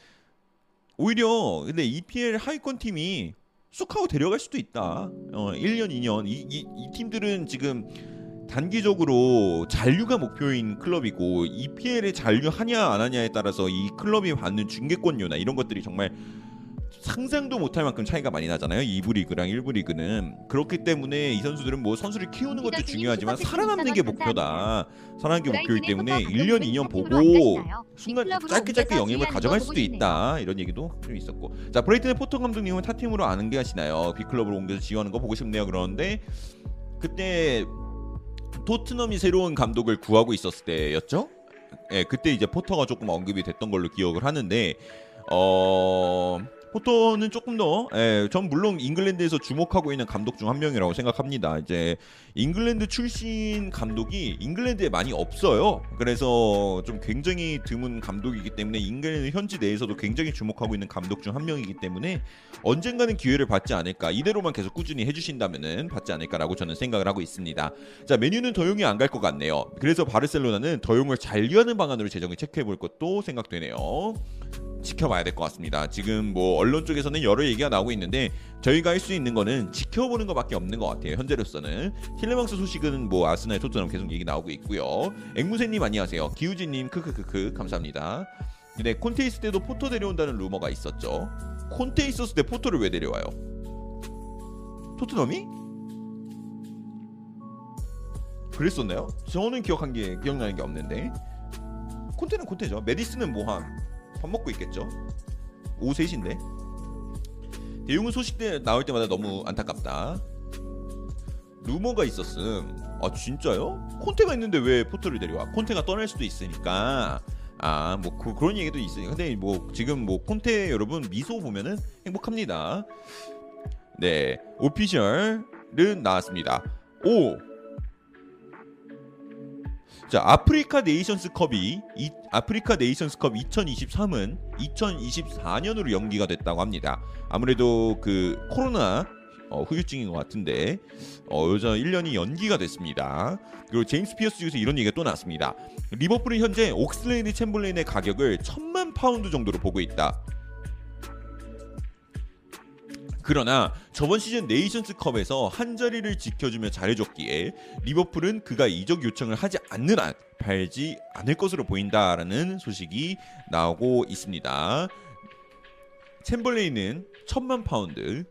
오히려 근데 EPL 하위권 팀이 쑥 하고 데려갈 수도 있다. 어 1년 2년 이, 이, 이 팀들은 지금 단기적으로 잔류가 목표인 클럽이고 EPL에 잔류하냐 안 하냐에 따라서 이 클럽이 받는 중계권료나 이런 것들이 정말 상상도 못할 만큼 차이가 많이 나잖아요. 2부 리그랑 1부 리그는 그렇기 때문에 이 선수들은 뭐 선수를 키우는 것도 중요하지만 살아남는 게 목표다. 살아남는 게 목표이기 때문에 1년 2년 보고 순간 짧게 짧게 영입을 가져갈 수도 있다 이런 얘기도 좀 있었고 자 브라이튼의 포터 감독님은 타 팀으로 아는 게 하시나요? 빅클럽으로 옮겨서 지원하는 거 보고 싶네요. 그러는데 그때 토트넘이 새로운 감독을 구하고 있었을 때였죠? 예, 그때 이제 포터가 조금 언급이 됐던 걸로 기억을 하는데 어 포터는 조금 더, 예, 전 물론 잉글랜드에서 주목하고 있는 감독 중 한 명이라고 생각합니다. 이제 잉글랜드 출신 감독이 잉글랜드에 많이 없어요. 그래서 좀 굉장히 드문 감독이기 때문에 잉글랜드 현지 내에서도 굉장히 주목하고 있는 감독 중 한 명이기 때문에 언젠가는 기회를 받지 않을까. 이대로만 계속 꾸준히 해주신다면은 받지 않을까라고 저는 생각을 하고 있습니다. 자 맨유는 더용이 안 갈 것 같네요. 그래서 바르셀로나는 더용을 잔류하는 방안으로 재정을 체크해 볼 것도 생각되네요. 지켜봐야 될 것 같습니다. 지금 뭐 언론 쪽에서는 여러 얘기가 나오고 있는데 저희가 할 수 있는 거는 지켜보는 것밖에 없는 것 같아요. 현재로서는 틸레망스 소식은 뭐 아스날 토트넘 계속 얘기 나오고 있고요. 앵무새님 안녕하세요. 기우진님 크크크크 감사합니다. 근데 콘테 있을 때도 포토 데려온다는 루머가 있었죠. 콘테 있었을 때 포토를 왜 데려와요? 토트넘이? 그랬었나요? 저는 기억한 게 기억나는 게 없는데 콘테는 콘테죠. 메디스는 뭐함? 밥 먹고 있겠죠. 오후 3시인데. 대용은 소식 때 나올 때마다 너무 안타깝다. 루머가 있었음. 아 진짜요? 콘테가 있는데 왜 포토를 데려와? 콘테가 떠날 수도 있으니까. 아, 뭐 그, 그런 얘기도 있으니까. 근데 뭐 지금 뭐 콘테 여러분 미소 보면은 행복합니다. 네, 오피셜은 나왔습니다. 오, 자 아프리카 네이션스 컵이 이, 아프리카 네이션스 컵 2023은 2024년으로 연기가 됐다고 합니다. 아무래도 그 코로나 어, 후유증인 것 같은데 어, 요즘 1년이 연기가 됐습니다. 그리고 제임스 피어스 쪽에서 이런 얘기가 또 나왔습니다. 리버풀은 현재 옥슬레이드 챔벌레인의 가격을 천만 파운드 정도로 보고 있다. 그러나 저번 시즌 네이션스컵에서 한 자리를 지켜주며 잘해줬기에 리버풀은 그가 이적 요청을 하지 않는 한 팔지 않을 것으로 보인다라는 소식이 나오고 있습니다. 챔벌레인은 천만 파운드.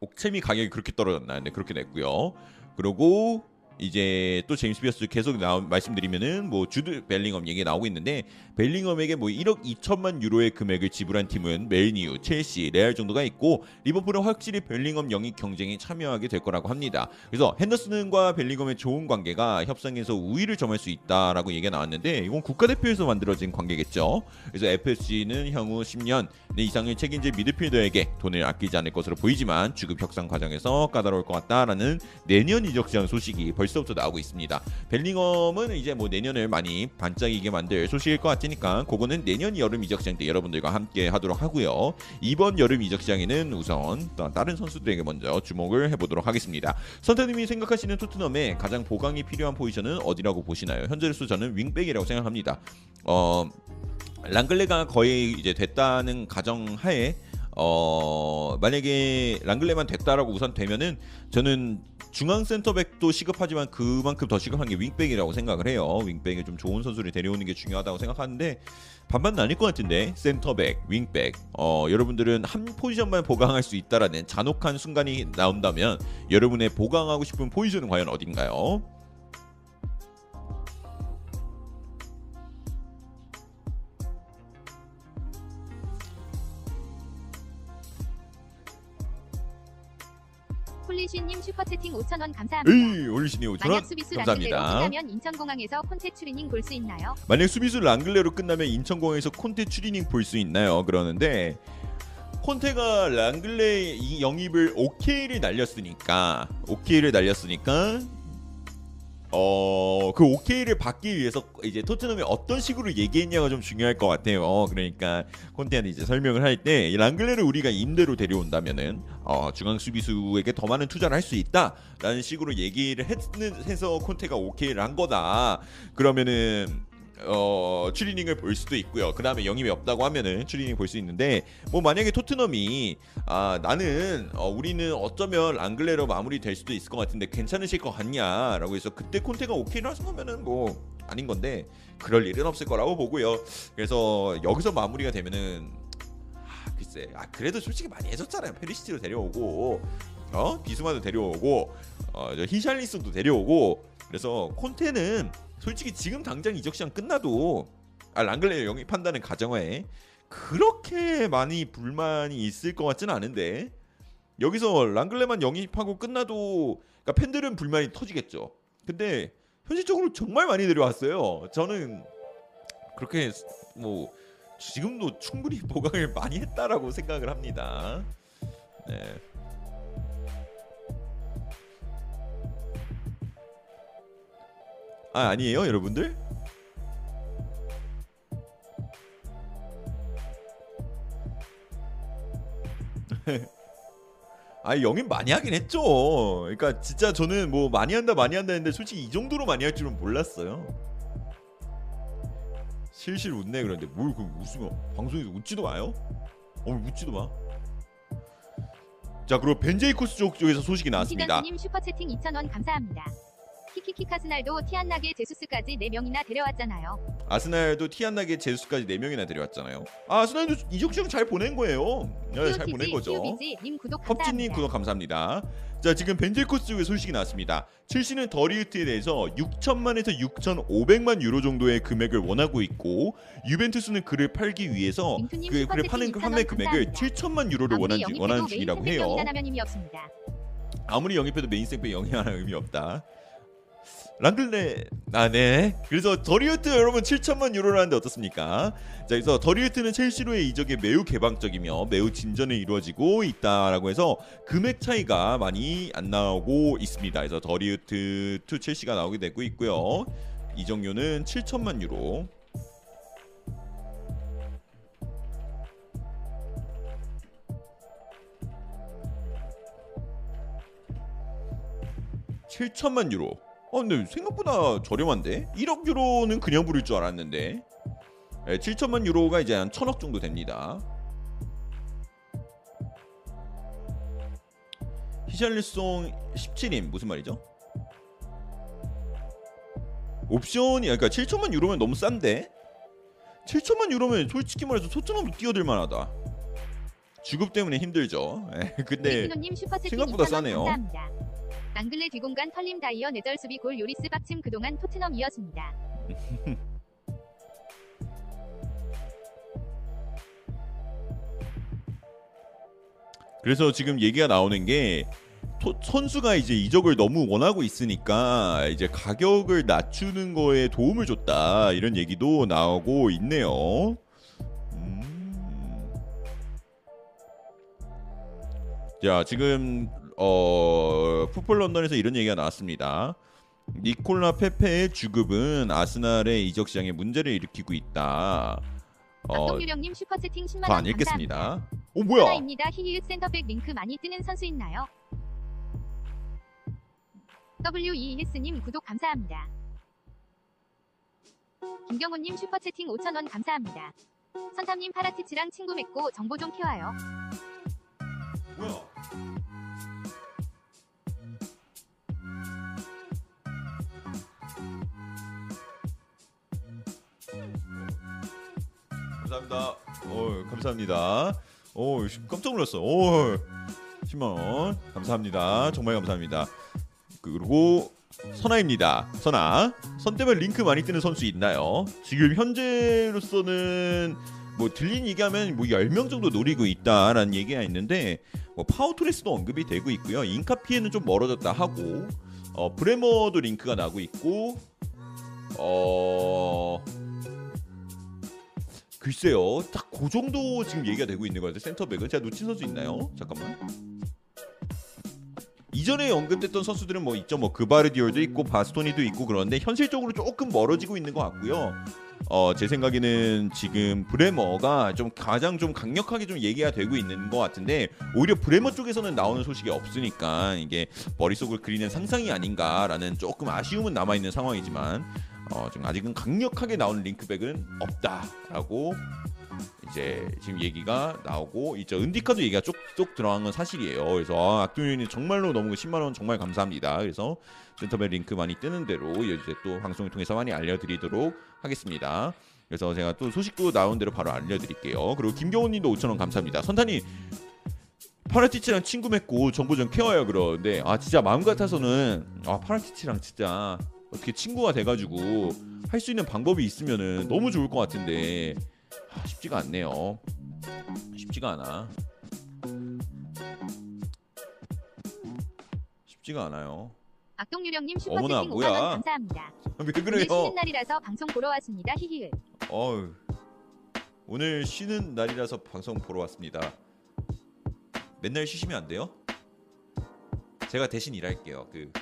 옥챔이 가격이 그렇게 떨어졌나? 네, 그렇게 됐고요. 그리고 이제 또 제임스 피어스 계속 나 말씀드리면은 뭐 주드 벨링엄 얘기 나오고 있는데 벨링엄에게 뭐 1억 2천만 유로의 금액을 지불한 팀은 맨유, 첼시, 레알 정도가 있고 리버풀은 확실히 벨링엄 영입 경쟁에 참여하게 될 거라고 합니다. 그래서 핸더슨과 벨링엄의 좋은 관계가 협상에서 우위를 점할 수 있다라고 얘기가 나왔는데 이건 국가대표에서 만들어진 관계겠죠. 그래서 FSG는 향후 10년 이상을 책임질 미드필더에게 돈을 아끼지 않을 것으로 보이지만 주급 협상 과정에서 까다로울 것 같다라는 내년 이적 시장 소식이 벌 써부터 나오고 있습니다. 벨링엄은 이제 뭐 내년을 많이 반짝이게 만들 소식일 것 같으니까 그거는 내년 여름 이적 시장 때 여러분들과 함께 하도록 하고요. 이번 여름 이적 시장에는 우선 또 다른 선수들에게 먼저 주목을 해보도록 하겠습니다. 선타님이 생각하시는 토트넘의 가장 보강이 필요한 포지션은 어디라고 보시나요? 현재로서 저는 윙백이라고 생각합니다. 어 랑글레가 거의 이제 됐다는 가정하에 어 만약에 랑글레만 됐다라고 우선 되면은 저는 중앙 센터백도 시급하지만 그만큼 더 시급한 게 윙백이라고 생각을 해요. 윙백에 좀 좋은 선수를 데려오는 게 중요하다고 생각하는데 반반 나뉠 것 같은데 센터백, 윙백 어 여러분들은 한 포지션만 보강할 수 있다라는 잔혹한 순간이 나온다면 여러분의 보강하고 싶은 포지션은 과연 어딘가요? 폴리쉬님 슈퍼채팅 5,000원 감사합니다. 에이 올리시니 오천 만약 원 수비수 랑글레로 감사합니다. 끝나면 인천공항에서 콘테 추리닝 볼 수 있나요? 만약 수비수 랑글레로 끝나면 인천공항에서 콘테 추리닝 볼 수 있나요? 그러는데 콘테가 랑글레 이 영입을 오케이를 날렸으니까 오케이를 날렸으니까 어 그 오케이를 받기 위해서 이제 토트넘이 어떤 식으로 얘기했냐가 좀 중요할 것 같아요. 그러니까 콘테한테 이제 설명을 할 때 랑글레를 우리가 임대로 데려온다면은 어 중앙 수비수에게 더 많은 투자를 할 수 있다라는 식으로 얘기를 했는 해서 콘테가 오케이를 한 거다. 그러면은 어 추리닝을 볼 수도 있고요. 그 다음에 영입이 없다고 하면은 추리닝 볼 수 있는데 뭐 만약에 토트넘이 아 나는 어, 우리는 어쩌면 랑글레로 마무리될 수도 있을 것 같은데 괜찮으실 것 같냐라고 해서 그때 콘테가 오케이를 하시면은 뭐 아닌 건데 그럴 일은 없을 거라고 보고요. 그래서 여기서 마무리가 되면은 아, 글쎄 아 그래도 솔직히 많이 해줬잖아요. 페리시티로 데려오고 어 비스마도 데려오고 어저 히샬리슨도 데려오고 그래서 콘테는 솔직히 지금 당장 이적 시장 끝나도 아 랑글레 영입한다는 가정하에 그렇게 많이 불만이 있을 것 같지는 않은데 여기서 랑글레만 영입하고 끝나도 그러니까 팬들은 불만이 터지겠죠. 근데 현실적으로 정말 많이 데려왔어요. 저는 그렇게 뭐 지금도 충분히 보강을 많이 했다라고 생각을 합니다. 네. 아 아니에요 여러분들? 아 영입 많이 하긴 했죠. 그러니까 진짜 저는 뭐 많이 한다 많이 한다 했는데 솔직히 이 정도로 많이 할 줄은 몰랐어요. 실실 웃네 그런데 뭘 그럼 웃으면 방송에서 웃지도 마요? 어 웃지도 마. 자 그리고 벤 제이콥스 쪽 쪽에서 소식이 나왔습니다. 이시장님 슈퍼 채팅 2,000원 감사합니다. 키키키 아스날도 티 안 나게 제수스까지 4명이나 데려왔잖아요. 아스날도 티 안 나게 제수스까지 4 명이나 데려왔잖아요. 아, 아스날도 이적 시장 잘 보낸 거예요. 네, 잘 보낸 거죠. 큐비지 님 구독 감사합니다. 구독 감사합니다. 자 지금 벤 제이콥스 쪽에 소식이 나왔습니다. 첼시는 더리우트에 대해서 6천만에서 6,500만 유로 정도의 금액을 원하고 있고 유벤투스는 그를 팔기 위해서 민투님 그 그를 파는 2,000원 판매 금액을 감사합니다. 7천만 유로를 원하는 아무리 원하는 영입해도 중이라고 해요. 팬백명이나 하면 의미 없습니다. 아무리 영입해도 메인 생백 영이 하나 의미 없다. 랑글레 아네 그래서 더리우트 여러분 7천만 유로라는데 어떻습니까? 자 그래서 더리우트는 첼시로의 이적에 매우 개방적이며 매우 진전이 이루어지고 있다라고 해서 금액 차이가 많이 안 나오고 있습니다. 그래서 더리우트 투 첼시가 나오게 되고 있고요. 이적료는 7천만 유로. 칠천만 유로. 어 근데 생각보다 저렴한데? 1억 유로는 그냥 부를 줄 알았는데. 네, 7천만 유로가 이제 한 천억 정도 됩니다. 히샬리송 17인 무슨 말이죠? 옵션이 그러니까 7천만 유로면 너무 싼데? 7천만 유로면 솔직히 말해서 소천으로 뛰어들 만하다. 주급 때문에 힘들죠. 예, 근데 슈퍼채팅 생각보다 2,000원 싸네요. 감사합니다. 랑글레 뒤공간 털림 다이어 내절 수비 골 요리스 빡침 그동안 토트넘이었습니다. 그래서 지금 얘기가 나오는 게 토- 선수가 이제 이적을 너무 원하고 있으니까 이제 가격을 낮추는 거에 도움을 줬다 이런 얘기도 나오고 있네요. 음. 자 지금 어 풋볼 런던에서 이런 얘기가 나왔습니다. 니콜라 페페의 주급은 아스날의 이적 시장에 문제를 일으키고 있다. 어, 박동유령님 슈퍼채팅 10만 더 원. 읽겠습니다. 오 뭐야? 하나입니다. 히히읗 센터백 링크 많이 뜨는 선수 있나요? WES님 구독 감사합니다. 김경훈님 슈퍼채팅 5,000원 감사합니다. 선탐님 파라티치랑 친구 맺고 정보 좀 캐와요. 뭐야? 감사합니다. 어, 감사합니다. 어, 깜짝 놀랐어. 어, 10만 원. 감사합니다. 정말 감사합니다. 그리고 선아입니다. 선아. 선 때문에 링크 많이 뜨는 선수 있나요? 지금 현재로서는 뭐 들린 얘기하면 뭐 10명 정도 노리고 있다라는 얘기가 있는데 뭐 파워토레스도 언급이 되고 있고요. 인카피에는 좀 멀어졌다 하고 어, 브레머도 링크가 나고 있고 어 글쎄요. 딱 그 정도 지금 얘기가 되고 있는 것 같아요. 센터백은 제가 놓친 선수 있나요? 잠깐만. 이전에 언급됐던 선수들은 뭐 있죠. 뭐 그바르디올도 있고 바스토니도 있고 그런데 현실적으로 조금 멀어지고 있는 것 같고요. 어, 제 생각에는 지금 브레머가 좀 가장 좀 강력하게 좀 얘기가 되고 있는 것 같은데 오히려 브레머 쪽에서는 나오는 소식이 없으니까 이게 머릿속을 그리는 상상이 아닌가라는 조금 아쉬움은 남아 있는 상황이지만 어, 지금 아직은 강력하게 나오는 링크백은 없다라고 이제 지금 얘기가 나오고 있죠. 은디카도 얘기가 쪽쪽 들어간 건 사실이에요. 그래서 아, 악동윤이 정말로 너무 10만 원 정말 감사합니다. 그래서 센터백 링크 많이 뜨는 대로 이제 또 방송을 통해서 많이 알려드리도록 하겠습니다. 그래서 제가 또 소식도 나온 대로 바로 알려드릴게요. 그리고 김경훈님도 5천 원 감사합니다. 선탄이 파라티치랑 친구 맺고 정보 좀 캐와요 그러는데 아 진짜 마음 같아서는 아 파라티치랑 진짜 어떻게 친구가 돼가지고 할 수 있는 방법이 있으면은 너무 좋을 것 같은데 아, 쉽지가 않네요. 쉽지가 않아. 쉽지가 않아요. 악동유령님 슈퍼채팅 뭐야. 5만 원 감사합니다. 왜 오늘 그래요? 쉬는 날이라서 방송 보러 왔습니다. 히히읗. 어휴. 오늘 쉬는 날이라서 방송 보러 왔습니다. 맨날 쉬시면 안 돼요? 제가 대신 일할게요. 그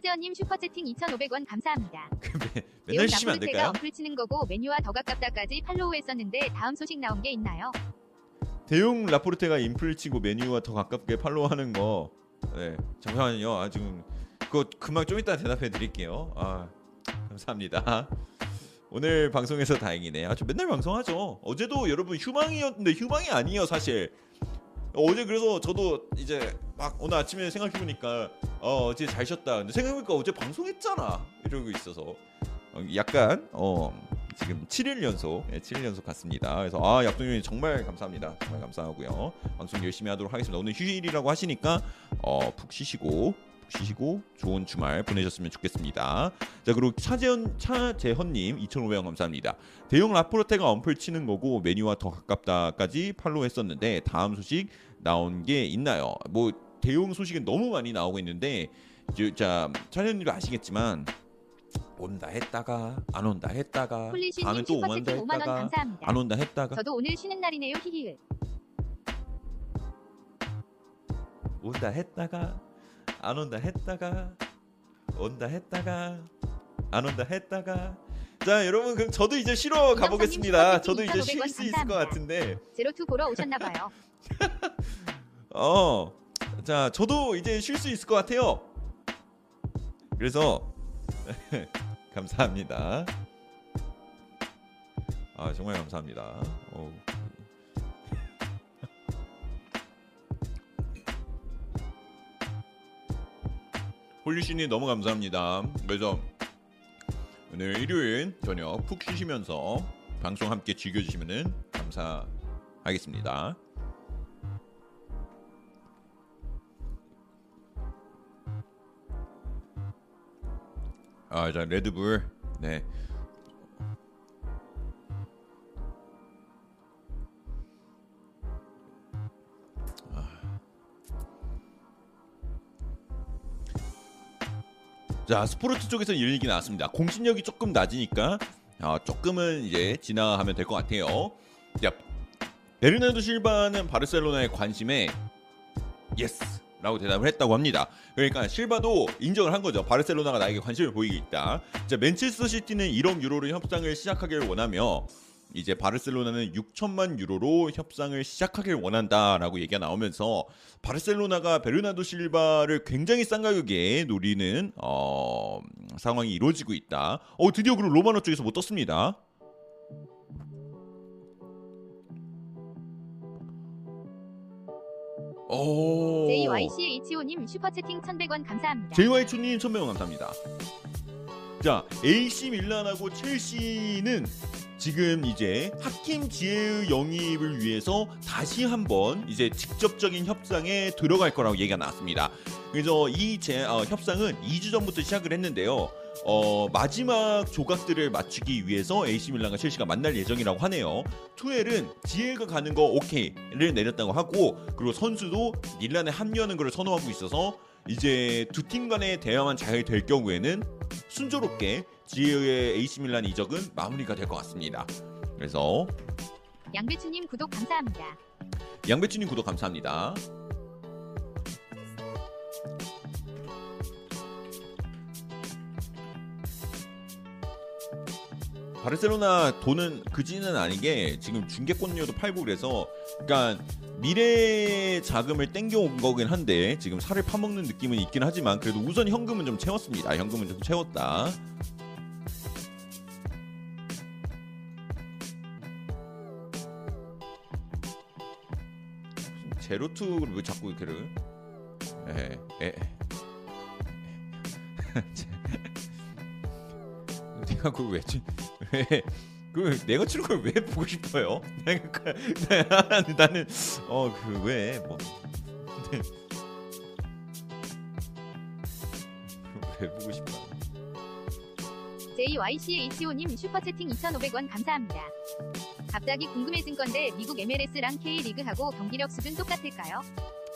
차재원님 슈퍼채팅 2,500원 감사합니다. 맨날 쉬시면 안 될까요? 어플 치는 거고 메뉴와 더 가깝다까지 팔로우 했었는데 다음 소식 나온 게 있나요? 대용 라포르테가 인플 치고 메뉴와 더 가깝게 팔로우하는 거. 네, 잠깐만요. 아 지금 그거 금방 좀 이따 대답해 드릴게요. 아 감사합니다. 오늘 방송에서 다행이네. 아저 맨날 방송하죠. 어제도 여러분 휴방이었는데 휴방이 아니에요 사실. 어제 그래서 저도 이제 막 오늘 아침에 생각해 보니까 어, 어제 잘 쉬었다. 근데 생각해보니까 어제 방송했잖아. 이러고 있어서 어, 약간 어 지금 7일 연속, 예, 7일 연속 갔습니다. 그래서 아 약동님 정말 감사합니다. 정말 감사하고요. 방송 열심히 하도록 하겠습니다. 오늘 휴일이라고 하시니까 어, 푹 쉬시고 푹 쉬시고 좋은 주말 보내셨으면 좋겠습니다. 자 그리고 차재현 차재헌님 2,500원 감사합니다. 대형 라포르테가 엄플 치는 거고 메뉴와 더 가깝다까지 팔로우했었는데 다음 소식 나온 게 있나요? 뭐 대형 소식은 너무 많이 나오고 있는데 이제 자 차재현님도 아시겠지만 온다 했다가 안 온다 했다가 다음에 또 온다 슈퍼채팅 5만 원 했다가. 안 온다 했다가 저도 오늘 쉬는 날이네요. 히히히. 온다 했다가 안 온다 했다가 온다 했다가 안 온다 했다가 자 여러분 그럼 저도 이제 쉬러 가보겠습니다. 저도 이제 쉴 수 있을 것 같은데 제로투 보러 오셨나 봐요. 어. 자, 저도 이제 쉴 수 있을 것 같아요. 그래서 감사합니다. 아, 정말 감사합니다. 어. 홀리신이 너무 감사합니다. 그래서 오늘 일요일 저녁 푹 쉬시면서 방송 함께 즐겨주시면 감사하겠습니다. 아, 자 레드불. 네. 자 스포르츠 쪽에서 이런 얘기 나왔습니다. 공신력이 조금 낮으니까 아, 조금은 이제 지나가면 될 것 같아요. 야, 베르나르도 실바는 바르셀로나의 관심에 예스 라고 대답을 했다고 합니다. 그러니까 실바도 인정을 한 거죠. 바르셀로나가 나에게 관심을 보이고 있다. 자, 맨체스터 시티는 1억 유로로 협상을 시작하기를 원하며 이제 바르셀로나는 6천만 유로로 협상을 시작하길 원한다라고 얘기가 나오면서 바르셀로나가 베르나도 실바를 굉장히 싼 가격에 노리는 어, 상황이 이루어지고 있다. 어 드디어 그리고 로마노 쪽에서 못 떴습니다. 오. JYCHO님 슈퍼채팅 1,100원 감사합니다. JY초님 천명원 감사합니다. 자, AC 밀란하고 첼시는 지금 이제 하킴 지혜의 영입을 위해서 다시 한번 이제 직접적인 협상에 들어갈 거라고 얘기가 나왔습니다. 그래서 이 제, 어, 협상은 2주 전부터 시작을 했는데요. 어, 마지막 조각들을 맞추기 위해서 AC 밀란과 첼시가 만날 예정이라고 하네요. 투엘은 지혜가 가는 거 오케이를 내렸다고 하고 그리고 선수도 밀란에 합류하는 것을 선호하고 있어서 이제 두 팀 간의 대화만 잘 될 경우에는 순조롭게 지혜의 AC 밀란 이적은 마무리가 될 것 같습니다. 그래서 양배추님 구독 감사합니다. 양배추님 구독 감사합니다. 바르셀로나 돈은 그지는 아니게 지금 중계권료도 팔고 그래서 그러니까 미래 자금을 땡겨온 거긴 한데 지금 살을 파먹는 느낌은 있긴 하지만 그래도 우선 현금은 좀 채웠습니다. 현금은 좀 채웠다. 제로투를 왜 자꾸 이렇게를 에, 에. 내가 그걸 왜, 치- 왜, 그 내가 치는 걸 왜 보고 싶어요? 내가 그- 나는 어 그 왜 뭐. 네. 왜 보고 싶어? JYCHO님 슈퍼채팅 2,500원 감사합니다. 갑자기 궁금해진 건데 미국 MLS랑 K리그하고 경기력 수준 똑같을까요?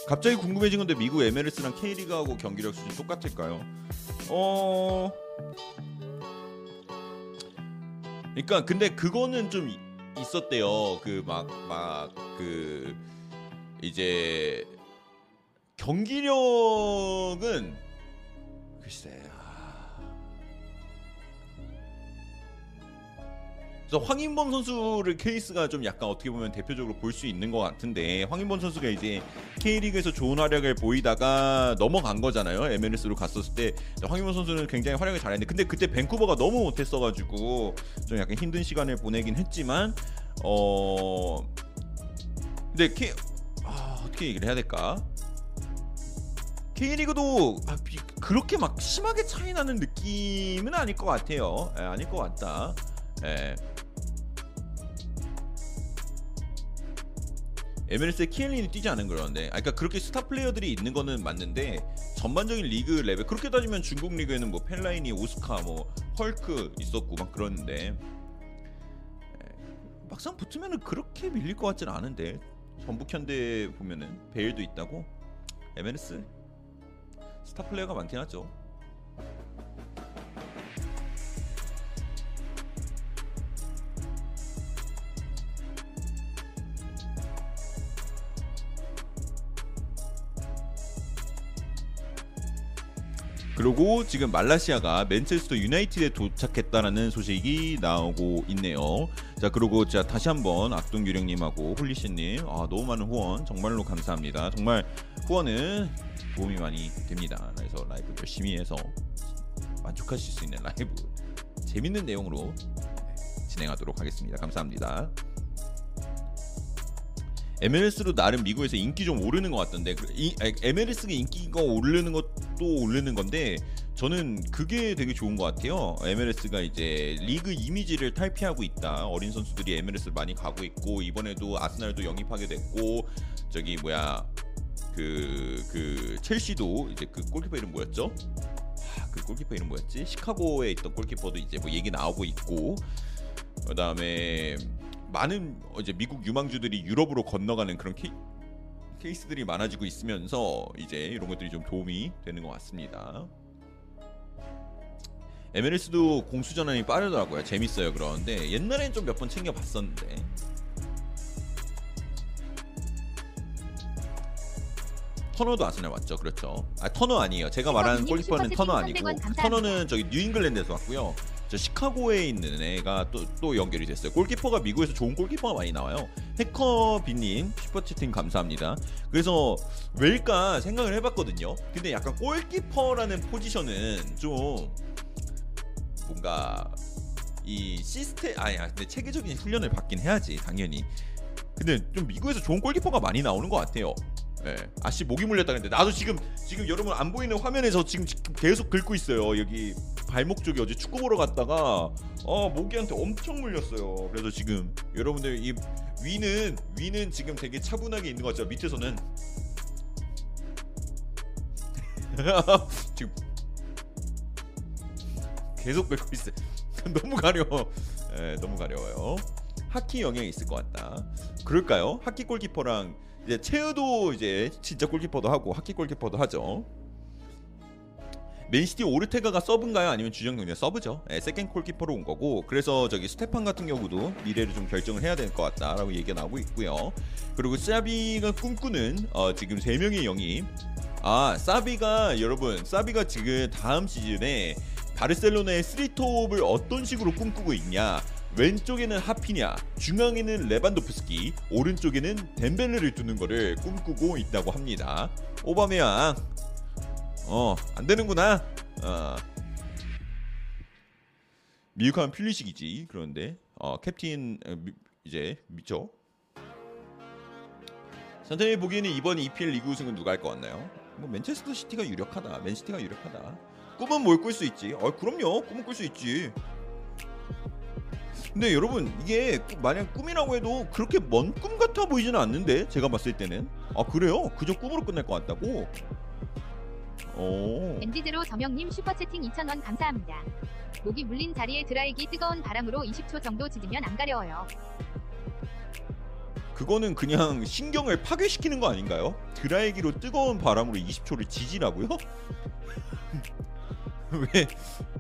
갑자기 궁금해진 건데 미국 MLS랑 K리그하고 경기력 수준 똑같을까요? 어. 그러니까 근데 그거는 좀 있었대요. 그 막 막 그 이제 경기력은 글쎄. 그래서 황인범 선수를 케이스가 좀 약간 어떻게 보면 대표적으로 볼 수 있는 것 같은데 황인범 선수가 이제 K리그에서 좋은 활약을 보이다가 넘어간 거잖아요. MLS로 갔었을 때 황인범 선수는 굉장히 활약을 잘했는데 근데 그때 밴쿠버가 너무 못했어가지고 좀 약간 힘든 시간을 보내긴 했지만 어 근데 K 아, 어떻게 얘기를 해야 될까? K리그도 아, 비- 그렇게 막 심하게 차이 나는 느낌은 아닐 것 같아요. 예, 아닐 것 같다. 예. MLS에 키엘리니 뛰지 않은 그러는데, 아, 그러니까 그렇게 스타 플레이어들이 있는 거는 맞는데 전반적인 리그 레벨 그렇게 따지면 중국 리그에는 뭐 펠라이니, 오스카, 뭐 헐크 있었고 막 그러는데. 예, 막상 붙으면은 그렇게 밀릴 것 같지는 않은데. 전북 현대 보면은 베일도 있다고? MLS 스타 플레이어가 많긴 하죠. 그리고 지금 말라시아가 맨체스터 유나이티드에 도착했다라는 소식이 나오고 있네요. 자 그리고 자 다시 한번 악동 유령님하고 홀리씨님 아 너무 많은 후원 정말로 감사합니다. 정말 후원은 도움이 많이 됩니다. 그래서 라이브 열심히 해서 만족하실 수 있는 라이브 재밌는 내용으로 진행하도록 하겠습니다. 감사합니다. MLS로 나름 미국에서 인기 좀 오르는 것 같던데 그- 이, MLS가 인기가 오르는 것도 오르는 건데 저는 그게 되게 좋은 것 같아요. MLS가 이제 리그 이미지를 탈피하고 있다. 어린 선수들이 MLS를 많이 가고 있고 이번에도 아스날도 영입하게 됐고 저기 뭐야 그그 첼시도 이제 그 골키퍼 이름 뭐였죠? 아, 그 골키퍼 이름 뭐였지? 시카고에 있던 골키퍼도 이제 뭐 얘기 나오고 있고 그다음에 많은 어, 이제 미국 유망주들이 유럽으로 건너가는 그런 케이, 케이스들이 많아지고 있으면서 이제 이런 것들이 좀 도움이 되는 것 같습니다. MLS도 공수 전환이 빠르더라고요. 재밌어요. 그런데 옛날엔 좀 몇 번 챙겨 봤었는데 터너도 아스날 왔죠. 그렇죠. 아 터너 아니에요. 제가 말하는 골키퍼는 터너 아니고 300원 감사합니다. 터너는 저기 뉴잉글랜드에서 왔고요. 저 시카고에 있는 애가 또, 또 연결이 됐어요. 골키퍼가 미국에서 좋은 골키퍼가 많이 나와요. 해커비님 슈퍼채팅 감사합니다. 그래서 왜일까 생각을 해봤거든요. 근데 약간 골키퍼라는 포지션은 좀 뭔가 이 시스템 아니야. 근데 체계적인 훈련을 받긴 해야지 당연히. 근데 좀 미국에서 좋은 골키퍼가 많이 나오는 것 같아요. 예. 아씨 목이 물렸다 근데 나도 지금 지금 여러분 안 보이는 화면에서 지금 계속 긁고 있어요. 여기 발목 쪽에 어제 축구 보러 갔다가 어 모기한테 엄청 물렸어요. 그래서 지금 여러분들 이 위는 위는 지금 되게 차분하게 있는 것 같죠. 밑에서는 지금 계속 긁고 있어요. 너무 가려워. 예, 너무 가려워요. 하키 영향이 있을 것 같다. 그럴까요? 하키 골키퍼랑 이제 체우도 이제 진짜 골키퍼도 하고 하키 골키퍼도 하죠. 맨시티 오르테가가 서브인가요? 아니면 주전 경기가 서브죠. 예, second 골키퍼로 온 거고 그래서 저기 스테판 같은 경우도 미래를 좀 결정을 해야 될 것 같다라고 얘기가 나오고 있고요. 그리고 사비가 꿈꾸는 어, 지금 세 명의 영입. 아 사비가 여러분 사비가 지금 다음 시즌에 바르셀로나의 스리톱을 어떤 식으로 꿈꾸고 있냐? 왼쪽에는 하피냐, 중앙에는 레반도프스키, 오른쪽에는 뎀벨레를 두는 거를 꿈꾸고 있다고 합니다. 오바메양, 어, 안 되는구나. 어. 미국하면 필리식이지. 그런데 어, 캡틴 어, 미- 이제 미죠. 선생님이 보기에는 이번 EPL 리그 우승은 누가 할 것 같나요? 뭐 맨체스터 시티가 유력하다. 맨시티가 유력하다. 꿈은 뭘 꿀 수 있지? 어, 그럼요. 꿈은 꿀 수 있지. 근데 여러분 이게 꾸- 만약 꿈이라고 해도 그렇게 먼 꿈 같아 보이지는 않는데 제가 봤을 때는 아 그래요? 그저 꿈으로 끝날 것 같다고? 어. 엔디제로 정영님 슈퍼채팅 2,000원 감사합니다. 목이 물린 자리에 드라이기 뜨거운 바람으로 20초 정도 짖으면 안 가려워요. 그거는 그냥 신경을 파괴시키는 거 아닌가요? 드라이기로 뜨거운 바람으로 20초를 지지라고요? 왜?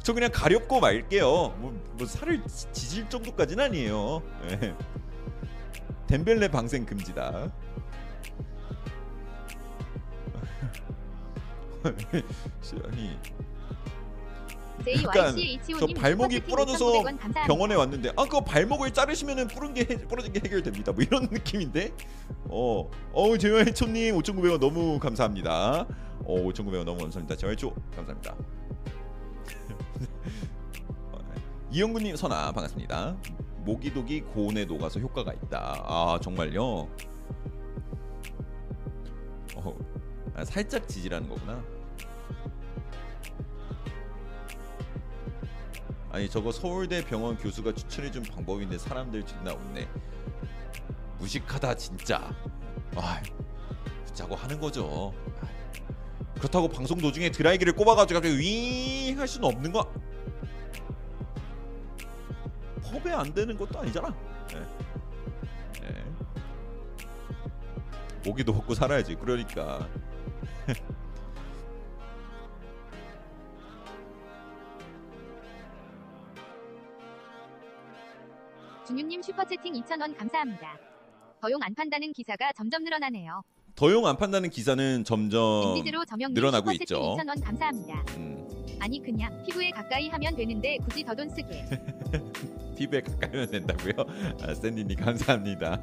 저 그냥 가렵고 말게요. 뭐, 뭐 살을 지- 지질 정도까지는 아니에요. 예. 덴벨레 방생 금지다. 아니 약간 저 JYCH5님 발목이 부러져서 병원에 원 왔는데 아 그거 발목을 자르시면은 부른 게 해- 부러진 게 해결됩니다. 뭐 이런 느낌인데 어, 어 제와이초님 5,900원 너무 감사합니다. 어 5,900원 너무 감사합니다. 제와이초 감사합니다. 어, 이영구님 선아 반갑습니다. 모기독이 고온에 녹아서 효과가 있다. 아 정말요? 어, 아, 살짝 지지라는 거구나. 아니 저거 서울대 병원 교수가 추천해준 방법인데 사람들 존나 없네. 무식하다 진짜. 아, 자고 하는 거죠. 그렇다고 방송 도중에 드라이기를 꼽아가지고 갑자기 윙 할 수는 없는 거. 펍에 안 되는 것도 아니잖아. 네. 네. 모기도 먹고 살아야지. 그러니까. 준유님 슈퍼채팅 2,000원 감사합니다. 더용 안 판다는 기사가 점점 늘어나네요. 더용 안 판다는 기사는 점점 늘어나고 있죠. 2,000원 감사합니다. 음, 아니 그냥 피부에 가까이 하면 되는데 굳이 더 돈 쓰게. 피부에 가까이면 된다고요? 아, 샌디님 감사합니다.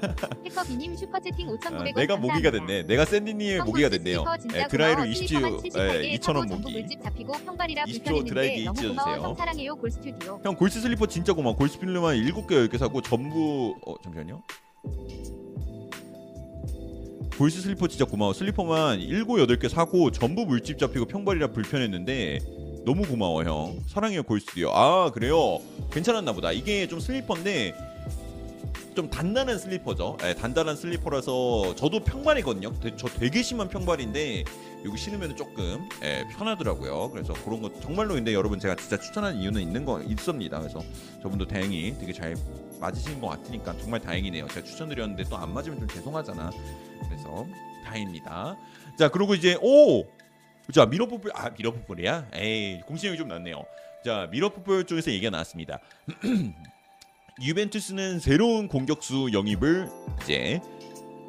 해커비님 슈퍼채팅 5,900원 아, 내가 모기가 됐네. 내가 샌디님의 모기가 됐네요. 예, 드라이로 20주 예, 2,000원 모기. 물집 잡히고 평발이라 20조 드라이기 불편했는데 너무 잊어주세요. 고마워 형 사랑해요 골스튜디오. 형 골스 슬리퍼 진짜 고마워. 골스 필름만 7개 10개 사고 전부 어 잠시만요. 골스 슬리퍼 진짜 고마워. 슬리퍼만 7, 8개 사고 전부 물집 잡히고 평발이라 불편했는데 너무 고마워 형. 사랑해요 골스튜디오. 아 그래요? 괜찮았나 보다. 이게 좀 슬리퍼인데 좀 단단한 슬리퍼죠. 예, 단단한 슬리퍼라서 저도 평발이거든요. 되- 저 되게 심한 평발인데 여기 신으면 조금 예, 편하더라고요. 그래서 그런 거 정말로 근데 여러분 제가 진짜 추천하는 이유는 있는 거 있습니다. 그래서 저분도 다행히 되게 잘 맞으시는 것 같으니까 정말 다행이네요. 제가 추천드렸는데 또 안 맞으면 좀 죄송하잖아. 그래서 다행입니다. 자 그리고 이제 오, 자 미러풋볼 아 미러풋볼이야? 에이 공신력이 좀 낮네요. 자 미러풋볼 쪽에서 얘기가 나왔습니다. 유벤투스는 새로운 공격수 영입을 이제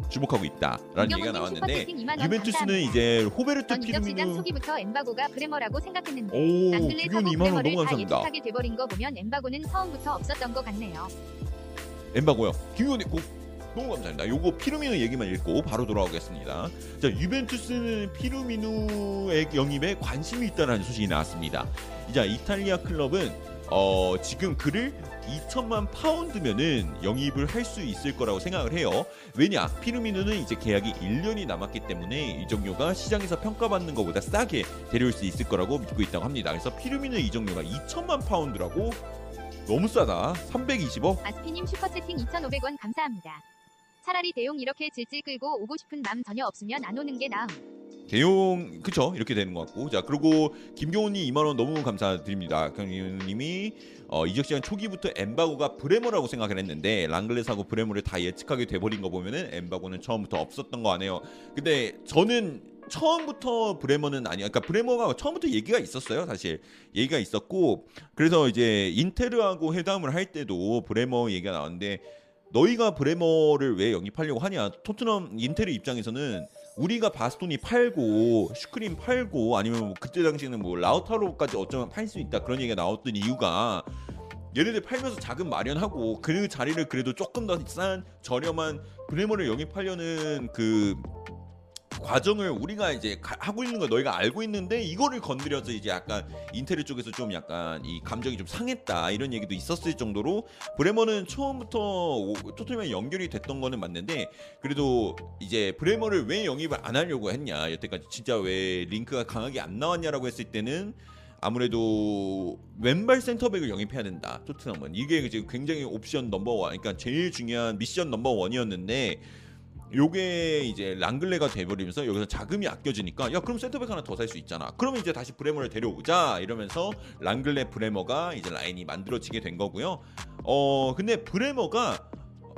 주목하고 있다라는 얘기가 나왔는데 유벤투스는 이제 호베르토 피르미누 초기부터 엠바고가 브레머라고 생각했는데 오 랑글레 기훈 사고 2만 원 너무 브레머를 다. 예측하게 돼버린 거 보면 엠바고는 처음부터 없었던 것 같네요. 엠바고요. 김효원님 꼭 너무 감사합니다. 요거 피르미누 얘기만 읽고 바로 돌아오겠습니다. 자 유벤투스는 피르미누의 영입에 관심이 있다는 소식이 나왔습니다. 이제 이탈리아 클럽은 어, 지금 그를 2천만 파운드면은 영입을 할 수 있을 거라고 생각을 해요. 왜냐? 피르미누는 이제 계약이 1년이 남았기 때문에 이적료가 시장에서 평가받는 것보다 싸게 데려올 수 있을 거라고 믿고 있다고 합니다. 그래서 피르미누 이적료가 2천만 파운드라고 너무 싸다. 320억? 아스피님 슈퍼채팅 2,500원 감사합니다. 차라리 대용 이렇게 질질 끌고 오고 싶은 맘 전혀 없으면 안 오는 게 나음. 대용 그쵸 이렇게 되는 것 같고 자 그리고 김경훈님 2만 원 너무 감사드립니다. 김경훈님이 어, 이적 시장 초기부터 엠바고가 브레머라고 생각을 했는데 랑글레사고 브레머를 다 예측하게 돼버린 거 보면은 엠바고는 처음부터 없었던 거 아니에요. 근데 저는 처음부터 브레머는 아니야. 그러니까 브레머가 처음부터 얘기가 있었어요. 사실 얘기가 있었고 그래서 이제 인테르하고 회담을 할 때도 브레머 얘기가 나왔는데 너희가 브레머를 왜 영입하려고 하냐? 토트넘 인테르 입장에서는 우리가 바스토니 팔고 슈크림 팔고 아니면 뭐 그때 당시에는 뭐 라우타로까지 어쩌면 팔 수 있다 그런 얘기가 나왔던 이유가 얘네들 팔면서 자금 마련하고 그 자리를 그래도 조금 더 싼 저렴한 브레머를 영입하려는 그 과정을 우리가 이제 가- 하고 있는 걸 너희가 알고 있는데 이거를 건드려서 이제 약간 인테르 쪽에서 좀 약간 이 감정이 좀 상했다 이런 얘기도 있었을 정도로 브레머는 처음부터 오- 토트넘에 연결이 됐던 거는 맞는데 그래도 이제 브레머를 왜 영입을 안 하려고 했냐. 여태까지 진짜 왜 링크가 강하게 안 나왔냐라고 했을 때는 아무래도 왼발 센터백을 영입해야 된다 토트넘은. 이게 지금 굉장히 옵션 넘버 원 그러니까 제일 중요한 미션 넘버 원이었는데 요게 이제 랑글레가 돼버리면서 여기서 자금이 아껴지니까 야 그럼 센터백 하나 더 살 수 있잖아. 그러면 이제 다시 브레머를 데려오자 이러면서 랑글레 브레머가 이제 라인이 만들어지게 된 거고요. 어 근데 브레머가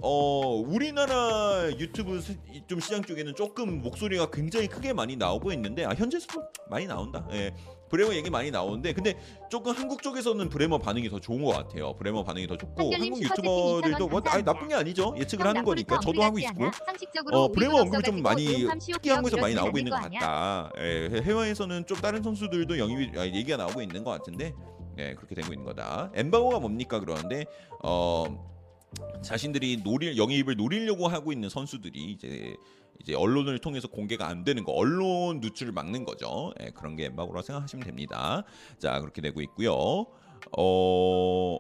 어 우리나라 유튜브 시- 좀 시장 쪽에는 조금 목소리가 굉장히 크게 많이 나오고 있는데 아 현지에서도 많이 나온다. 예 브레머 얘기 많이 나오는데 근데 조금 한국 쪽에서는 브레머 반응이 더 좋은 것 같아요. 브레머 반응이 더 좋고 한국 유튜버들도 2,000원 뭐 아니. 나쁜 게 아니죠. 예측을 형 하는 거니까 저도 하고 있고 어 브레머 언급을 좀 많이 특이한 곳에서 많이 나오고 있는 것 같다. 예, 해외에서는 좀 다른 선수들도 영입이 아, 얘기가 나오고 있는 것 같은데 예, 그렇게 되고 있는 거다. 엠바고가 뭡니까 그러는데 어 자신들이 노릴 영입을 노리려고 하고 있는 선수들이 이제 이제 언론을 통해서 공개가 안 되는 거, 언론 누출을 막는 거죠. 예, 그런 게 엠바고라 생각하시면 됩니다. 자 그렇게 되고 있고요. 어.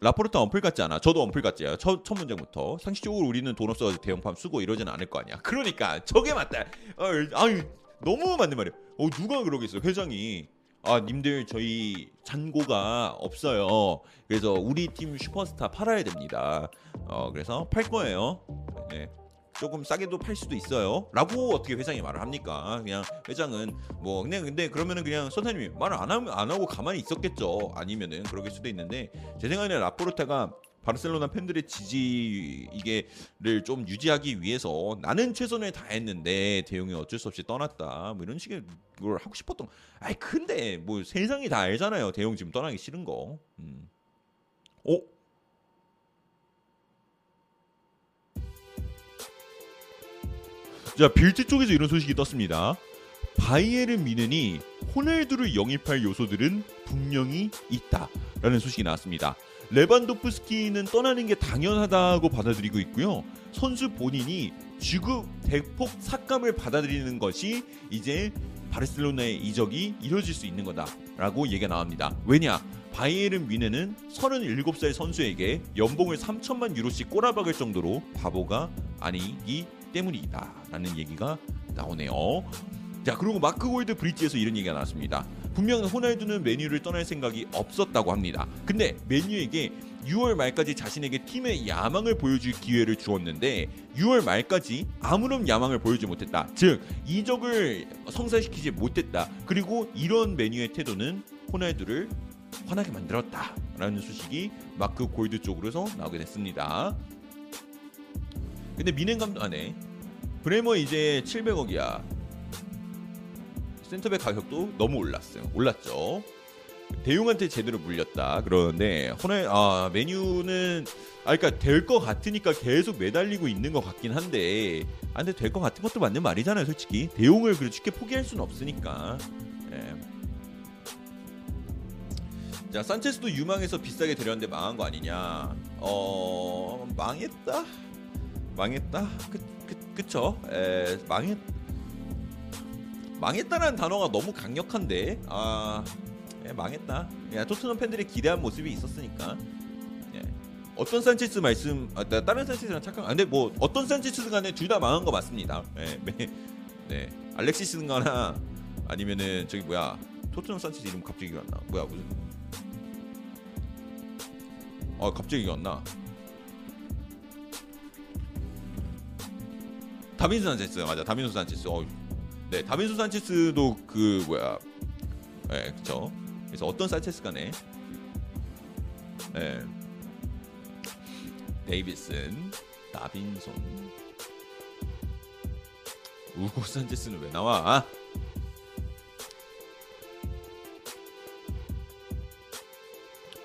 라포르타 언플 같지 않아. 저도 언플 같지요. 첫, 첫 문제부터 상식적으로 우리는 돈 없어가지고 대형팜 쓰고 이러진 않을 거 아니야. 그러니까 저게 맞다. 어, 아유 너무 맞는 말이야. 어 누가 그러겠어. 회장이 아 님들 저희 잔고가 없어요. 그래서 우리 팀 슈퍼스타 팔아야 됩니다. 어 그래서 팔 거예요. 네. 조금 싸게도 팔 수도 있어요. 라고 어떻게 회장이 말을 합니까? 그냥 회장은 뭐 그냥 근데 그러면은 그냥 선생님이 말을 안, 하면 안 하고 가만히 있었겠죠. 아니면은 그럴 수도 있는데 제 생각에는 라포르타가 바르셀로나 팬들의 지지 이게를 좀 유지하기 위해서 나는 최선을 다했는데 데용이 어쩔 수 없이 떠났다. 뭐 이런 식의 걸 하고 싶었던. 아이 근데 뭐 세상이 다 알잖아요. 데용 지금 떠나기 싫은 거. 음. 어? 자 빌드 쪽에서 이런 소식이 떴습니다. 바이에른 뮌헨이 호날두를 영입할 요소들은 분명히 있다라는 소식이 나왔습니다. 레반도프스키는 떠나는 게 당연하다고 받아들이고 있고요. 선수 본인이 지구 대폭 삭감을 받아들이는 것이 이제 바르셀로나의 이적이 이루어질 수 있는 거다라고 얘기가 나옵니다. 왜냐? 바이에른 미네는 37살 선수에게 연봉을 3천만 유로씩 꼬라박을 정도로 바보가 아니기 때문이다라는 얘기가 나오네요. 자 그리고 마크 골드 브릿지에서 이런 얘기가 나왔습니다. 분명 호날두는 메뉴를 떠날 생각이 없었다고 합니다. 근데 메뉴에게 6월 말까지 자신에게 팀의 야망을 보여줄 기회를 주었는데 6월 말까지 아무런 야망을 보여주지 못했다. 즉 이적을 성사시키지 못했다. 그리고 이런 메뉴의 태도는 호날두를 화나게 만들었다라는 소식이 마크 골드 쪽으로서 나오게 됐습니다. 근데 미넨 감독 안에 브레머 이제 700억이야. 센터백 가격도 너무 올랐어요. 올랐죠. 대용한테 제대로 물렸다. 그러는데 호날 아 메뉴는 아 그러니까 될 것 같으니까 계속 매달리고 있는 것 같긴 한데 아 근데 될것 같은 것도 맞는 말이잖아요, 솔직히. 대용을 그렇게 쉽게 포기할 수는 없으니까. 예. 자 산체스도 유망해서 비싸게 데려왔는데 망한 거 아니냐? 어 망했다. 망했다. 그, 그 그쵸? 에 망했 망했다는 단어가 너무 강력한데 아 예, 망했다. 야, 토트넘 팬들의 기대한 모습이 있었으니까. 예. 어떤 산체스 말씀, 아, 나 다른 산체스랑 착각. 아, 근데 뭐 어떤 산체스 간에 둘 다 망한 거 맞습니다. 예, 네, 네. 알렉시스인가나 아니면은 저기 뭐야 토트넘 산체스 이름 갑자기 기억 안 나. 뭐야 무슨? 아 갑자기 기억 안 나. 다빈스 산체스 맞아 다빈스 산체스. 어, 네 다빈스 산체스도 그 뭐야 예, 그쵸. 그래서 어떤 산체스 간에 예. 데이비슨, 다빈손, 우고 산체스는 왜 나와?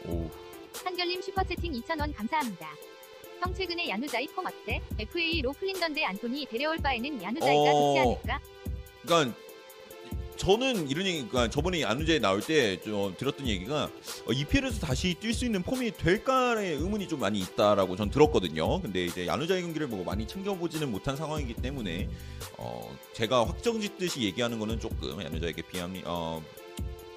오, 한결님 슈퍼채팅 2,000원 감사합니다. 형 최근에 야누자이 폼 어때? FA로 풀린던데 안토니 데려올 바에는 야누자이가 어. 좋지 않을까? 그러니까 저는 이런 얘기, 그러니까 저번에 안우자에 나올 때 좀 들었던 얘기가 어, EPL에서 다시 뛸 수 있는 폼이 될까의 의문이 좀 많이 있다라고 전 들었거든요. 근데 이제 야누자의 경기를 뭐 많이 챙겨보지는 못한 상황이기 때문에 어, 제가 확정짓듯이 얘기하는 거는 조금 야누자에게 비합리 어,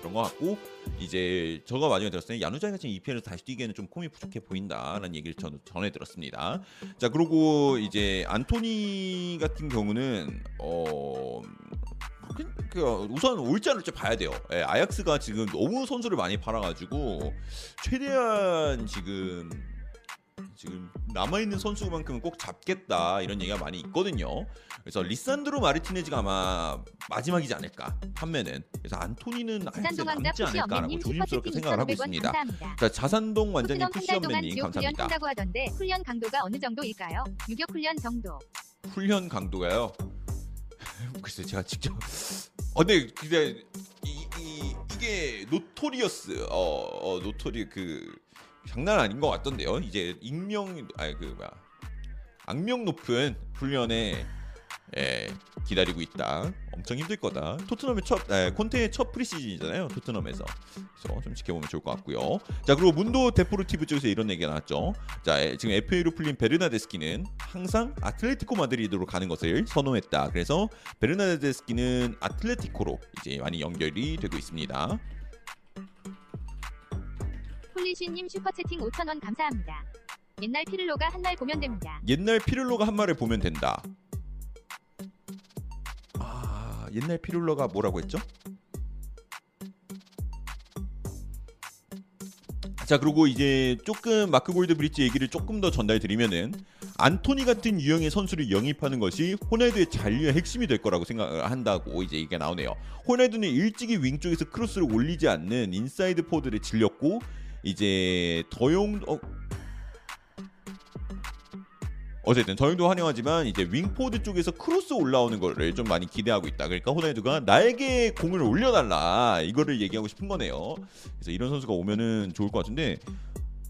그런 것 같고 이제 저가 마지막에 들었을 때 야누자이가 지금 EPL에서 다시 뛰기에는 좀 폼이 부족해 보인다라는 얘기를 전 전해 들었습니다. 자 그리고 이제 안토니 같은 경우는 어. 그, 그 우선 안 올지 봐야 돼요. 예, 아약스가 지금 너무 선수를 많이 팔아가지고 최대한 지금 지금 남아 있는 선수만큼은 꼭 잡겠다 이런 얘기가 많이 있거든요. 그래서 리산드로 마르티네즈가 아마 마지막이지 않을까 판매는. 그래서 안토니는 지산동왕자 남지 않을까라고 조심스럽게 생각을 하고 2,500원 있습니다. 감사합니다. 자 자산동 완장님 토트넘 푸시 한달 동안 엄매님 지옥 훈련 감사합니다. 한다고 하던데 훈련 강도가 어느 정도일까요? 유격 훈련 정도. 훈련 강도가요. 글쎄 제가 직접. 어, 근데 근데 이, 이 이게 노토리어스 어, 어 노토리 그 장난 아닌 것 같던데요. 이제 익명 아니 그 뭐야 악명 높은 훈련에 예, 기다리고 있다. 엄청 힘들 거다. 토트넘의 첫 에, 콘테의 첫 preseason이잖아요. 토트넘에서. 그래서 좀 지켜보면 좋을 것 같고요. 자 그리고 문도 데포르티보 쪽에서 이런 얘기가 나왔죠. 자 에, 지금 FA로 풀린 베르나데스키는 항상 아틀레티코 마드리드로 가는 것을 선호했다. 그래서 베르나데스키는 아틀레티코로 이제 많이 연결이 되고 있습니다. 폴리시님 슈퍼채팅 5,000원 감사합니다. 옛날 피를로가 한말 보면 됩니다. 옛날 피를로가 한 말을 보면 된다. 아 옛날 피를로가 뭐라고 했죠? 자 그리고 이제 조금 마크 골드 브릿지 얘기를 조금 더 전달드리면은 안토니 같은 유형의 선수를 영입하는 것이 호날두의 잔류의 핵심이 될 거라고 생각한다고 이제 이게 나오네요. 호날두는 일찍이 윙 쪽에서 크로스를 올리지 않는 inside forward를 질렸고 이제 더용 어, 어쨌든 저희도 환영하지만 이제 wing forward 쪽에서 크로스 올라오는 거를 좀 많이 기대하고 있다. 그러니까 호날두가 나에게 공을 올려달라 이거를 얘기하고 싶은 거네요. 그래서 이런 선수가 오면은 좋을 것 같은데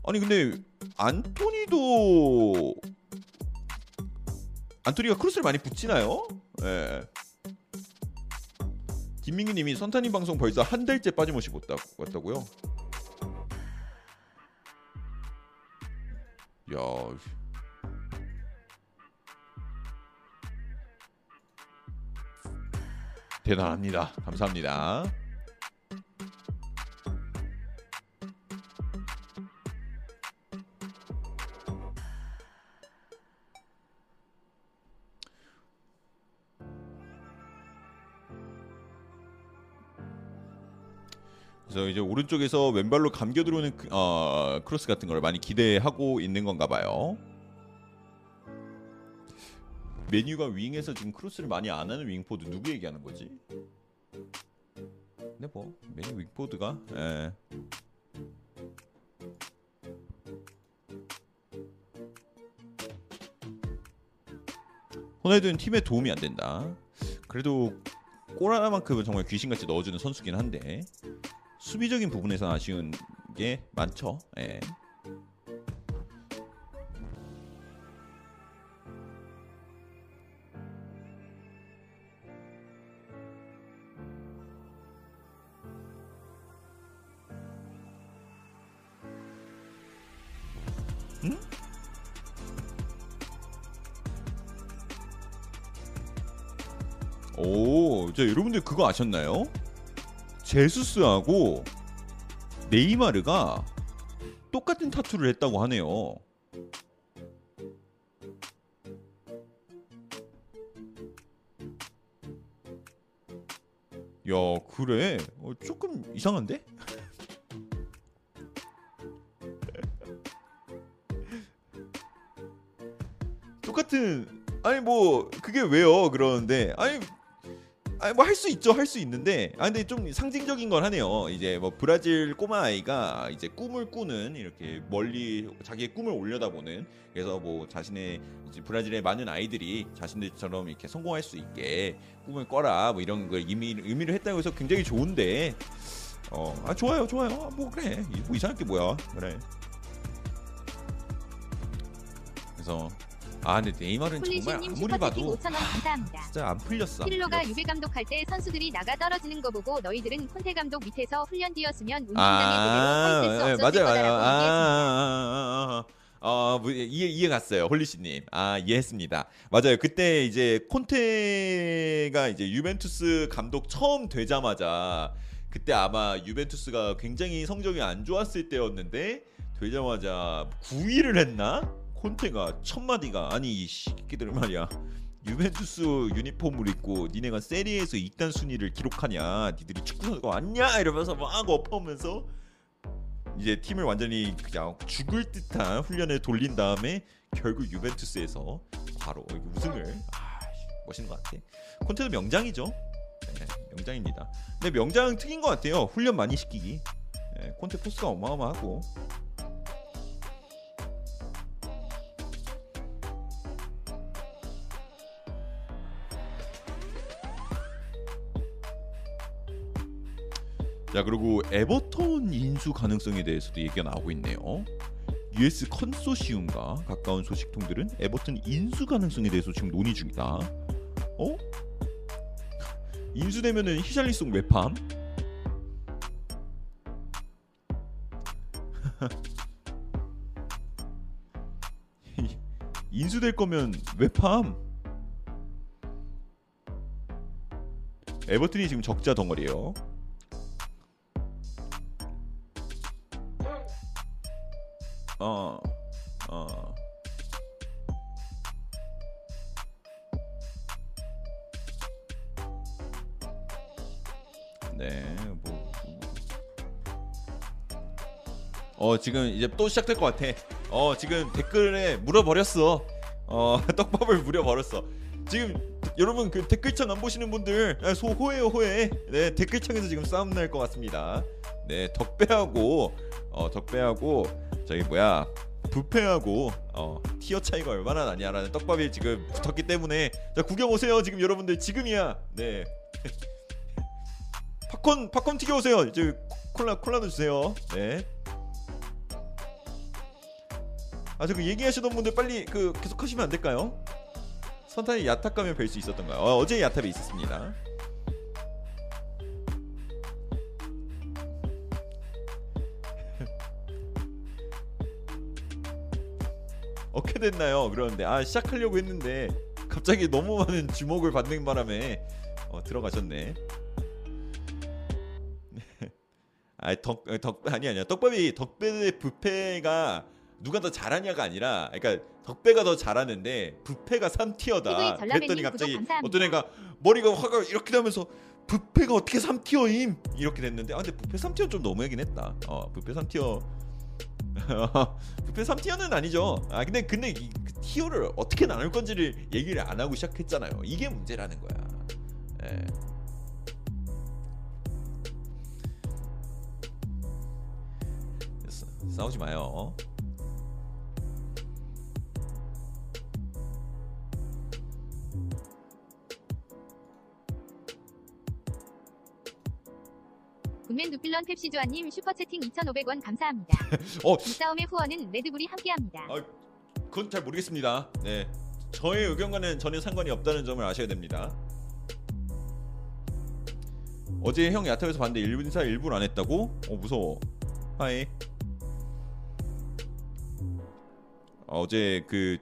아니 근데 안토니도 안토니가 크로스를 많이 붙이나요? 예. 김민규님이 선타님 방송 벌써 한 달째 빠짐없이 못 다- 왔다고요? 야. 대단합니다. 감사합니다. 그래서 이제 오른쪽에서 왼발로 감겨 들어오는 그- 어, 크로스 같은 걸 많이 기대하고 있는 건가 봐요. 맨유가 윙에서 지금 크로스를 많이 안 하는 wing forward 누구 얘기하는 거지? 근데 뭐 맨유 wing forward가 예. 호날두는 팀에 도움이 안 된다. 그래도 골 하나만큼은 정말 귀신같이 넣어주는 선수긴 한데 수비적인 부분에서 아쉬운 게 많죠. 예. 오, 저 여러분들 그거 아셨나요? 제수스하고 네이마르가 똑같은 타투를 했다고 하네요. 야, 그래? 어, 조금 이상한데? 똑같은 아니 뭐 그게 왜요? 그러는데 아니 아니 뭐할 수 있죠 할 수 있는데. 아 근데 좀 상징적인 걸 하네요. 이제 뭐 브라질 꼬마 아이가 이제 꿈을 꾸는 이렇게 멀리 자기의 꿈을 올려다보는. 그래서 뭐 자신의 브라질의 많은 아이들이 자신들처럼 이렇게 성공할 수 있게 꿈을 꿔라 뭐 이런 걸 의미 의미를 했다고 해서 굉장히 좋은데. 어 아 좋아요 좋아요. 아, 뭐 그래. 뭐 이상할 게 뭐야. 그래. 그래서 아 근데 네이마르는 정말 폴리시님 아무리 봐도 5,000원 감사합니다. 진짜 안 풀렸어 안 풀렸어. 유배 감독할 때 선수들이 나가 떨어지는 거 보고 너희들은 콘테 감독 밑에서 훈련 뛰었으면 운동장에 아, 그대로 서 예, 있을 수 없었을 맞아요, 맞아요. 거다라고 아, 얘기했습니다. 아, 아, 아, 아, 뭐, 이해 이해 갔어요, 홀리씨님. 아, 이해했습니다. 맞아요. 그때 이제 콘테가 이제 유벤투스 감독 처음 되자마자 그때 아마 유벤투스가 굉장히 성적이 안 좋았을 때였는데 되자마자 9위를 했나? 콘테가 첫 마디가 아니 이 새끼들 말이야. 유벤투스 유니폼을 입고 니네가 세리에서 2단 순위를 기록하냐 니들이 축구 선수가 왔냐 이러면서 막 엎어면서 이제 팀을 완전히 그냥 죽을 듯한 훈련을 돌린 다음에 결국 유벤투스에서 바로 우승을 아, 멋있는 것 같아. 콘테도 명장이죠. 네, 명장입니다. 근데 명장 특인 것 같아요. 훈련 많이 시키기. 네, 콘테 포스가 어마어마하고. 자 그리고 에버턴 인수 가능성에 대해서도 얘기가 나오고 있네요. US 컨소시움과 가까운 소식통들은 에버턴 인수 가능성에 대해서 지금 논의 중이다. 어? 인수되면은 히샬리송 웹팜? 인수될 거면 웹팜? 에버튼이 지금 적자 덩어리예요. 어, 어. 네, 뭐. 어 지금 이제 또 시작될 것 같아. 어 지금 댓글에 물어버렸어. 어 떡밥을 물어버렸어. 지금 여러분 그 댓글창 안 보시는 분들 아, 소 호해요 호해. 네 댓글창에서 지금 싸움 날 것 같습니다. 네 덕배하고 어 덕배하고 저기 뭐야 부패하고 어 티어 차이가 얼마나 나냐라는 떡밥이 지금 붙었기 때문에 자 구경 오세요 지금 여러분들 지금이야. 네. 팝콘 팝콘 튀겨 오세요. 이제 콜라 콜라도 주세요. 네. 아 저 그 얘기하시던 분들 빨리 그 계속 하시면 안 될까요? 선탄이 야탑 가면 뵐 수 있었던가요? 어, 어제 야탑에 있었습니다. 어떻게 됐나요? 그러는데 아 시작하려고 했는데 갑자기 너무 많은 주목을 받는 바람에 어, 들어가셨네. 아덕 덕 아니 아니야 떡밥이 덕배의 부패가 누가 더 잘하냐가 아니라 그러니까 덕배가 더 잘하는데 부패가 3티어다 TV 전라맨님 그랬더니 갑자기. 어떤 애가 머리가 화가 이렇게 되면서 부패가 어떻게 3티어임 이렇게 됐는데 아 근데 부패 3티어 좀 너무하긴 했다 어 부패 3티어 부패 3티어는 아니죠. 아 근데 근데 이, 그 티어를 어떻게 나눌 건지를 얘기를 안 하고 시작했잖아요. 이게 문제라는 거야. 예. 싸- 싸우지 마요 굿맨 두필런 펩시조아님 슈퍼채팅 2,500원 감사합니다. 어 이 싸움의 후원은 레드불이 함께합니다. 아, 그건 잘 모르겠습니다. 네, 저의 의견과는 전혀 상관이 없다는 점을 아셔야 됩니다. 어제 형 야탑에서 봤는데 일부 인사 일부러 안 했다고? 어 무서워. Hi. 어제 그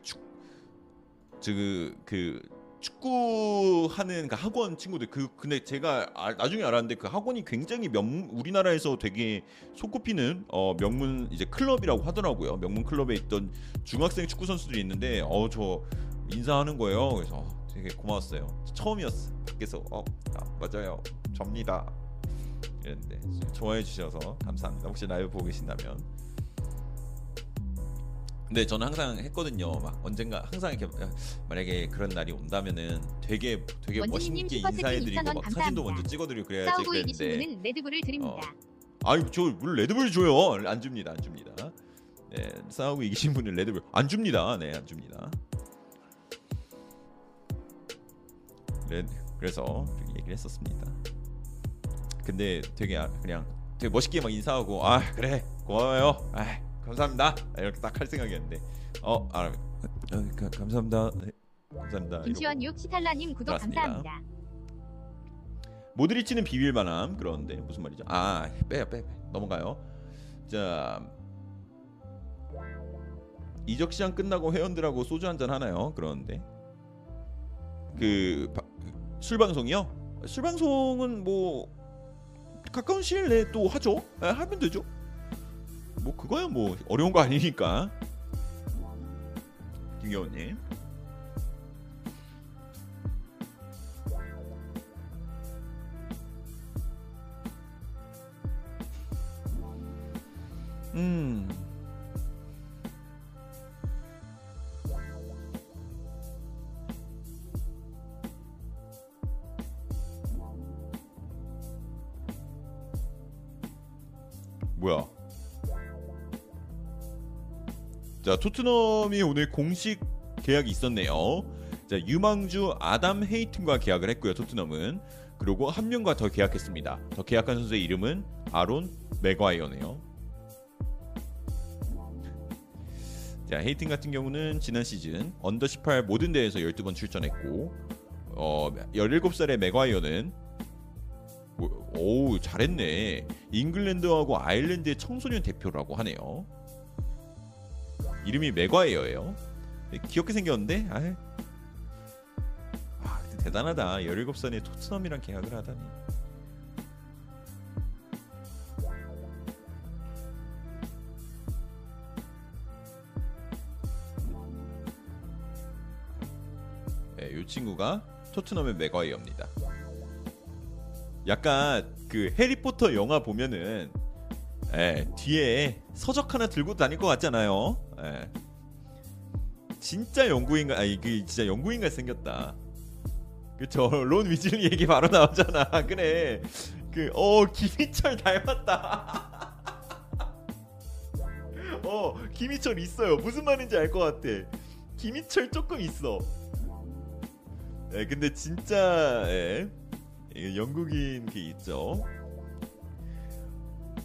그축그 축구 하는 그 학원 친구들 그 근데 제가 아, 나중에 알았는데 그 학원이 굉장히 명 우리나라에서 되게 손꼽히는 어 명문 이제 클럽이라고 하더라고요. 명문 클럽에 있던 중학생 축구 선수들이 있는데 어 저 인사하는 거예요. 그래서 어, 되게 고마웠어요. 처음이었어. 밖에서 어 아, 맞아요. 접니다. 이랬는데 좋아해 주셔서 감사합니다. 혹시 라이브 보고 계신다면. 근데 저는 항상 했거든요. 막 언젠가 항상 이렇게 만약에 그런 날이 온다면은 되게 되게 멋있게 인사해드리고 2,000원 막 사진도 감사합니다. 먼저 찍어드리고 그래야지 싸우고 이기신 그랬는데 분은 레드불을 드립니다. 아유 저물 레드불 줘요. 안 줍니다. 안 줍니다. 네 싸우고 이기신 분은 레드불 안 줍니다. 네 안 줍니다. 네 그래서 그렇게 얘기를 했었습니다. 근데 되게 아- 그냥 되게 멋있게 막 인사하고 아 그래 고마워요. 아 감사합니다. 이렇게 딱 할 생각이었는데 어 아, 어, 가- 감사합니다. 네, 감사합니다. 김시원 6 시탈라님 구독 들어왔습니다. 감사합니다. 모드리치는 비빌만함 그런데 무슨 말이죠? 아 빼요 빼, 빼 넘어가요. 자 이적 시장 끝나고 회원들하고 소주 한 잔 하나요? 그러는데 그, 바- 그 술 방송이요? 술 방송은 뭐 가까운 시일 내에 또 하죠. 아, 하면 되죠. 뭐 그거야 뭐 어려운 거 아니니까. 김경호님. 음. 뭐야? 자, 토트넘이 오늘 공식 계약이 있었네요. 자 유망주 아담 헤이튼과 계약을 했고요. 토트넘은 그리고 한 명과 더 계약했습니다. 더 계약한 선수의 이름은 아론 맥과이어네요. 자 헤이튼 같은 경우는 지난 시즌 under 18 모든 대회에서 12번 출전했고 어 17살의 맥과이어는 오, 오 잘했네. 잉글랜드하고 아일랜드의 청소년 대표라고 하네요. 이름이 맥과이어예요. 네, 귀엽게 생겼는데 아이. 아, 근데 대단하다. 17살에 토트넘이랑 계약을 하다니. 네, 이 친구가 토트넘의 맥과이어입니다. 약간 그 해리포터 영화 보면은 예, 뒤에 서적 하나 들고 다닐 것 같잖아요. 예. 진짜 영구인가 아니 그 진짜 영구인가 생겼다. 그쵸 론 위즐리 얘기 바로 나오잖아. 그래 그어 김희철 닮았다. 어 김희철 있어요. 무슨 말인지 알 것 같아. 김희철 조금 있어. 예, 근데 진짜 예. 이게 영국인 게 있죠.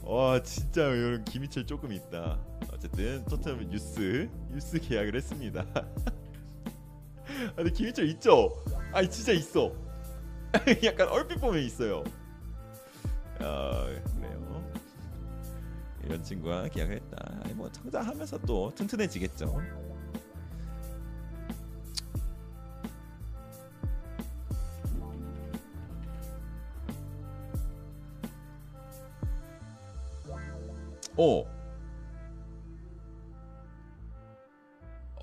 와 진짜 이런 김희철 조금 있다. 어쨌든 토트넘은 유스 유스 계약을 했습니다. 아, 근데 김희철 있죠? 아니 진짜 있어. 약간 얼핏 보면 있어요. 아 그래요. 이런 친구와 계약을 했다. 뭐 성장하면서 또 튼튼해지겠죠. 어.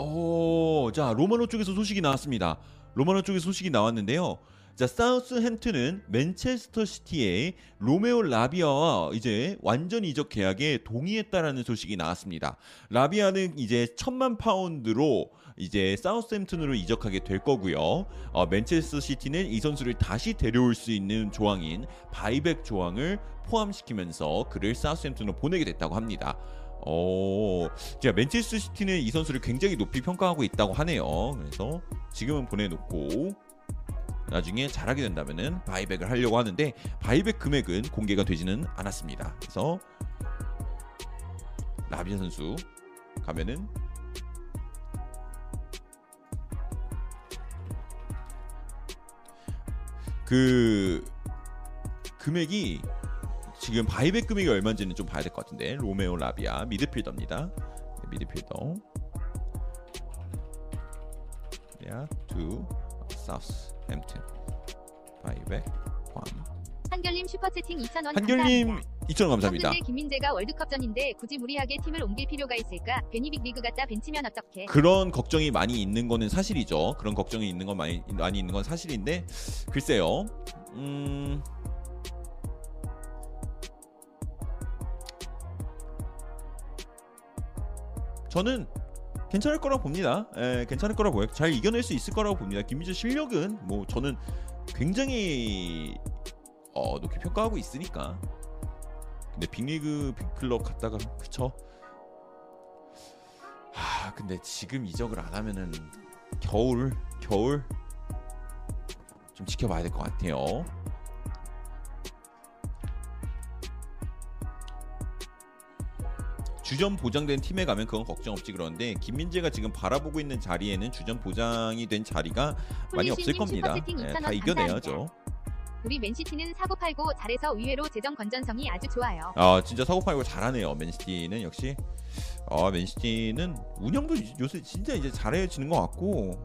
어, 자 로마노 쪽에서 소식이 나왔습니다. 로마노 쪽에서 소식이 나왔는데요. 자 사우스햄튼은 맨체스터 시티의 로메오 라비아와 이제 완전 이적 계약에 동의했다라는 소식이 나왔습니다. 라비아는 이제 천만 파운드로 이제 사우스햄튼으로 이적하게 될 거고요. 어, 맨체스터 시티는 이 선수를 다시 데려올 수 있는 조항인 buyback 조항을 포함시키면서 그를 사우스햄튼으로 보내게 됐다고 합니다. 어, 제가 맨체스터 시티는 이 선수를 굉장히 높이 평가하고 있다고 하네요. 그래서 지금은 보내놓고 나중에 잘하게 된다면은 buyback을 하려고 하는데 buyback 금액은 공개가 되지는 않았습니다. 그래서 라비아 선수 가면은 그 금액이 지금 buyback 금액이 얼마인지는 좀 봐야 될 것 같은데 로메오 라비아 미드필더입니다. 네, 미드필더. 야, to 사우스햄튼 buyback 관. 한결님 슈퍼채팅 2,000원 한결님 감사합니다. 2천 원 감사합니다. 근데 김민재가 월드컵전인데 굳이 무리하게 팀을 옮길 필요가 있을까? 괜히 big league 갖다 벤치면 어떡해? 그런 걱정이 많이 있는 거는 사실이죠. 그런 걱정이 있는 건 많이 많이 있는 건 사실인데 글쎄요. 음. 저는 괜찮을 거라고 봅니다. 예, 괜찮을 거라고 보여요. 잘 이겨낼 수 있을 거라고 봅니다. 김민재 실력은 뭐 저는 굉장히 어, 높게 평가하고 있으니까. 근데 빅리그 빅클럽 갔다가 그쵸? 하, 근데 지금 이적을 안 하면은 겨울 겨울 좀 지켜봐야 될 것 같아요. 주전 보장된 팀에 가면 그건 걱정 없지 그런데 김민재가 지금 바라보고 있는 자리에는 주전 보장이 된 자리가 많이 없을 겁니다. 2,000원 다 이겨내야죠. 우리 맨시티는 사고 팔고 잘해서 의외로 재정 건전성이 아주 좋아요. 아 진짜 사고 팔고 잘하네요. 맨시티는 역시 아 맨시티는 운영도 요새 진짜 이제 잘해지는 것 같고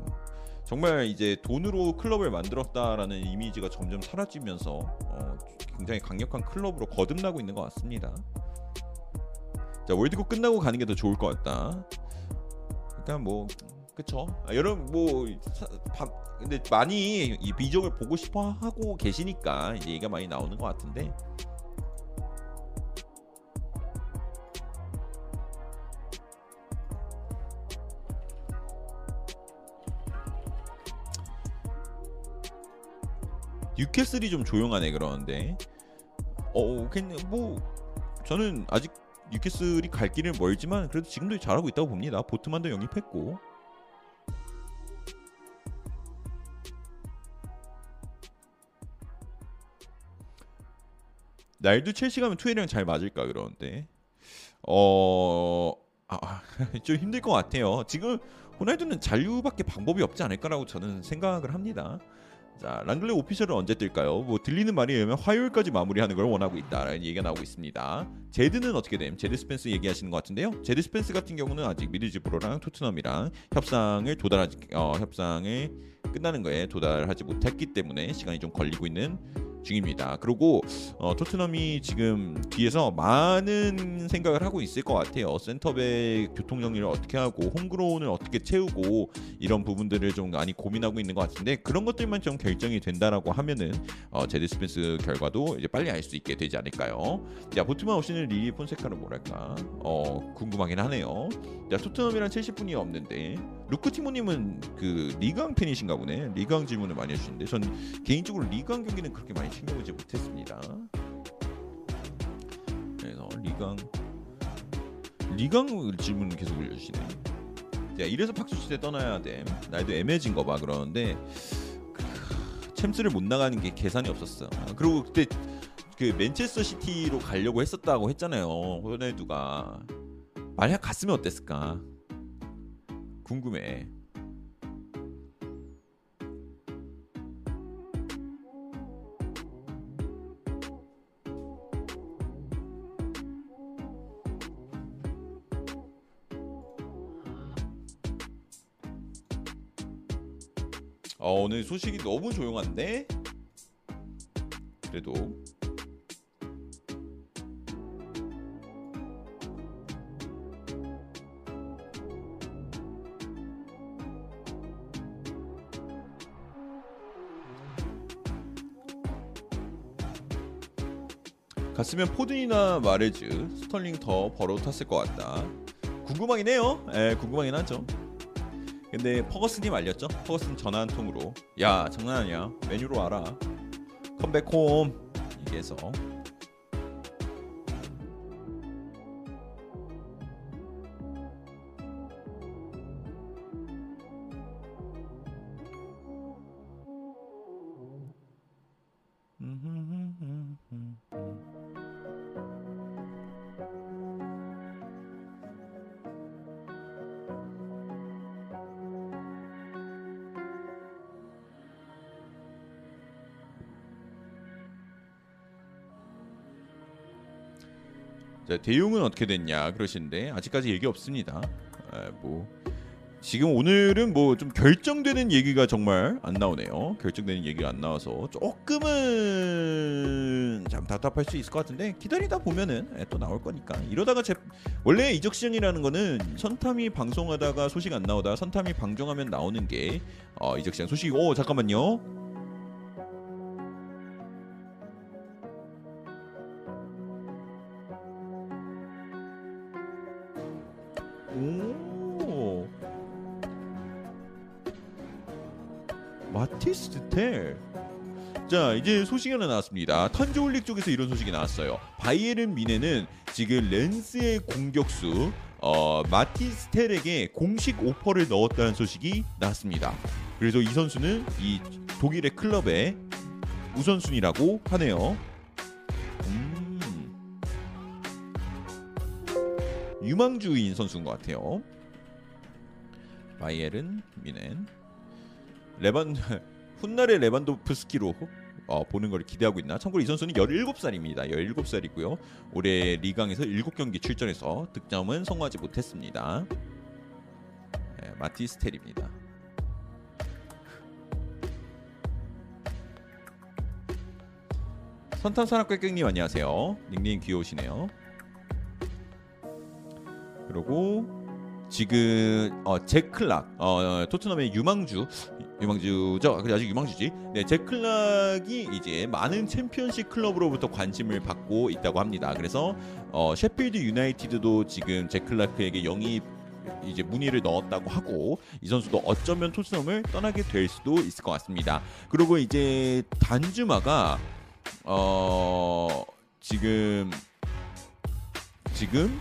정말 이제 돈으로 클럽을 만들었다라는 이미지가 점점 사라지면서 어, 굉장히 강력한 클럽으로 거듭나고 있는 것 같습니다. 자 월드컵 끝나고 가는 게 더 좋을 것 같다. 일단 뭐 그쵸. 아, 여러분 뭐 사- 바- 근데 많이 이 비적을 보고 싶어 하고 계시니까 이제 얘기가 많이 나오는 것 같은데 뉴캐슬이 좀 조용하네 그러는데 어 그냥 뭐 저는 아직 뉴캐슬이 갈 길은 멀지만 그래도 지금도 잘하고 있다고 봅니다. 보트만도 영입했고 날도 첼시 가면 투에랑 잘 맞을까 그러는데 어... 아, 아 좀 힘들 것 같아요. 지금 호날두는 잔류밖에 방법이 없지 않을까라고 저는 생각을 합니다. 자, 랑글레 official은 언제 뜰까요? 뭐 들리는 말에 의하면 화요일까지 마무리하는 걸 원하고 있다라는 얘기가 나오고 있습니다. 제드는 어떻게 됨? 제드 스펜스 얘기하시는 것 같은데요. 제드 스펜스 같은 경우는 아직 미들즈브러랑 토트넘이랑 협상을 도달하지 어, 협상을 끝나는 거에 도달하지 못했기 때문에 시간이 좀 걸리고 있는 중입니다. 그리고 어, 토트넘이 지금 뒤에서 많은 생각을 하고 있을 것 같아요. 센터백 교통 정리를 어떻게 하고 homegrown을 어떻게 채우고 이런 부분들을 좀 많이 고민하고 있는 것 같은데 그런 것들만 좀 결정이 된다라고 하면은 어, 제드 스펜스 결과도 이제 빨리 알 수 있게 되지 않을까요? 자 보트만 없는 릴이 폰세카는 뭐랄까 어, 궁금하긴 하네요. 자 토트넘이랑 첼시 분이 없는데 루크 티모님은 그 리그앙 팬이신가 보네. 리그앙 질문을 많이 해주시는데 전 개인적으로 리그앙 경기는 그렇게 많이 챙겨보지 못했습니다. 그래서 리강 리강 질문 계속 올려주시네. 야 이래서 박수시대 떠나야 돼. 나도 애매해진 거 봐 그러는데 크, 챔스를 못 나가는 게 계산이 없었어. 아, 그리고 그때 그 맨체스터 시티로 가려고 했었다고 했잖아요. 호날두가 만약 갔으면 어땠을까? 궁금해. 어, 오늘 소식이 너무 조용한데? 그래도 갔으면 포든이나 마레즈, 스털링 더 벌어 탔을 것 같다. 궁금하긴 해요. 예, 궁금하긴 하죠. 근데 퍼거스님 알렸죠? 퍼거슨 전화 한 통으로. 야 장난 아니야 메뉴로 와라. 컴백 홈. 얘기해서 대용은 어떻게 됐냐 그러시는데 아직까지 얘기 없습니다. 에, 뭐 지금 오늘은 뭐 좀 결정되는 얘기가 정말 안 나오네요. 결정되는 얘기가 안 나와서 조금은 참 답답할 수 있을 것 같은데 기다리다 보면은 에, 또 나올 거니까 이러다가 제 원래 이적 시즌이라는 거는 선탐이 방송하다가 소식 안 나오다 선탐이 방송하면 나오는 게 어, 이적 시즌 소식. 오 잠깐만요. 이제 소식이 하나 나왔습니다. 탄조올릭 쪽에서 이런 소식이 나왔어요. 바이에른 미네는 지금 렌스의 공격수 어, 마티스 텔에게 공식 오퍼를 넣었다는 소식이 나왔습니다. 그래서 이 선수는 이 독일의 클럽의 우선순위라고 하네요. 음. 유망주인 선수인 것 같아요. 바이에른 미넨 레반 훗날의 레반도프스키로 어, 보는 걸 기대하고 있나? 참고로 이 선수는 17살입니다. 17살이고요. 올해 리강에서 7경기 출전해서 득점은 성공하지 못했습니다. 네, 마티스텔입니다. 선탄산악객님 안녕하세요. 닉네임 귀여우시네요. 그리고 지금 어, 잭 클락 어, 토트넘의 유망주 유망주죠. 그래 아직 유망주지. 네, 잭 클락이 이제 많은 챔피언십 클럽으로부터 관심을 받고 있다고 합니다. 그래서 어, 셰필드 유나이티드도 지금 잭클라크에게 영입 이제 문의를 넣었다고 하고 이 선수도 어쩌면 토트넘을 떠나게 될 수도 있을 것 같습니다. 그리고 이제 단주마가 어 지금 지금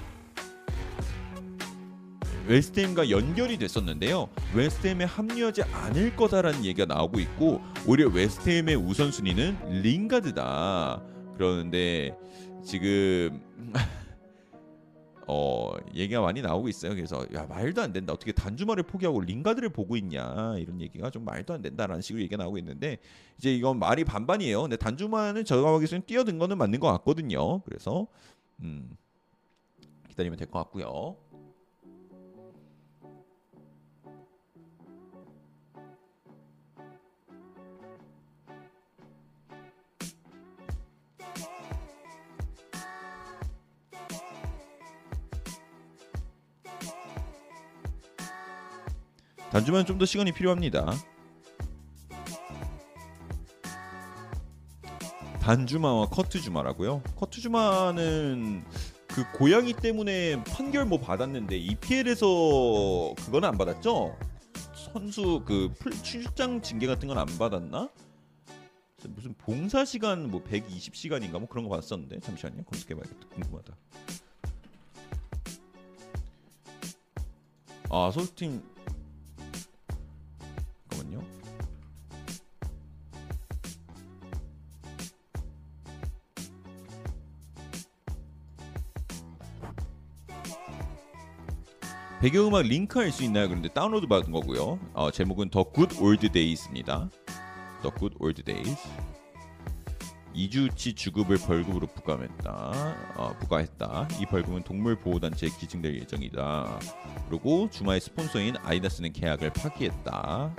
웨스트햄과 연결이 됐었는데요. 웨스트햄에 합류하지 않을 거다라는 얘기가 나오고 있고 오히려 웨스트햄의 우선순위는 링가드다. 그러는데 지금 어 얘기가 많이 나오고 있어요. 그래서 야 말도 안 된다. 어떻게 단주말을 포기하고 링가드를 보고 있냐 이런 얘기가 좀 말도 안 된다라는 식으로 얘기가 나오고 있는데 이제 이건 말이 반반이에요. 근데 단주만은 제가 보기에는 뛰어든 거는 맞는 것 같거든요. 그래서 음 기다리면 될 것 같고요. 단주만 좀 더 시간이 필요합니다. 단주마와 커트주마라고요. 커트주마는 그 고양이 때문에 판결 뭐 받았는데 EPL에서 그거는 안 받았죠? 선수 그 풀- 출장 징계 같은 건 안 받았나? 무슨 봉사 시간 뭐 120시간인가 뭐 그런 거 봤었는데 잠시만요 검색해봐야겠다 궁금하다. 아 소속팀 배경음악 링크할 수 있나요? 그런데 다운로드 받은 거고요. 어, 제목은 The Good Old Days입니다. The Good Old Days. 2주치 주급을 벌금으로 부과했다. 어, 부과했다. 이 벌금은 동물보호단체에 기증될 예정이다. 그리고 주마의 스폰서인 아디다스는 계약을 파기했다.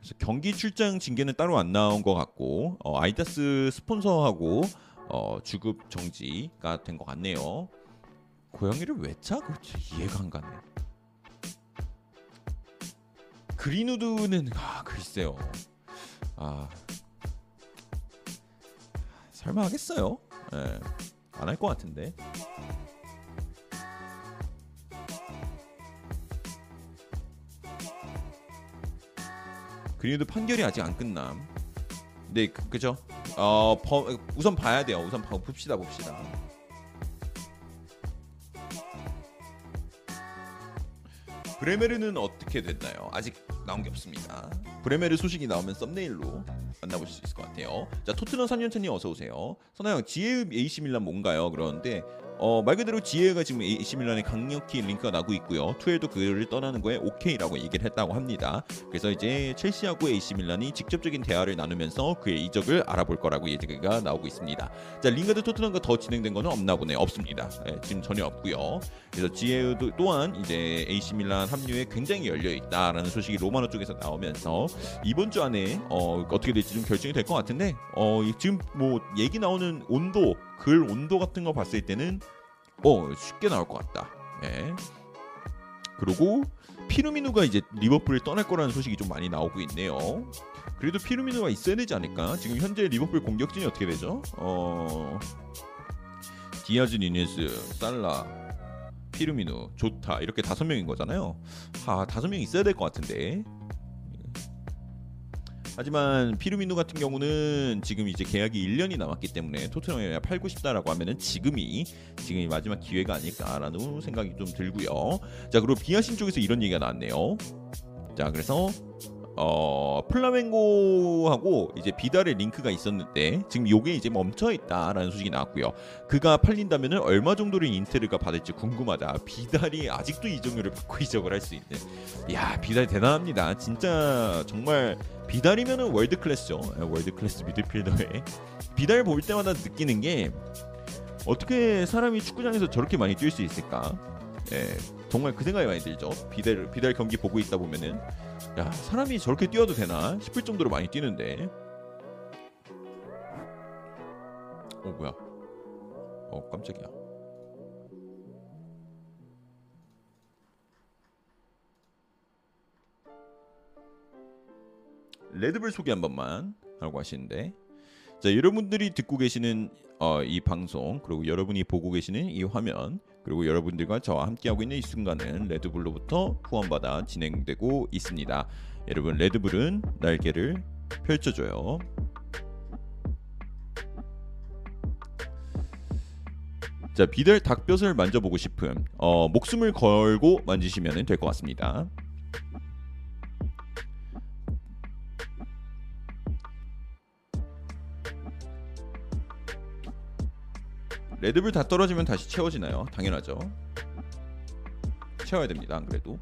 그래서 경기 출장 징계는 따로 안 나온 것 같고 어, 아디다스 스폰서하고 어, 주급 정지가 된 것 같네요. 고양이를 왜 차? 그렇지 이해가 안 가네. 그린우드는 아 글쎄요. 아 설마 하겠어요? 예. 안할 것 같은데. 그린우드 판결이 아직 안 끝남. 네, 그, 그죠? 어, 버, 우선 봐야 돼요. 우선 봐, 봅시다, 봅시다. 브레메르는 어떻게 됐나요? 아직 나온 게 없습니다. 브레메르 소식이 나오면 썸네일로 만나보실 수 있을 것 같아요. 자, 토트넘 3년차님 어서 오세요. 선아형, 지혜읍 AC 밀란 뭔가요? 그러는데 어, 말 그대로 지혜가 지금 AC 밀란에 강력히 링크가 나고 있고요. 투엘도 그를 떠나는 거에 오케이라고 얘기를 했다고 합니다. 그래서 이제 첼시하고 AC 밀란이 직접적인 대화를 나누면서 그의 이적을 알아볼 거라고 얘기가 나오고 있습니다. 자, 링가드 토트넘과 더 진행된 거는 없나 보네. 없습니다. 예, 지금 전혀 없고요. 그래서 지혜도 또한 이제 AC 밀란 합류에 굉장히 열려 있다라는 소식이 로마노 쪽에서 나오면서 이번 주 안에 어, 어떻게 될지 좀 결정이 될 것 같은데 어, 이- 지금 뭐 얘기 나오는 온도 글 온도 같은 거 봤을 때는 어 쉽게 나올 것 같다. 예. 그리고 피루미누가 이제 리버풀을 떠날 거라는 소식이 좀 많이 나오고 있네요. 그래도 피르미누가 있어야 되지 않을까? 지금 현재 리버풀 공격진이 어떻게 되죠? 어 디아즈, 누녜스, 살라, 피르미누, 조타 이렇게 다섯 명인 거잖아요. 아 다섯 명 있어야 될 것 같은데. 하지만 피르미누 같은 경우는 지금 이제 계약이 1년이 남았기 때문에 토트넘에 팔고 싶다라고 하면은 지금이 지금이 마지막 기회가 아닐까라는 생각이 좀 들고요. 자 그리고 비아신 쪽에서 이런 얘기가 나왔네요. 자 그래서 어 플라멩고하고 이제 비달의 링크가 있었는데 지금 요게 이제 멈춰 있다라는 소식이 나왔고요. 그가 팔린다면은 얼마 정도를 인테르가 받을지 궁금하다. 비달이 아직도 이적료를 받고 이적을 할 수 있는. 야 비달 대단합니다. 진짜 정말 비달이면은 world class죠. 예, world class 미드필더에 비달 볼 때마다 느끼는 게 어떻게 사람이 축구장에서 저렇게 많이 뛸 수 있을까? 예, 정말 그 생각이 많이 들죠. 비달 비달 경기 보고 있다 보면은 야 사람이 저렇게 뛰어도 되나 싶을 정도로 많이 뛰는데. 어 뭐야? 어 깜짝이야. 레드불 소개 한 번만 하고 하시는데 자 여러분들이 듣고 계시는 어, 이 방송 그리고 여러분이 보고 계시는 이 화면 그리고 여러분들과 저와 함께하고 있는 이 순간은 레드불로부터 후원받아 진행되고 있습니다. 여러분 레드불은 날개를 펼쳐줘요. 자 비달 닭뼈를 만져보고 싶음 어, 목숨을 걸고 만지시면 될 것 같습니다. 레드불 다 떨어지면 다시 채워지나요? 당연하죠. 채워야 됩니다. 안 그래도.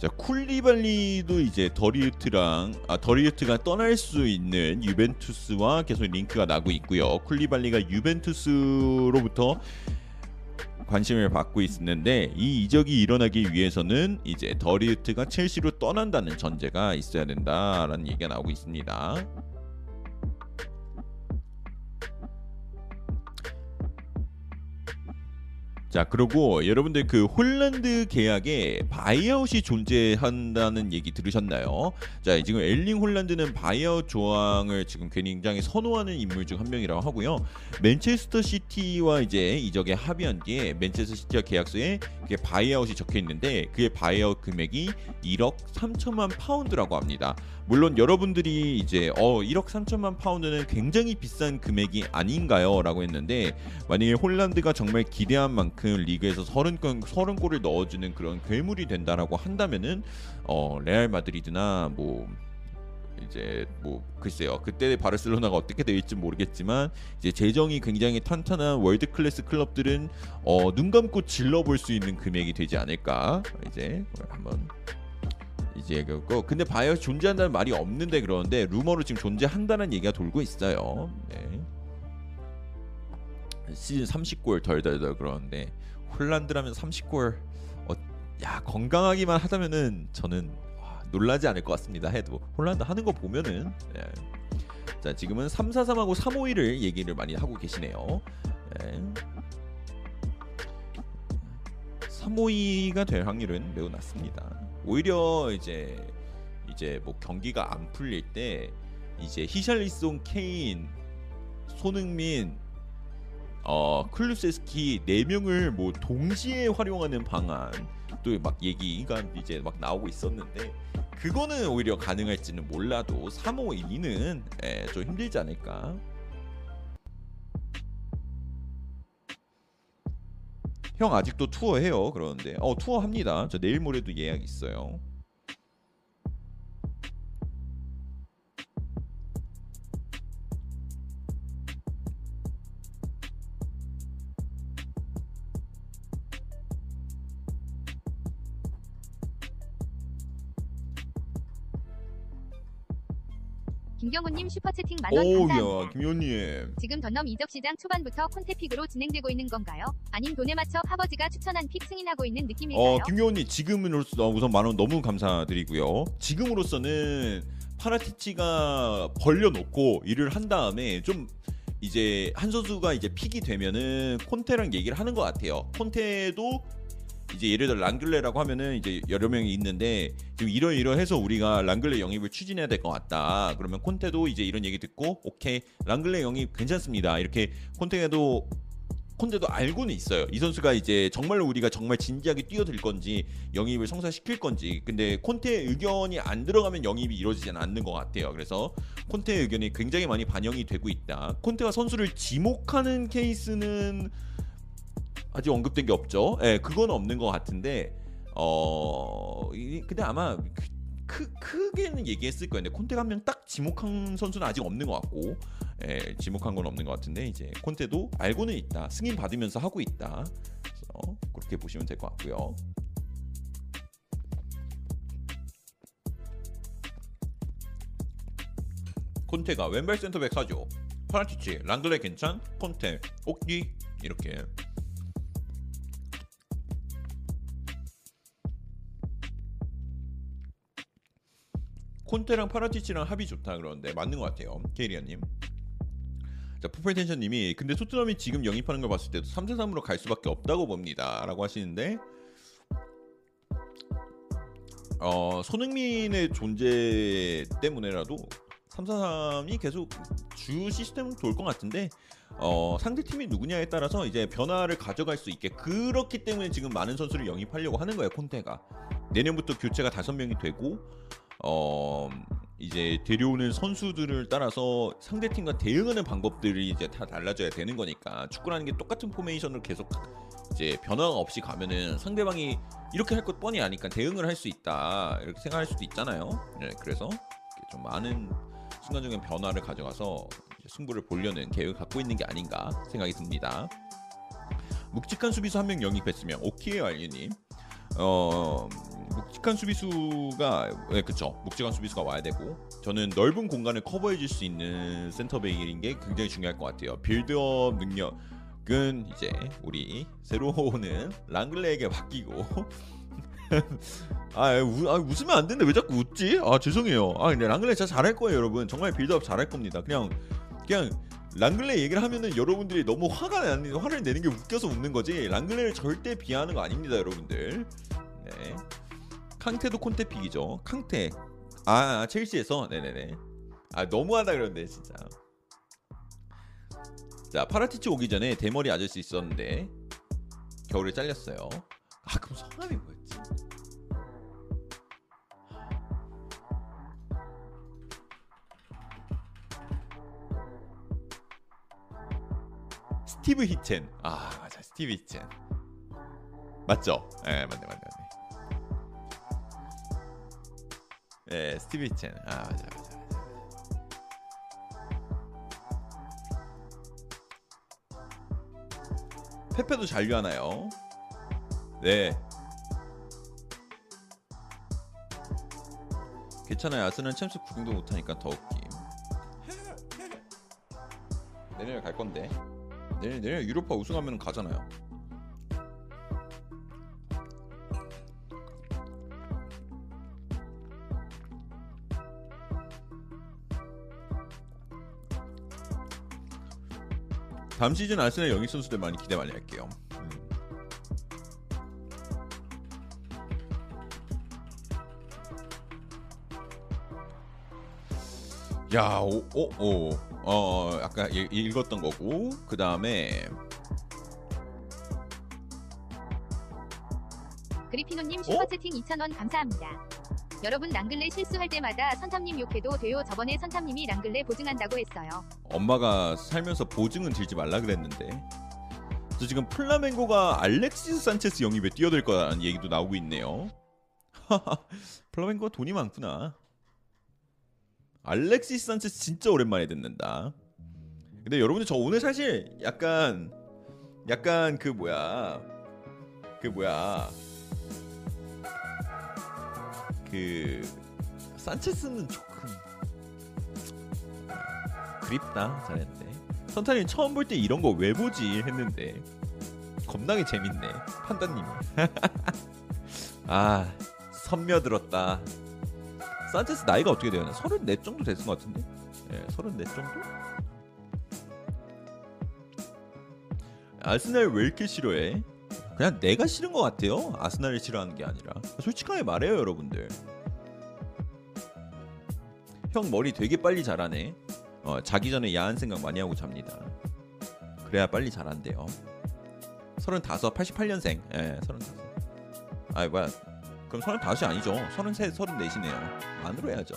자 쿨리발리도 이제 더리우트랑 아 더리우트가 떠날 수 있는 유벤투스와 계속 링크가 나고 있고요. 쿨리발리가 유벤투스로부터 관심을 받고 있는데 이 이적이 일어나기 위해서는 이제 더리우트가 첼시로 떠난다는 전제가 있어야 된다라는 얘기가 나오고 있습니다. 자 그리고 여러분들 그 홀란드 계약에 buyout이 존재한다는 얘기 들으셨나요? 자 지금 엘링 홀란드는 buyout 조항을 지금 굉장히 선호하는 인물 중 한 명이라고 하고요. 맨체스터 시티와 이제 이적에 합의한 뒤에 맨체스터 시티와 계약서에 그게 buyout이 적혀 있는데 그의 buyout 금액이 1억 3천만 파운드라고 합니다. 물론 여러분들이 이제 어 1억 3천만 파운드는 굉장히 비싼 금액이 아닌가요?라고 했는데 만약에 홀란드가 정말 기대한 만큼 리그에서 30골 30골을 넣어주는 그런 괴물이 된다라고 한다면은 어 레알 마드리드나 뭐 이제 뭐 글쎄요 그때 바르셀로나가 어떻게 될지 모르겠지만 이제 재정이 굉장히 탄탄한 world class 클럽들은 어, 눈 감고 질러 볼 수 있는 금액이 되지 않을까 이제 한번 이제 그거 근데 buyout 존재한다는 말이 없는데 그러는데 루머로 지금 존재한다는 얘기가 돌고 있어요. 네. 시즌 30골 덜덜덜 그러는데 홀란드라면 30골 어, 야 건강하기만 하다면은 저는 와, 놀라지 않을 것 같습니다. 해도 홀란드 하는 거 보면은 예. 자 지금은 343하고 351을 얘기를 많이 하고 계시네요. 예. 352가 될 확률은 매우 낮습니다. 오히려 이제 이제 뭐 경기가 안 풀릴 때 이제 히샬리송, 케인, 손흥민, 어 클루세스키 네 명을 뭐 동시에 활용하는 방안 또 막 얘기가 이제 막 나오고 있었는데 그거는 오히려 가능할지는 몰라도 352는 예, 좀 힘들지 않을까. 형 아직도 투어 해요? 그러는데. 어 투어 합니다. 저 내일 모레도 예약 있어요 김경훈님 슈퍼채팅 만원 감사합니다. 오야 김현님 지금 토트넘 이적 시장 초반부터 콘테 pick으로 진행되고 있는 건가요? 아님 돈에 맞춰 파버지가 추천한 pick 승인하고 있는 느낌일까요? 어 김효원님 지금으로서 우선 만원 너무 감사드리고요 지금으로서는 파라티치가 벌려놓고 일을 한 다음에 좀 이제 한 선수가 이제 pick이 되면은 콘테랑 얘기를 하는 것 같아요 콘테도 이제 예를 들어 랑글레라고 하면은 이제 여러 명이 있는데 지금 이런 이러해서 우리가 랑글레 영입을 추진해야 될 것 같다. 그러면 콘테도 이제 이런 얘기 듣고 오케이 랑글레 영입 괜찮습니다. 이렇게 콘테도 콘테도 알고는 있어요. 이 선수가 이제 정말로 우리가 정말 진지하게 뛰어들 건지 영입을 성사시킬 건지. 근데 콘테의 의견이 안 들어가면 영입이 이루어지지는 않는 것 같아요. 그래서 콘테의 의견이 굉장히 많이 반영이 되고 있다. 콘테가 선수를 지목하는 케이스는 아직 언급된 게 없죠. 예, 그건 없는 것 같은데 어 이- 근데 아마 그- 크, 크게는 얘기했을 거예요. 콘테가 한명 딱 지목한 선수는 아직 없는 것 같고 예, 지목한 건 없는 것 같은데 이제 콘테도 알고는 있다. 승인 받으면서 하고 있다. 그래서 그렇게 보시면 될 것 같고요. 콘테가 왼발 센터백 하죠. 파라티치, 랑글레 괜찮? 콘테, 옥기 이렇게 콘테랑 파라티치랑 합이 좋다 그러는데 맞는 것 같아요. 케이리아님. 자 포펠텐션 님이 근데 토트넘이 지금 영입하는 걸 봤을 때도 343으로 갈 수밖에 없다고 봅니다라고 하시는데 어 손흥민의 존재 때문에라도 343이 계속 주 시스템은 돌것 같은데 어 상대 팀이 누구냐에 따라서 이제 변화를 가져갈 수 있게 그렇기 때문에 지금 많은 선수를 영입하려고 하는 거예요 콘테가 내년부터 교체가 다섯 명이 되고 어 이제 데려오는 선수들을 따라서 상대 팀과 대응하는 방법들이 이제 다 달라져야 되는 거니까 축구라는 게 똑같은 포메이션을 계속 이제 변화가 없이 가면은 상대방이 이렇게 할 것 뻔히 아니까 대응을 할 수 있다 이렇게 생각할 수도 있잖아요. 네, 그래서 좀 많은 순간적인 변화를 가져가서 승부를 보려는 계획을 갖고 있는 게 아닌가 생각이 듭니다. 묵직한 수비수 한 명 영입했으면 오키에요 알류님. 어 묵직한 수비수가 네, 그쵸 묵직한 수비수가 와야 되고 저는 넓은 공간을 커버해 줄 수 있는 센터백인 게 굉장히 중요할 것 같아요. 빌드업 능력은 이제 우리 새로 오는 랑글레에게 맡기고 아, 우, 아 웃으면 안 되는데 왜 자꾸 웃지? 아 죄송해요. 아 근데 랑글레 진짜 잘할 거예요 여러분. 정말 빌드업 잘할 겁니다. 그냥 그냥 랑글레 얘기를 하면은 여러분들이 너무 화가 나는 화를 내는 게 웃겨서 웃는 거지. 랑글레를 절대 비하하는 거 아닙니다 여러분들. 네. 캉테도 콘테 pick이죠. 캉테. 아, 아 첼시에서? 네네네. 아 너무하다 그런데 진짜. 자 파라티치 오기 전에 대머리 아저씨 있었는데 겨울에 잘렸어요. 아 그럼 성함이 뭐였지 스티브 히첸. 아 맞아 스티브 히첸. 맞죠? 예 맞네 맞네 맞네. 예 스티브 히첸. 아 맞아 맞아. 페페도 잔류하나요? 네. 괜찮아요. 아스는 챔스 구경도 못하니까 더 웃김. 내년에 갈 건데. 내년 내년 유로파 우승하면 가잖아요. 다음 시즌 아스날 영입 선수들 많이 기대 많이 할게요. 야, 오, 오, 오, 어, 아까 읽- 읽었던 거고, 그 다음에 그리피노님 슈퍼채팅 2,000원 감사합니다. 여러분 랑글레 실수할 때마다 선탐님 욕해도 돼요. 저번에 선탐님이 랑글레 보증한다고 했어요. 엄마가 살면서 보증은 들지 말라 그랬는데. 저 지금 플라멩고가 알렉시스 산체스 영입에 뛰어들 거라는 얘기도 나오고 있네요. 플라멩고가 돈이 많구나. 알렉시스 산체스 진짜 오랜만에 듣는다. 근데 여러분들 저 오늘 사실 약간 약간 그 뭐야 그 뭐야 그 산체스는 조금 그립다 잘했는데. 선타님 처음 볼 때 이런 거 왜 보지 했는데 겁나게 재밌네 판다님이. 아 선며들었다 산체스 나이가 어떻게 되었나 34 정도 됐은 것 같은데 예, 34 정도? 아스날 왜 이렇게 싫어해? 그냥 내가 싫은 것 같아요 아스날을 싫어하는 게 아니라 솔직하게 말해요 여러분들 형 머리 되게 빨리 자라네 어, 자기 전에 야한 생각 많이 하고 잡니다. 그래야 빨리 자란대요. 35, 88년생. 예, 35. 아이 뭐야? 그럼 35이 아니죠. 33, 34이네요. 안으로 해야죠.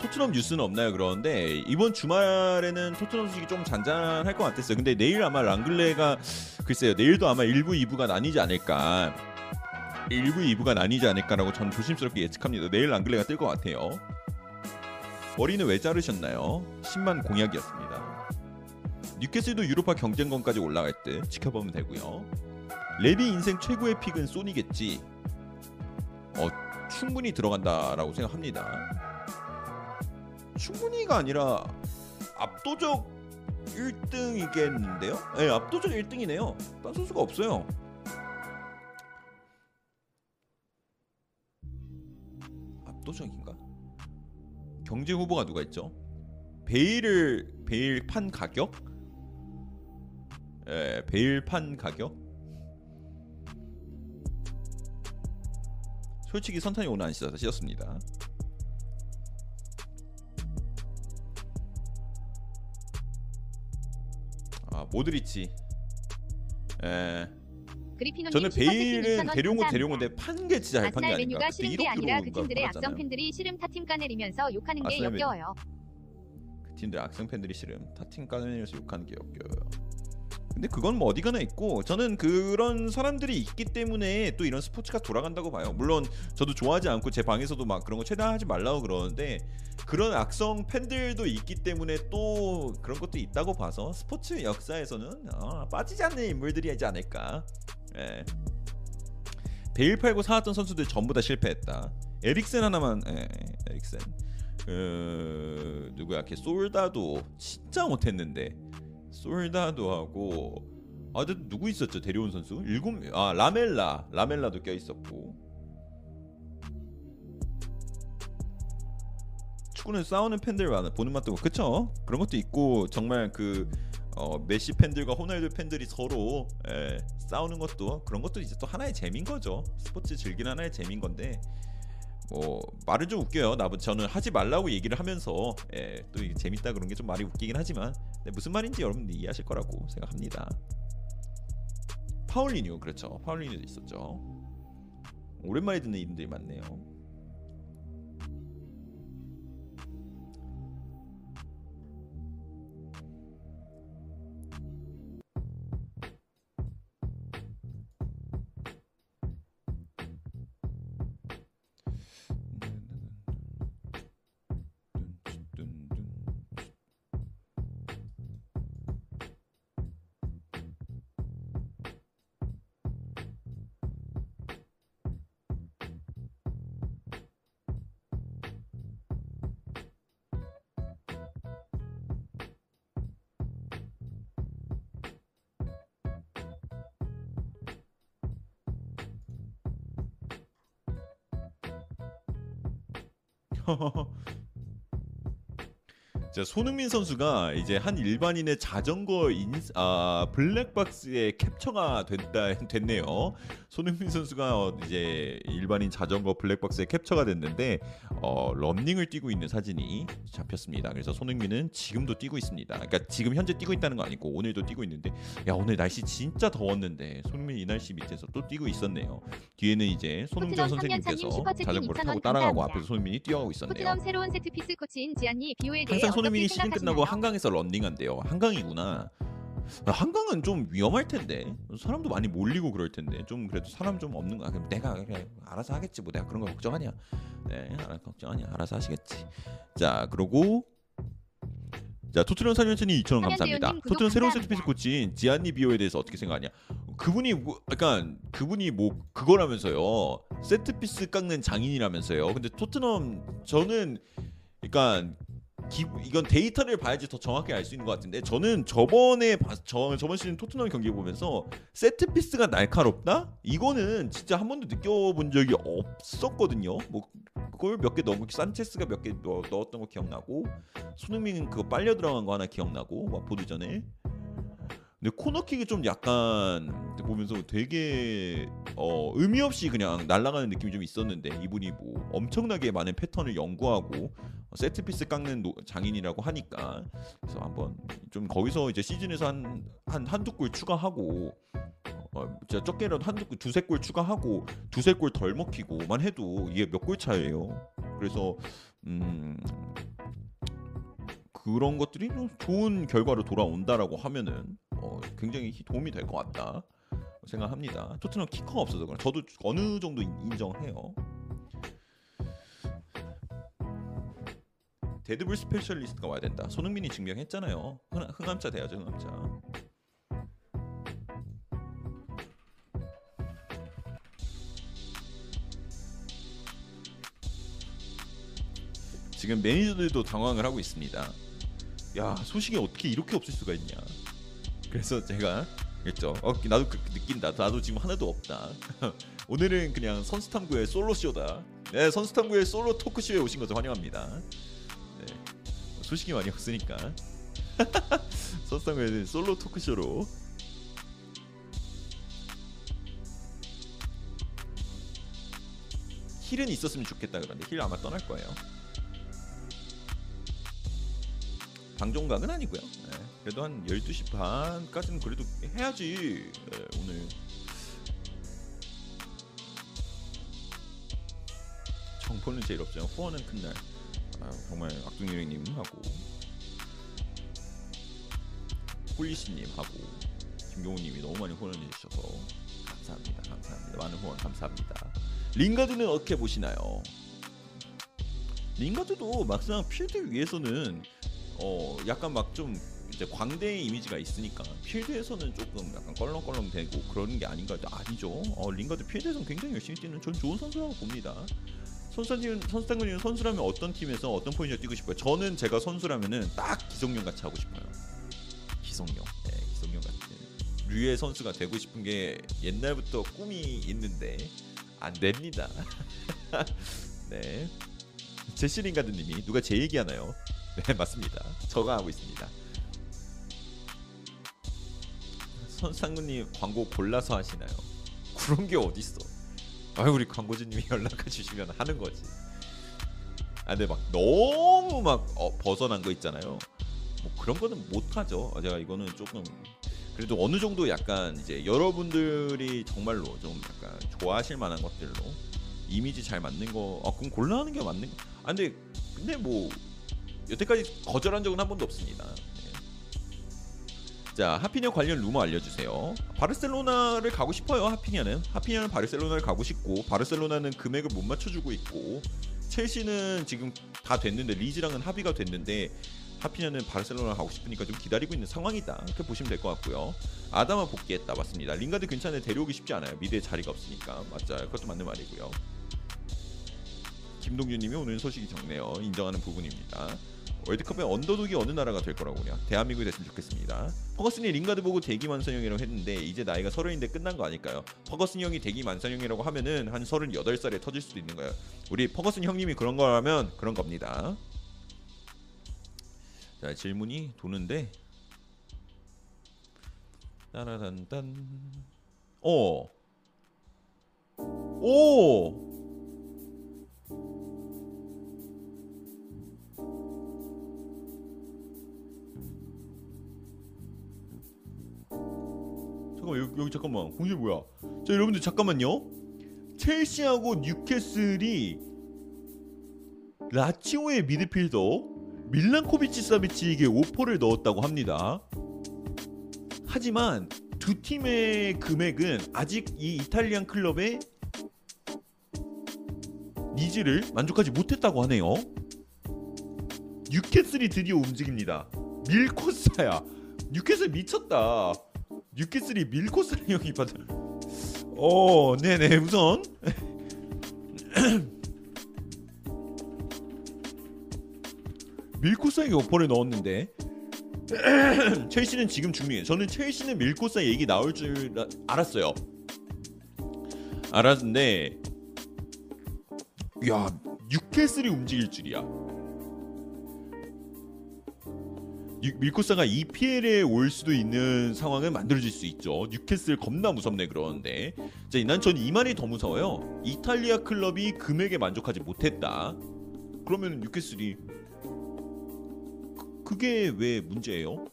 토트넘 뉴스는 없나요? 그러는데 이번 주말에는 토트넘 소식이 좀 잔잔할 것 같았어요. 근데 내일 아마 랑글레가 글쎄요. 내일도 아마 1부, 2부가 나뉘지 않을까. 1부, 2부가 나뉘지 않을까라고 저는 조심스럽게 예측합니다. 내일 랑글레가 뜰 것 같아요. 머리는 왜 자르셨나요? 10만 공약이었습니다. 뉴캐슬도 유로파 경쟁권까지 올라갈 듯 지켜보면 되고요. 레비 인생 최고의 픽은 소니겠지. 어 충분히 들어간다라고 생각합니다. 충분히가 아니라 압도적 1등이겠는데요? 네, 압도적 1등이네요. 딴 선수가 없어요. 압도적인가? 경제 후보가 누가 있죠? 베일을 베일 판 가격? 예, 베일 판 가격? 솔직히 선탄이 오늘 안 씻어서 씻었습니다. 아 모드리치. 예. 저는 베일은 2,000원 대룡은. 대룡인데 판게 진짜 잘 판게 아스날 아닌가. 메뉴가 싫은 게 1억 아니라 그 유로인가 팀들의. 악성 팬들이 싫음 타팀 까내리면서 욕하는 게. 역겨워요. 그 팀들 악성 팬들이 싫음. 타팀 까내면서 욕하는 게 역겨워요. 근데 그건 뭐 어디가나 있고 저는 그런 사람들이 있기 때문에 또 이런 스포츠가 돌아간다고 봐요. 물론 저도 좋아하지 않고 제 방에서도 막 그런 거 최대한 하지 말라고 그러는데 그런 악성 팬들도 있기 때문에 또 그런 것도 있다고 봐서 스포츠 역사에서는 어, 빠지지 않는 인물들이 있지 않을까. 예. 베일 팔고 사왔던 선수들 전부 다 실패했다. 에릭센 하나만 예, 에릭센. 그 누구야? 걔 솔다도 진짜 못했는데 솔다도 하고 아 근데 누구 있었죠? 데려온 선수? 일곱 명- 아 라멜라. 라멜라도 껴 있었고. 축구는 싸우는 팬들 많아 보는 맛도 그쵸? 그런 것도 있고 정말 그 어, 메시 팬들과 호날두 팬들이 서로 예, 싸우는 것도 그런 것도 이제 또 하나의 재미인 거죠. 스포츠 즐기는 하나의 재미인 건데 뭐 말은 좀 웃겨요. 나 저는 하지 말라고 얘기를 하면서 예, 또 재밌다 그런 게 좀 말이 웃기긴 하지만 네, 무슨 말인지 여러분들 이해하실 거라고 생각합니다. 파울리뉴 그렇죠. 파울리뉴도 있었죠. 오랜만에 듣는 이름들이 많네요. Então, 자 손흥민 선수가 이제 한 일반인의 자전거 인, 아, 블랙박스에 캡처가 됐다 됐네요. 손흥민 선수가 어, 이제 일반인 자전거 블랙박스에 캡처가 됐는데 어, 런닝을 뛰고 있는 사진이 잡혔습니다. 그래서 손흥민은 지금도 뛰고 있습니다. 그러니까 지금 현재 뛰고 있다는 거 아니고 오늘도 뛰고 있는데 야 오늘 날씨 진짜 더웠는데 손흥민이 이 날씨 밑에서 또 뛰고 있었네요. 뒤에는 이제 손흥정 삼년차님 선생님께서 자전거를 2,000원 타고 따라가고. 앞에서 손흥민이 뛰어가고 있었네요. 토트넘 새로운 세트피스 코치인 지안니 비오에 대해 항상 손 흥민이 어떻게 시즌 끝나고? 한강에서 런닝한대요. 한강이구나. 아, 한강은 좀 위험할 텐데 사람도 많이 몰리고 그럴 텐데 좀 그래도 사람 좀 없는 거야. 그럼 내가 그냥 알아서 하겠지 뭐 내가 그런 거 걱정하냐? 네, 알아 걱정하냐? 알아서 하시겠지. 자 그러고 자 토트넘 4년차니 2,000원 감사합니다. 토트넘 새로운. 세트피스 코치인 지안니 비오에 대해서 어떻게 생각하냐? 그분이 뭐 약간 그분이 뭐 그거라면서요. set piece 깎는 장인이라면서요. 근데 토트넘 저는 그러니까 기, 이건 데이터를 봐야지 더 정확히 알 수 있는 것 같은데 저는 저번에 봐- 저, 저번 시즌 토트넘 경기 보면서 set piece가 날카롭다? 이거는 진짜 한 번도 느껴본 적이 없었거든요. 뭐 그걸 몇개 넣고 산체스가 몇 개 넣었던 거 기억나고 손흥민은 그거 빨려 들어간 거 하나 기억나고 왓포드 전에 근데 코너킥이 좀 약간 보면서 되게 어, 의미 없이 그냥 날아가는 느낌이 좀 있었는데 이분이 뭐 엄청나게 많은 패턴을 연구하고 세트피스 깎는 노- 장인이라고 하니까 그래서 한번 좀 거기서 이제 시즌에서 한, 한 한두 골 추가하고 어, 진짜 적게라도 한두 골 두세 골 추가하고 두세 골 덜 먹히고만 해도 이게 몇 골 차예요. 그래서 음 그런 것들이 좀 좋은 결과로 돌아온다라고 하면은 어, 굉장히 도움이 될 것 같다 생각합니다. 토트넘 키커가 없어서 그래. 저도 어느 정도 인- 인정해요. dead ball specialist가 와야 된다. 손흥민이 증명했잖아요. 흥, 흥함자 돼야죠, 흥함자. 지금 매니저들도 당황을 하고 있습니다. 야 소식이 어떻게 이렇게 없을 수가 있냐. 그래서 제가 그랬죠. 어, 나도 그렇게 느낀다. 나도 지금 하나도 없다. 오늘은 그냥 선수탐구의 솔로 쇼다. 네, 선수탐구의 솔로 토크 쇼에 오신 것을 환영합니다. 네, 소식이 많이 없으니까 선수탐구의 솔로 토크 쇼로 힐은 있었으면 좋겠다 그런데 힐 아마 떠날 거예요. 방종각은 아니고요. 네, 그래도 한 12시 반까지는 그래도 해야지. 네, 오늘 정보는 제일 없죠. 후원은 큰날. 아, 정말 악둥이님하고 홀리씨님하고 김경호님이 너무 많이 후원해 주셔서 감사합니다. 감사합니다. 많은 후원 감사합니다. 링가드는 어떻게 보시나요? 링가드도 막상 필드 위에서는 어 약간 막좀 이제 광대의 이미지가 있으니까 필드에서는 조금 약간 껄렁껄렁 되고 그러는 게 아닌가 아니죠. 어 링가드 필드에서는 굉장히 열심히 뛰는 전 좋은 선수라고 봅니다. 선수님 선수단군님 선수라면 어떤 팀에서 어떤 포지션 뛰고 싶어요? 저는 제가 선수라면은 딱 기성용 같이 하고 싶어요. 기성용, 네, 기성용 같은 류의 선수가 되고 싶은 게 옛날부터 꿈이 있는데 안 됩니다. 네, 제시링가드님이 누가 제 얘기하나요? 네 맞습니다. 저가 하고 있습니다. 선상구님 광고 골라서 하시나요? 그런 게 어딨어? 아유 우리 광고주님이 연락해 주시면 하는 거지. 아 근데 막 너무 막 어, 벗어난 거 있잖아요. 뭐 그런 거는 못 하죠. 제가 이거는 조금 그래도 어느 정도 약간 이제 여러분들이 정말로 좀 약간 좋아하실 만한 것들로 이미지 잘 맞는 거. 아 그럼 골라하는 게 맞는 거. 아 근데 근데 뭐 여태까지 거절한 적은 한 번도 없습니다. 네. 자 하피니어 관련 루머 알려주세요. 바르셀로나를 가고 싶어요. 하피니어는 하피니어는 바르셀로나를 가고 싶고 바르셀로나는 금액을 못 맞춰주고 있고 첼시는 지금 다 됐는데 리즈랑은 합의가 됐는데 하피냐는 바르셀로나 가고 싶으니까 좀 기다리고 있는 상황이다. 이렇게 보시면 될 것 같고요. 아다마 복귀했다 맞습니다. 링가드 괜찮은데 데려오기 쉽지 않아요. 미드에 자리가 없으니까 맞아요. 그것도 맞는 말이고요. 김동준님이 오늘 소식이 적네요. 인정하는 부분입니다. 월드컵에 underdog이 어느 나라가 될 거라고요? 대한민국이 됐으면 좋겠습니다. 퍼거슨이 링가드 보고 대기만성형이라고 했는데 이제 나이가 서른인데 끝난 거 아닐까요? 퍼거슨 형이 대기만성형이라고 하면은 한 서른여덟 살에 터질 수도 있는 거예요. 우리 퍼거슨 형님이 그런 거라면 그런 겁니다. 자 질문이 도는데 따라단단 어. 오. 잠깐만 여기, 여기 잠깐만 공지 뭐야? 자 여러분들 잠깐만요. 첼시하고 뉴캐슬이 라치오의 미드필더 밀란코비치 사비치에게 오퍼를 넣었다고 합니다. 하지만 두 팀의 금액은 아직 이 Italian 클럽의 needs를 만족하지 못했다고 하네요. 뉴캐슬이 드디어 움직입니다. 밀코사야. 뉴캐슬 미쳤다. 뉴캐슬이 밀코사를 형이 받아. 어, 네네 우선 밀코사에게 오퍼를 넣었는데 첼시는 지금 중요해요. 저는 첼시는 밀코사 얘기 나올 줄 라- 알았어요. 알았는데 야 뉴캐슬이 움직일 줄이야. 밀코사가 EPL에 올 수도 있는 상황을 만들어질 수 있죠. 뉴캐슬 겁나 무섭네 그러는데, 자, 난전 이 말이 더 무서워요. 이탈리아 클럽이 금액에 만족하지 못했다. 그러면 뉴캐슬이 그- 그게 왜 문제예요?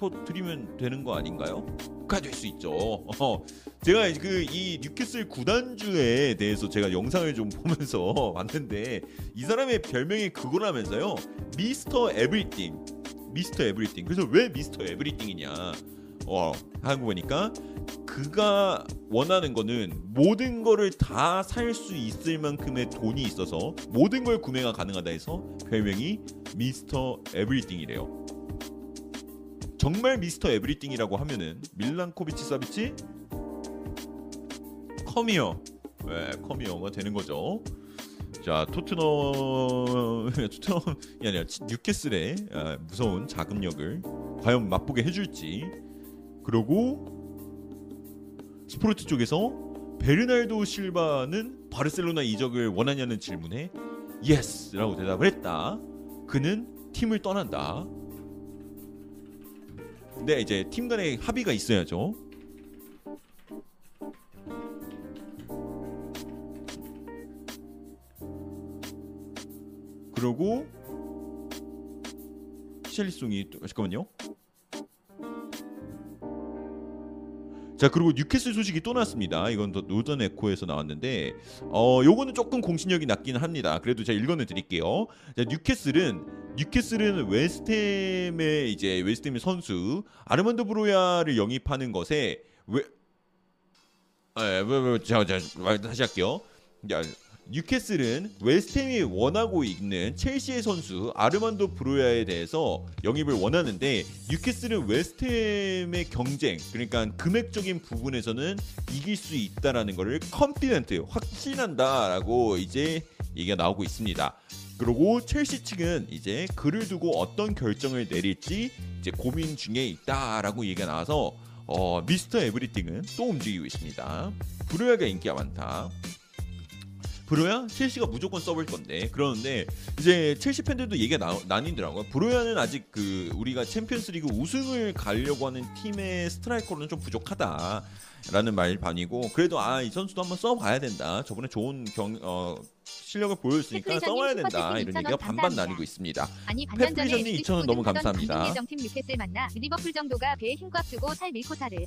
더 드리면 되는 거 아닌가요? 가 될 수 있죠. 어, 제가 그 이 뉴캐슬 구단주에 대해서 제가 영상을 좀 보면서 봤는데 이 사람의 별명이 그거라면서요. 미스터 에브리띵. 미스터 에브리띵. 그래서 왜 미스터 에브리띵이냐? 어, 하고 보니까 그가 원하는 거는 모든 거를 다 살 수 있을 만큼의 돈이 있어서 모든 걸 구매가 가능하다 해서 별명이 미스터 에브리띵이래요. 정말 미스터 에브리띵이라고 하면은 밀란코비치 사비치 커미어 네, 커미어가 되는 거죠. 자 토트넘 토트넘이 아니라 치- 뉴캐슬의 아, 무서운 자금력을 과연 맛보게 해줄지 그리고 스포르트 쪽에서 베르나르도 실바는 바르셀로나 이적을 원하냐는 질문에 yes라고 대답을 했다. 그는 팀을 떠난다. 근데 이제 팀 간의 합의가 있어야죠. 그리고 리샬리송이 또- 잠깐만요. 자 그리고 뉴캐슬 소식이 또 났습니다. 이건 더 노던 에코에서 나왔는데 어 요거는 조금 공신력이 낮기는 합니다. 그래도 제가 읽어내 드릴게요. 자 뉴캐슬은 뉴캐슬은 웨스트햄의 이제 웨스트햄의 선수 아르만도 브로야를 영입하는 것에 왜 아, 왜, 왜, 자, 자, 말 다시 할게요. 야, 뉴캐슬은 웨스트햄이 원하고 있는 첼시의 선수 아르만도 브로야에 대해서 영입을 원하는데 뉴캐슬은 웨스트햄의 경쟁 그러니까 금액적인 부분에서는 이길 수 있다라는 거를 confident 확신한다라고 이제 얘기가 나오고 있습니다. 그리고 첼시 측은 이제 그를 두고 어떤 결정을 내릴지 이제 고민 중에 있다라고 얘기가 나와서 어, 미스터 에브리띵은 또 움직이고 있습니다. 브로야가 인기가 많다. 브로야 첼시가 무조건 써볼 건데 그러는데 이제 첼시 팬들도 얘기가 나, 나뉘더라고요. 브로야는 아직 그 우리가 챔피언스리그 우승을 가려고 하는 팀의 스트라이커로는 좀 부족하다 라는 말 반이고 그래도 아 이 선수도 한번 써봐야 된다. 저번에 좋은 경 어, 실력을 보여줬으니까 써봐야 된다 이런 2,000원 얘기가 반반. 나뉘고 있습니다. 아니 반년 전에 페프리션님 2,000원 너무 감사합니다. 예정팀 뉴캐슬 만나 리버풀 정도가 배에 힘꽉 주고 살 밀고 살을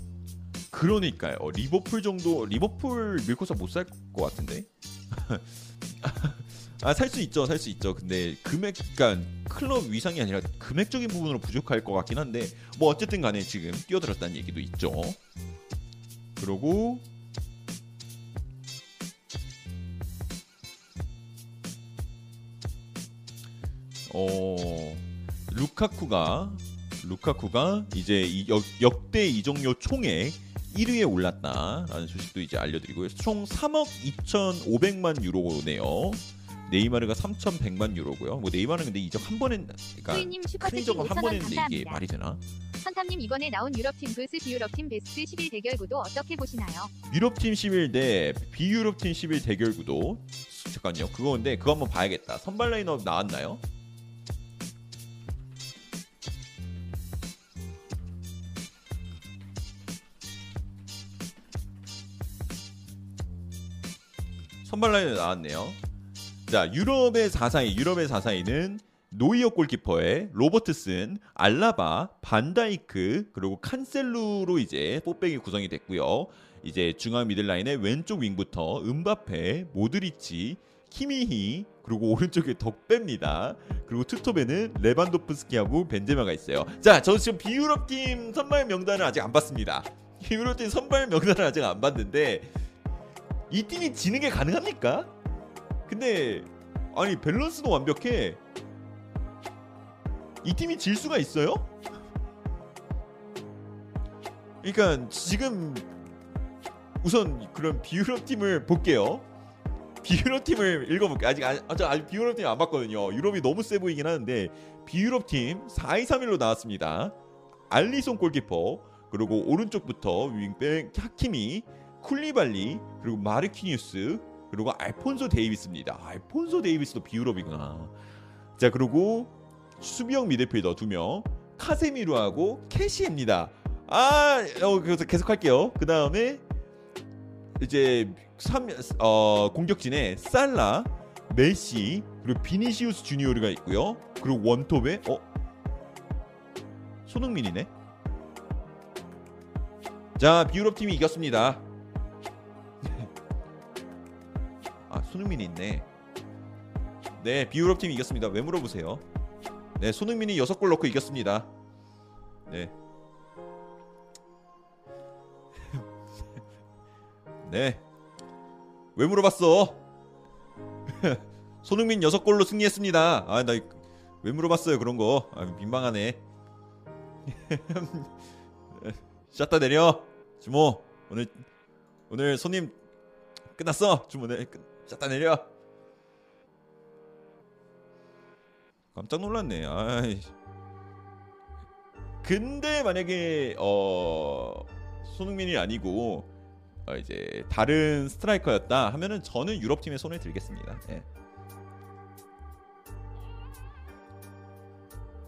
그러니까요. 리버풀 정도 리버풀 밀고서 못 살 것 같은데. 아 살 수 있죠, 살 수 있죠. 근데 금액, 그러니까 클럽 위상이 아니라 금액적인 부분으로 부족할 것 같긴 한데 뭐 어쨌든 간에 지금 뛰어들었다는 얘기도 있죠. 그리고 어 루카쿠가 루카쿠가 이제 이 역, 역대 이적료 총액 1위에 올랐다라는 소식도 이제 알려드리고요. 총 3억 2,500만 유로네요. 네이마르가 3,100만 유로고요. 뭐 네이마르는 근데 이적 한 번에 그러니까 큰 이적은 한 5,000원 번 했는데 이게. 말이 되나? 선탐님 이번에 나온 유럽팀 vs 비유럽팀 베스트 11 대결 구도 어떻게 보시나요? 유럽팀 11 대 비유럽팀 11 대결 구도 잠깐요. 그거 근데 그거 한번 봐야겠다. 선발 라인업 나왔나요? 선발 라인에 나왔네요. 자, 유럽의 4사이, 유럽의 4사이는 노이어 골키퍼에 로버트슨, 알라바, 반다이크 그리고 칸셀루로 이제 포백이 구성이 됐고요. 이제 중앙 미들라인의 왼쪽 윙부터 음바페, 모드리치, 키미히 그리고 오른쪽에 덕배입니다. 그리고 투톱에는 레반도프스키하고 벤제마가 있어요. 자, 저 지금 비유럽 팀 선발 명단을 아직 안 봤습니다. 비유럽 팀 선발 명단을 아직 안 봤는데 이 팀이 지는 게 가능합니까? 근데 아니 밸런스도 완벽해. 이 팀이 질 수가 있어요? 그러니까 지금 우선 그런 비유럽 팀을 볼게요. 비유럽 팀을 읽어볼게요. 아직 아직 비유럽 팀 안 봤거든요. 유럽이 너무 세 보이긴 하는데 비유럽 팀 4-2-3-1로 나왔습니다. 알리송 골키퍼 그리고 오른쪽부터 윙백 하키미, 쿨리발리 그리고 마르키니우스 그리고 알폰소 데이비스입니다. 알폰소 데이비스도 비유럽이구나. 자 그리고 수비형 미드필더 두 명, 카세미루하고 캐시에입니다. 아, 어, 그래서 계속 할게요. 그 다음에 이제 3, 어, 공격진에 살라, 메시 그리고 비니시우스 주니어르가 있고요. 그리고 원톱에 어 손흥민이네. 자 비유럽 팀이 이겼습니다. 손흥민이 있네. 네 비유럽 팀이 이겼습니다. 왜 물어보세요? 네 손흥민이 6골 넣고 이겼습니다. 네. 네. 왜 물어봤어? 손흥민 6골로 승리했습니다. 아, 나 왜 물어봤어요, 그런 거. 아, 민망하네. 샷다 내려. 주모. 오늘 오늘 손님 끝났어. 주모 내 샷다 내려. 깜짝 놀랐네. 아이. 근데 만약에 어 손흥민이 아니고 어, 이제 다른 스트라이커였다 하면은 저는 유럽 팀에 손을 들겠습니다. 예.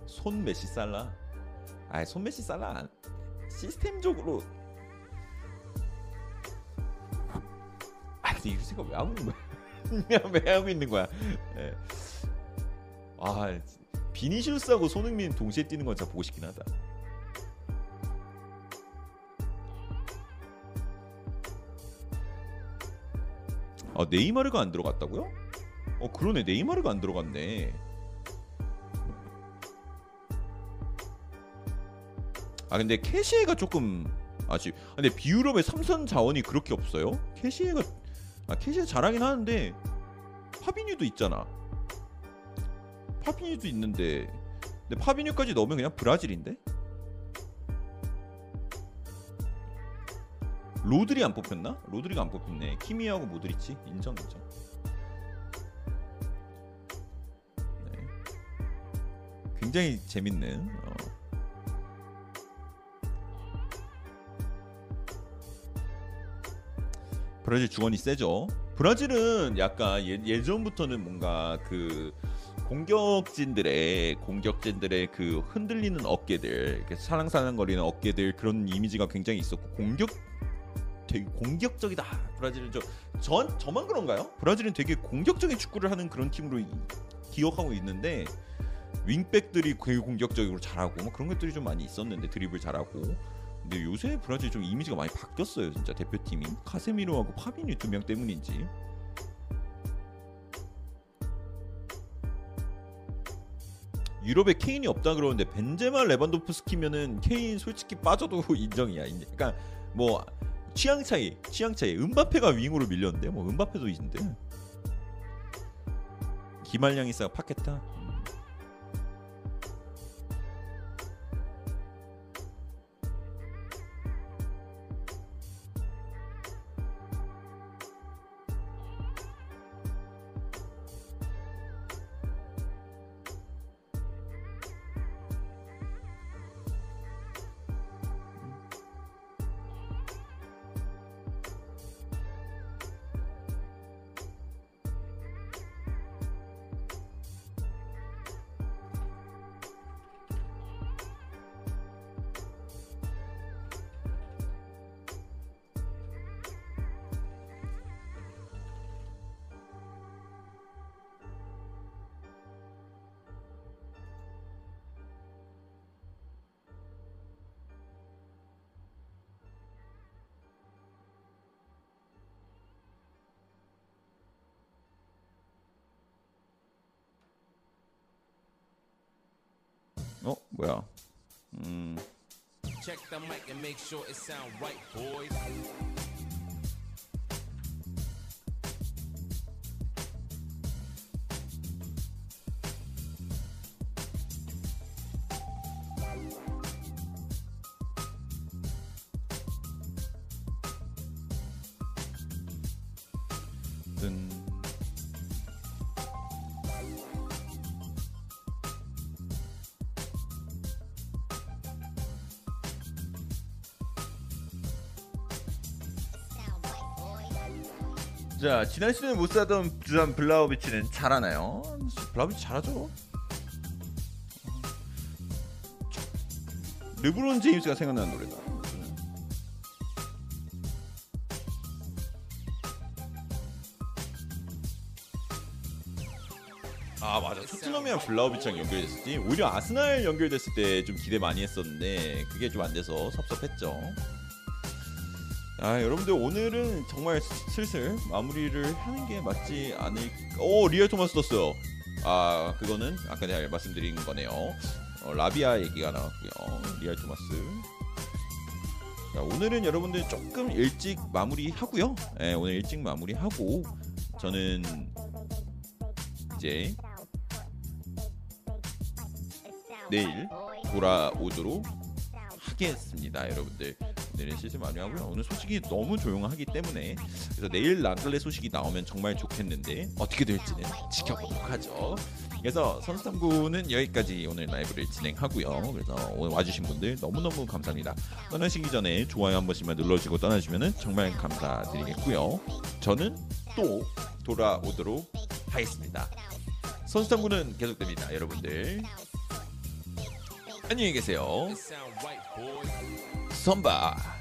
손 메시 살라. 아, 손 메시 살라 안- 시스템적으로 아, 근데 이 생각 왜 하고 있는 거야? 왜 하고 있는 거야? 예. 아, 비니시우스하고 손흥민 동시에 뛰는 건 진짜 보고 싶긴 하다. 아 네이마르가 안 들어갔다고요? 어 그러네 네이마르가 안 들어갔네. 아 근데 캐시에가 조금 아직 아, 근데 비유럽의 삼선 자원이 그렇게 없어요? 캐시에가 아 캐시에 잘하긴 하는데 파비뉴도 있잖아. 파비뉴도 있는데 근데 파비뉴까지 넣으면 그냥 브라질인데? 로드리 안 뽑혔나? 로드리가 안 뽑혔네. 키미히하고 모드리치 인정 인정. 네. 굉장히 재밌는. 어. 브라질 중원이 세죠. 브라질은 약간 예, 예전부터는 뭔가 그 공격진들의 공격진들의 그 흔들리는 어깨들, 이렇게 사랑사랑거리는 어깨들 그런 이미지가 굉장히 있었고 공격 되게 공격적이다. 브라질은 저전 저만 그런가요? 브라질은 되게 공격적인 축구를 하는 그런 팀으로 이- 기억하고 있는데 윙백들이 되게 공격적으로 잘하고 뭐 그런 것들이 좀 많이 있었는데 드리블 잘하고 근데 요새 브라질 좀 이미지가 많이 바뀌었어요 진짜. 대표팀이. 카세미로하고 파비뉴 두 명 때문인지. 유럽에 케인이 없다 그러는데 벤제마 레반도프스키면은 케인 솔직히 빠져도 인정이야. 그러니까 뭐 취향 차이 취향 차이. 은바페가 윙으로 밀렸는데 뭐 은바페도 있는데. 기말량이스가 파케타 well. Mm. Check the mic and make sure it sound right, boys. 지난 시즌에 못 사던 두산 블라우비치는 잘하나요? 블라우비치 잘하죠. 르브론 제임스가 생각나는 노래다. 아 맞아 토트넘이랑 블라우비치랑 연결됐었지 오히려 아스날 연결됐을 때 좀 기대 많이 했었는데 그게 좀 안 돼서 섭섭했죠 아 여러분들 오늘은 정말 슬슬 마무리를 하는 게 맞지 않을 오 리얼 토마스 떴어요. 아 그거는 아까 제가 말씀드린 거네요. 어, 라비아 얘기가 나왔고요. 리얼 토마스. 자, 오늘은 여러분들 조금 일찍 마무리하고요. 예, 오늘 일찍 마무리하고 저는 이제 내일 돌아오도록 하겠습니다 여러분들 오늘은 시즌 마무리하고요. 오늘 소식이 너무 조용하기 때문에 그래서 내일 랑글레 소식이 나오면 정말 좋겠는데 어떻게 될지는 지켜보도록 하죠. 그래서 선수탐구는 여기까지 오늘 라이브를 진행하고요. 그래서 오늘 와주신 분들 너무너무 감사합니다. 떠나시기 전에 좋아요 한 번씩만 눌러주고 떠나시면 정말 감사드리겠고요. 저는 또 돌아오도록 하겠습니다. 선수탐구는 계속됩니다 여러분들. 안녕히 계세요 Samba.